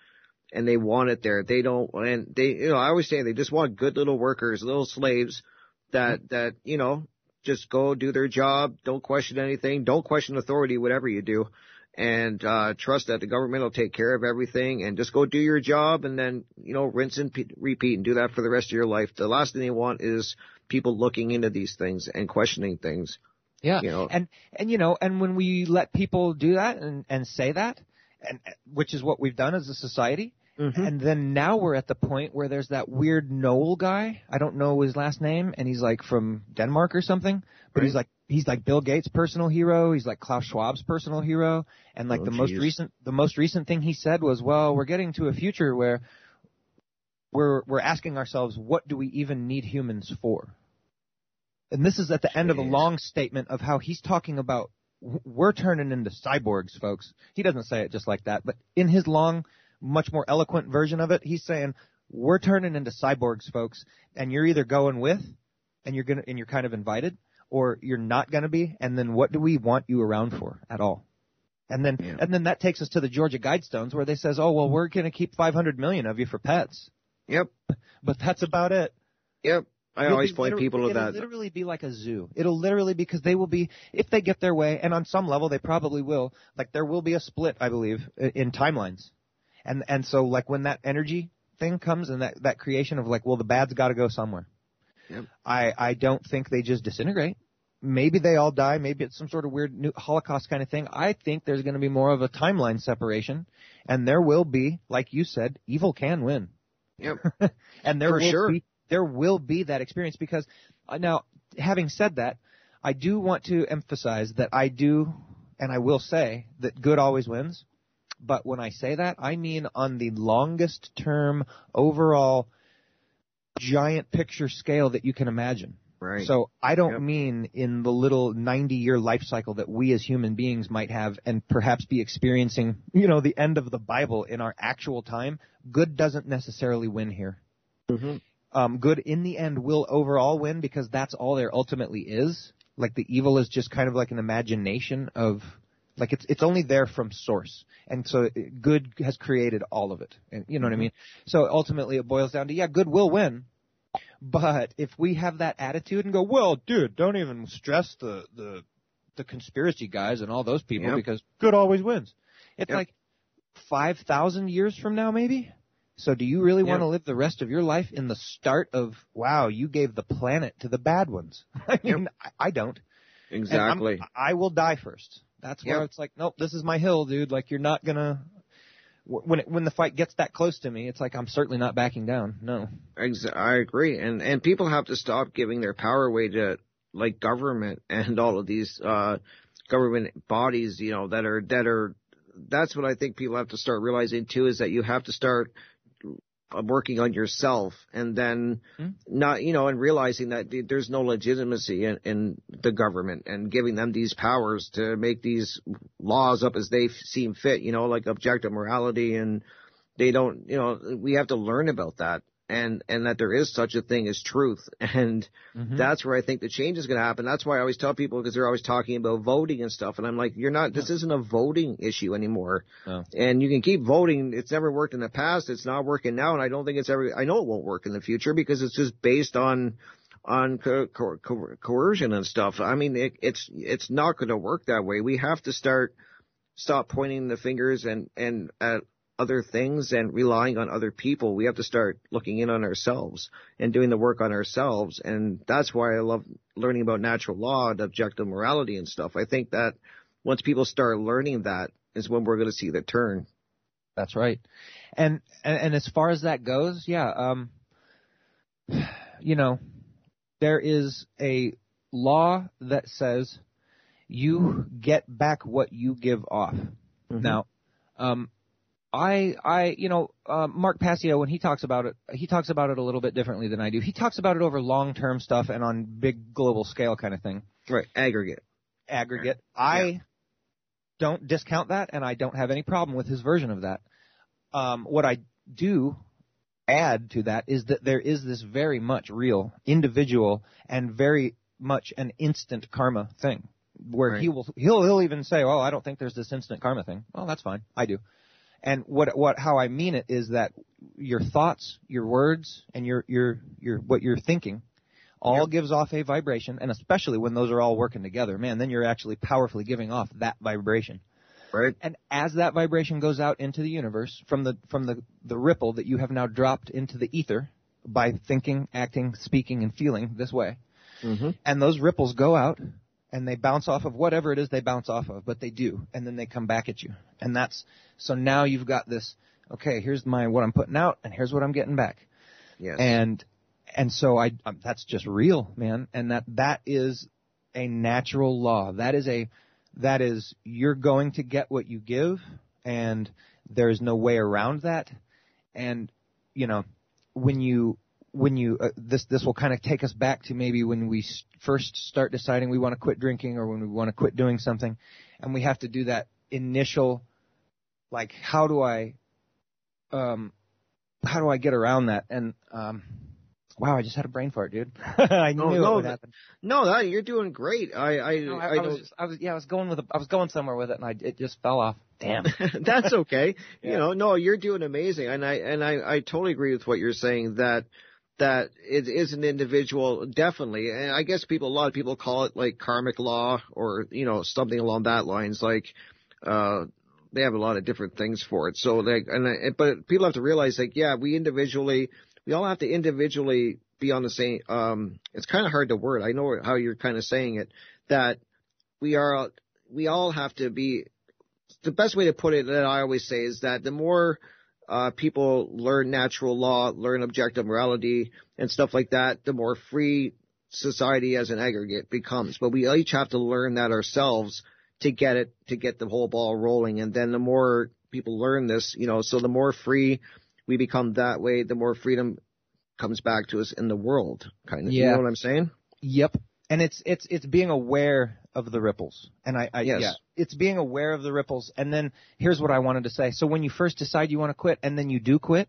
And they want it there. They don't, and they, you know, I always say they just want good little workers, little slaves that, that, you know, just go do their job, don't question anything, don't question authority, whatever you do, and uh, trust that the government will take care of everything, and just go do your job, and then you know rinse and pe- repeat, and do that for the rest of your life. The last thing they want is people looking into these things and questioning things. Yeah. You know. And and you know, and when we let people do that and and say that, and which is what we've done as a society, Mm-hmm. and then now we're at the point where there's that weird Noel guy. I don't know his last name, and he's like from Denmark or something. But he's like he's like Bill Gates' personal hero. He's like Klaus Schwab's personal hero. And like Oh, the most recent the most recent thing he said was, well, we're getting to a future where we're we're asking ourselves, what do we even need humans for? And this is at the end of a long statement of how he's talking about we're turning into cyborgs, folks. He doesn't say it just like that, but in his long, much more eloquent version of it, he's saying we're turning into cyborgs, folks, and you're either going with, and you're gonna, and you're kind of invited, or you're not gonna be, and then what do we want you around for at all? And then, Yeah. and then that takes us to the Georgia Guidestones where they says, oh well, we're gonna keep 500 million of you for pets, Yep. but that's about it. Yep. I It'll always point people to that. it'll literally be like a zoo. It'll literally because they will be if they get their way, and on some level they probably will. Like there will be a split, I believe, in timelines, and and so like when that energy thing comes and that that creation of like, well, the bad's got to go somewhere. Yep. I I don't think they just disintegrate. Maybe they all die. Maybe it's some sort of weird new Holocaust kind of thing. I think there's going to be more of a timeline separation, and there will be, like you said, evil can win Yep. (laughs) and there For will sure. be there will be that experience because uh, now having said that i do want to emphasize that i do and i will say that good always wins but when i say that i mean on the longest term overall giant picture scale that you can imagine Right. So I don't Yep. mean in the little 90 year life cycle that we as human beings might have and perhaps be experiencing, you know, the end of the Bible in our actual time. Good doesn't necessarily win here. Mm-hmm. Um, good in the end will overall win because that's all there ultimately is. Like the evil is just kind of like an imagination of, like it's it's only there from source, and so uh, good has created all of it. And you know what I mm-hmm. mean? So ultimately, it boils down to yeah, good will win, but if we have that attitude and go, well, dude, don't even stress the the the conspiracy guys and all those people Yep. because good always wins. It's Yep. like five thousand years from now, maybe. So do you really want to live the rest of your life in the start of wow, you gave the planet to the bad ones? (laughs) I mean, I, I don't. Exactly. I will die first. That's where Yep. it's like, nope, this is my hill, dude. Like you're not gonna. When it, when the fight gets that close to me, it's like I'm certainly not backing down. No. I agree, and and people have to stop giving their power away to like government (laughs) and all of these uh, government bodies, you know, that are that are. That's what I think people have to start realizing too is that you have to start working on yourself, and then Hmm. not, you know, and realizing that there's no legitimacy in, in the government and giving them these powers to make these laws up as they f- seem fit, you know, like objective morality and they don't you know we have to learn about that and and that there is such a thing as truth. (laughs) And Mm-hmm. that's where i think the change is going to happen. That's why i always tell people because they're always talking about voting and stuff and i'm like you're not this isn't a voting issue anymore. And you can keep voting. It's never worked in the past. It's not working now and i don't think it's ever i know it won't work in the future because it's just based on on co- co- co- coercion and stuff. I mean it, it's it's not going to work that way. We have to start stop pointing the fingers and and at other things and relying on other people. We have to start looking in on ourselves and doing the work on ourselves. And that's why I love learning about natural law and objective morality and stuff. I think that once people start learning that is when we're going to see the turn. That's right. And, and and as far as that goes, yeah, um you know, there is a law that says you get back what you give off. Now, um I I you know, uh, Mark Passio when he talks about it, he talks about it a little bit differently than I do. He talks about it over long-term stuff and on big global scale kind of thing. Right, aggregate. Aggregate. I don't discount that and I don't have any problem with his version of that. Um, what I do add to that is that there is this very much real, individual, and very much an instant karma thing, where he will he'll he'll even say, "Well, I don't think there's this instant karma thing." Well, that's fine, I do. And what what how I mean it is that your thoughts, your words, and your your your what you're thinking all gives off a vibration, and especially when those are all working together, man, then you're actually powerfully giving off that vibration. Right. And as that vibration goes out into the universe from the from the, the ripple that you have now dropped into the ether by thinking, acting, speaking, and feeling this way, Mm-hmm. and those ripples go out and they bounce off of whatever it is they bounce off of, but they do, and then they come back at you. And that's so now you've got this. Okay, here's my what I'm putting out, and here's what I'm getting back. Yes. And and so I um, that's just real, man. And that that is a natural law. That is a that is you're going to get what you give, and there's no way around that. And you know when you when you uh, this this will kind of take us back to maybe when we first start deciding we want to quit drinking or when we want to quit doing something, and we have to do that initial like how do I um how do I get around that? And um wow I just had a brain fart dude. (laughs) I No, knew no, it would happen. No, that, you're doing great. I I, no, I, I, I was just, I was yeah I was going with a, I was going somewhere with it and I it just fell off. Damn. (laughs) That's okay. (laughs) You know, no, you're doing amazing, and I and I I totally agree with what you're saying that that it is an individual definitely, and I guess people a lot of people call it like karmic law or you know something along that lines. Like, uh, they have a lot of different things for it. So like, and I, but people have to realize like, yeah, we individually, we all have to individually be on the same. Um, it's kind of hard to word. I know how you're kind of saying it that we are we all have to be the best way to put it that I always say is that the more uh, people learn natural law, learn objective morality and stuff like that, the more free society as an aggregate becomes. But we each have to learn that ourselves to get it, to get the whole ball rolling. And then the more people learn this, you know, so the more free we become that way, the more freedom comes back to us in the world, kind of. You Yeah. know what I'm saying? Yep. And it's it's it's being aware of the ripples. And I, I Yes. yeah, it's being aware of the ripples. And then here's what I wanted to say. So when you first decide you want to quit and then you do quit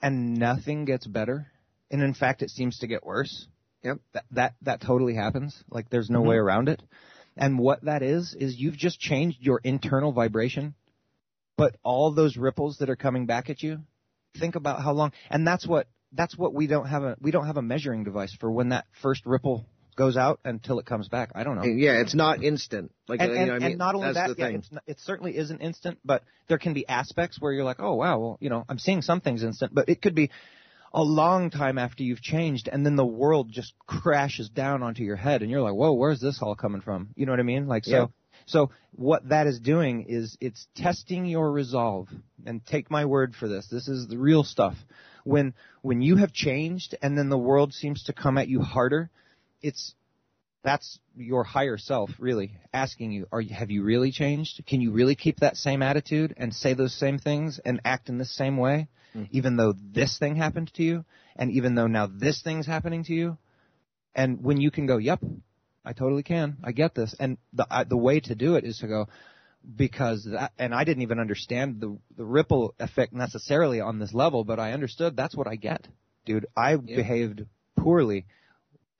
and nothing gets better and in fact it seems to get worse. Yep. That that that totally happens. Like there's no Mhm. way around it. And what that is is you've just changed your internal vibration. But all those ripples that are coming back at you, think about how long and that's what that's what we don't have a we don't have a measuring device for when that first ripple goes out until it comes back. I don't know. Yeah, it's not instant. Like and, you know what I mean? and not only That's that, yeah, it's not, it certainly isn't instant, but there can be aspects where you're like, oh wow, well, you know, I'm seeing some things instant, but it could be a long time after you've changed, and then the world just crashes down onto your head, and you're like, whoa, where's this all coming from? You know what I mean? Like so. Yeah. So what that is doing is it's testing your resolve. And take my word for this. This is the real stuff. When when you have changed and then the world seems to come at you harder, it's that's your higher self really asking you, are you have you really changed? Can you really keep that same attitude and say those same things and act in the same way mm-hmm. even though this thing happened to you and even though now this thing's happening to you? And when you can go, "Yep, I totally can. I get this." And the I, the way to do it is to go because that, and I didn't even understand the the ripple effect necessarily on this level, but I understood that's what I get, dude. I behaved poorly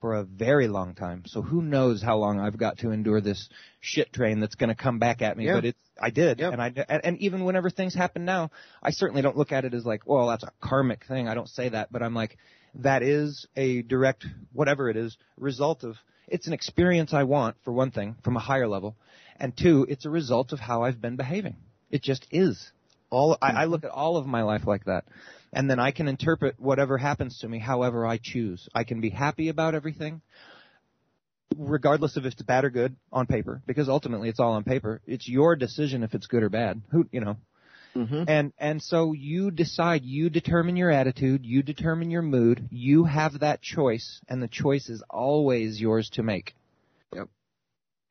for a very long time, so who knows how long I've got to endure this shit train that's going to come back at me. Yeah. But it's I did, and I and even whenever things happen now, I certainly don't look at it as like, well, that's a karmic thing. I don't say that, but I'm like, that is a direct whatever it is result of it's an experience I want for one thing from a higher level, and two, it's a result of how I've been behaving. It just is. All I, I look at all of my life like that, and then I can interpret whatever happens to me however I choose. I can be happy about everything, regardless of if it's bad or good on paper, because ultimately it's all on paper. It's your decision if it's good or bad. Who you know. Mm-hmm. And and so you decide, you determine your attitude, you determine your mood, you have that choice, and the choice is always yours to make. Yep.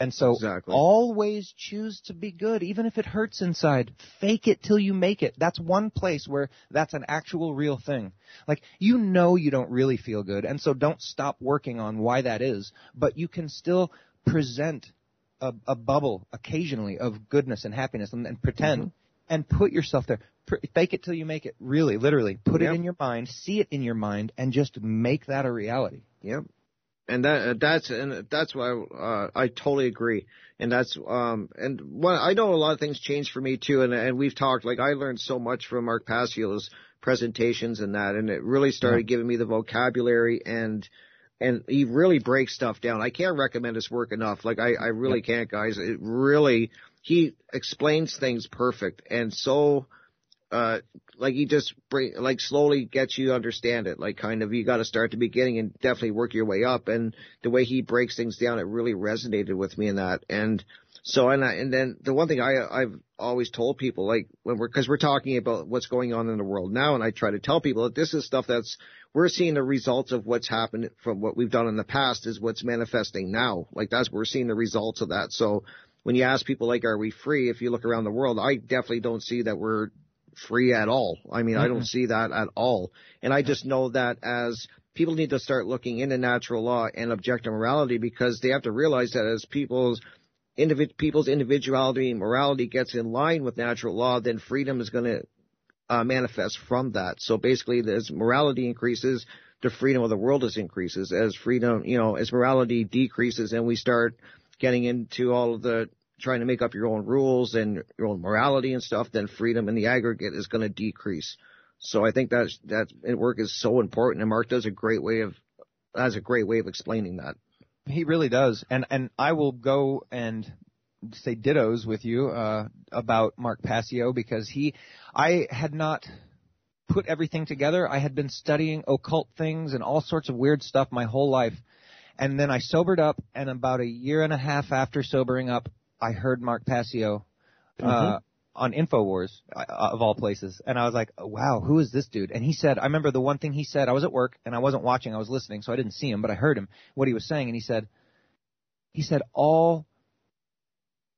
And so Exactly. always choose to be good, even if it hurts inside. Fake it till you make it. That's one place where that's an actual real thing. Like, you know you don't really feel good, and so don't stop working on why that is, but you can still present a, a bubble occasionally of goodness and happiness and, and pretend Mm-hmm. and put yourself there. Fake it till you make it. Really, literally. Put Yep. it in your mind, see it in your mind, and just make that a reality. Yep. And that uh, that's and that's why uh, I totally agree. And that's um and what I know a lot of things changed for me too. And and we've talked like I learned so much from Mark Passio's presentations and that, and it really started giving me the vocabulary and and he really breaks stuff down. I can't recommend his work enough. Like I I really can't, guys. It really he explains things perfect and so uh like he just bring like slowly gets you to understand it. Like kind of you got to start the beginning and definitely work your way up. And the way he breaks things down it really resonated with me in that. And so and I, and then the one thing I I've always told people like when we're because we're talking about what's going on in the world now and I try to tell people that this is stuff that's we're seeing the results of what's happened from what we've done in the past is what's manifesting now. Like that's we're seeing the results of that. So when you ask people like are we free? If you look around the world I definitely don't see that we're free at all. I mean, I don't Mhm. see that at all. And I just know that as people need to start looking into natural law and objective morality because they have to realize that as people's individ- people's individuality and morality gets in line with natural law, then freedom is going to uh, manifest from that. So basically, as morality increases, the freedom of the world is increases. As freedom, you know, as morality decreases, and we start getting into all of the trying to make up your own rules and your own morality and stuff, then freedom in the aggregate is going to decrease. So I think that's that work is so important, and Mark does a great way of has a great way of explaining that. He really does, and and I will go and say dittos with you uh, about Mark Passio because he, I had not put everything together. I had been studying occult things and all sorts of weird stuff my whole life, and then I sobered up, and about a year and a half after sobering up, I heard Mark Passio. Uh, on Infowars uh, of all places, and I was like, "Wow, who is this dude?" And he said, "I remember the one thing he said. I was at work and I wasn't watching. I was listening, so I didn't see him, but I heard him what he was saying, and he said, he said all,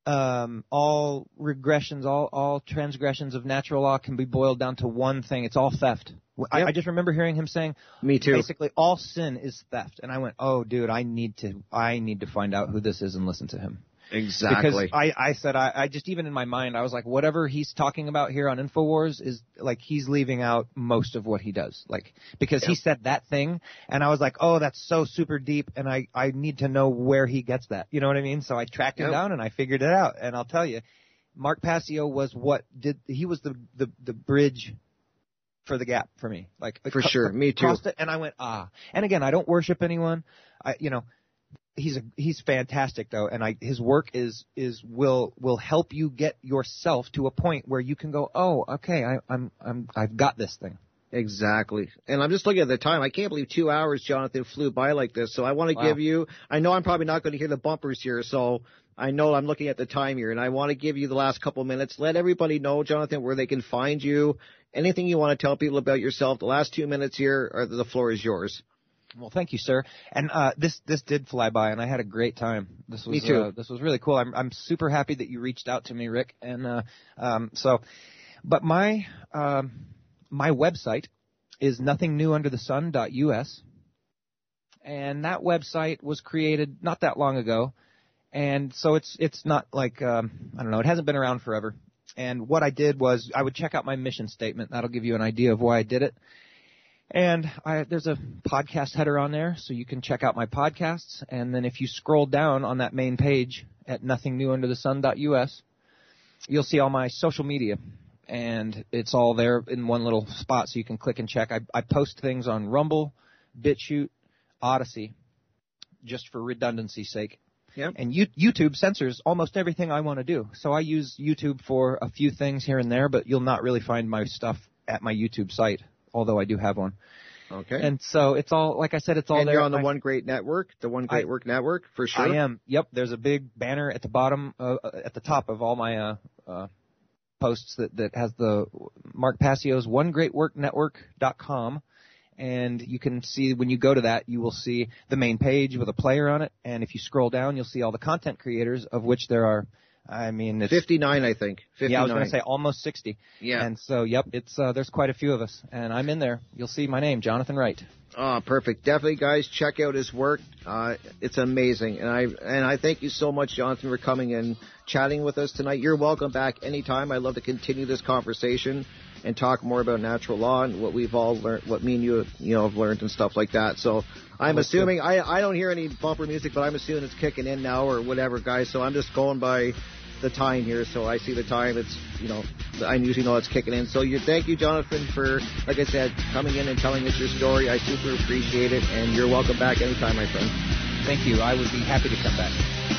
um, all regressions, all all transgressions of natural law can be boiled down to one thing. It's all theft. I, Yep. I just remember hearing him saying, Me too. Basically, all sin is theft, and I went, "Oh, dude, I need to, I need to find out who this is and listen to him." Exactly. Because I, I said, I, I just even in my mind, I was like, whatever he's talking about here on Infowars is like he's leaving out most of what he does, like because he said that thing, and I was like, oh, that's so super deep, and I, I need to know where he gets that. You know what I mean? So I tracked him Yep. down and I figured it out, and I'll tell you, Mark Passio was what did he was the the the bridge for the gap for me. Like For sure. Me too. it, and I went ah. And again, I don't worship anyone. I you know he's a he's fantastic though, and I his work is is will will help you get yourself to a point where you can go oh okay I, I'm I'm I've got this thing. Exactly. And I'm just looking at the time. I can't believe two hours, Jonathan, flew by like this. So I want to Wow. give you, I know I'm probably not going to hear the bumpers here. So I know I'm looking at the time here and I want to give you the last couple minutes. Let everybody know, Jonathan, where they can find you. Anything you want to tell people about yourself. The last two minutes here, or the floor is yours. Well, thank you, sir. And uh, this this did fly by, and I had a great time. This was Me too. Uh, this was really cool. I'm I'm super happy that you reached out to me, Rick. And uh, um, so, but my um, my website is nothingnewunderthesun.us, and that website was created not that long ago, and so it's it's not like um, I don't know. It hasn't been around forever. And what I did was I would check out my mission statement. That'll give you an idea of why I did it. And I, there's a podcast header on there, so you can check out my podcasts. And then if you scroll down on that main page at nothingnewunderthesun.us, you'll see all my social media. And it's all there in one little spot, so you can click and check. I, I post things on Rumble, BitChute, Odysee, just for redundancy's sake. Yep. And you, YouTube censors almost everything I want to do. So I use YouTube for a few things here and there, but you'll not really find my stuff at my YouTube site, although I do have one. Okay. And so it's all, like I said, it's all and there. you're on the I- One Great Network, the One Great I- Work Network, for sure. I am. Yep. There's a big banner at the bottom, uh, uh, at the top of all my uh, uh, posts that that has the Mark Passio's OneGreatWorkNetwork.com, and you can see when you go to that, you will see the main page with a player on it, and if you scroll down, you'll see all the content creators, of which there are. I mean, it's 59, I think. 59. yeah, I was going to say almost 60. Yeah. And so, yep, it's uh, there's quite a few of us, and I'm in there. You'll see my name, Jonathan Wright. Oh, perfect. Definitely, guys, check out his work. Uh, it's amazing, and I and I thank you so much, Jonathan, for coming and chatting with us tonight. You're welcome back anytime. I'd love to continue this conversation and talk more about natural law and what we've all learned, what me and you, you know, have learned and stuff like that. So I'm That's assuming I I don't hear any bumper music, but I'm assuming it's kicking in now or whatever, guys. So I'm just going by the time here. So I see the time. It's you know I usually know it's kicking in. So you thank you, Jonathan, for like I said, coming in and telling us your story. I super appreciate it, and you're welcome back anytime, my friend. Thank you. I would be happy to come back.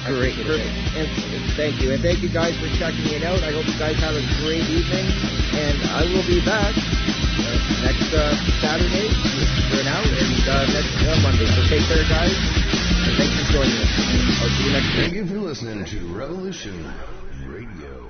I Great, appreciate perfect. And, and thank you, and thank you guys for checking it out. I hope you guys have a great evening, and I will be back uh, next uh, Saturday for an hour, and uh, next uh, Monday. So take care, guys, and thanks for joining us. I'll see you next week. Thank you for listening to Revolution Radio.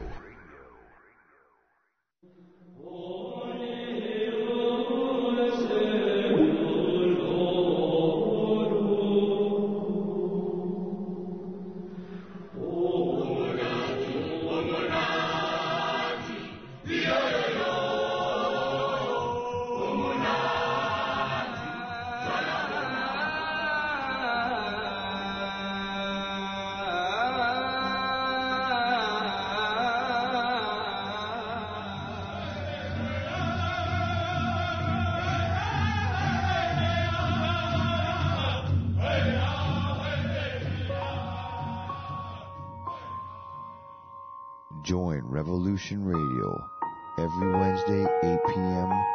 Revolution Radio every Wednesday, 8 p.m.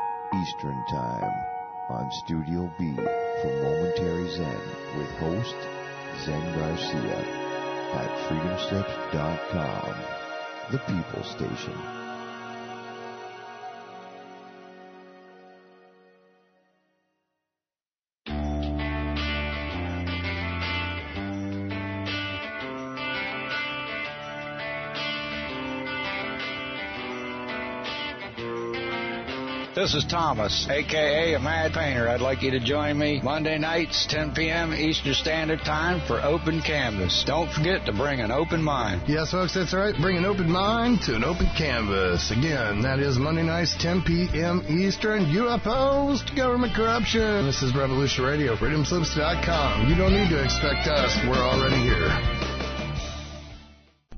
Eastern Time on Studio B for Momentary Zen with host Zen Garcia at freedomslips.com, the People Station. This is Thomas, aka a Mad Painter. I'd like you to join me Monday nights, 10 p.m. Eastern Standard Time for Open Canvas. Don't forget to bring an open mind. Yes, folks, that's right. Bring an open mind to an open canvas. Again, that is Monday nights, 10 p.m. Eastern. UFOs to government corruption. This is Revolution Radio, freedomslips.com. You don't need to expect us. We're already here.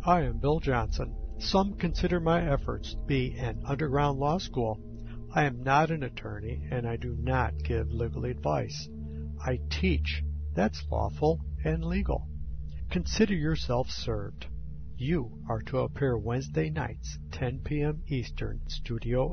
I am Bill Johnson. Some consider my efforts to be an underground law school. I am not an attorney and I do not give legal advice. I teach. That's lawful and legal. Consider yourself served. You are to appear Wednesday nights, 10 p.m. Eastern, Studio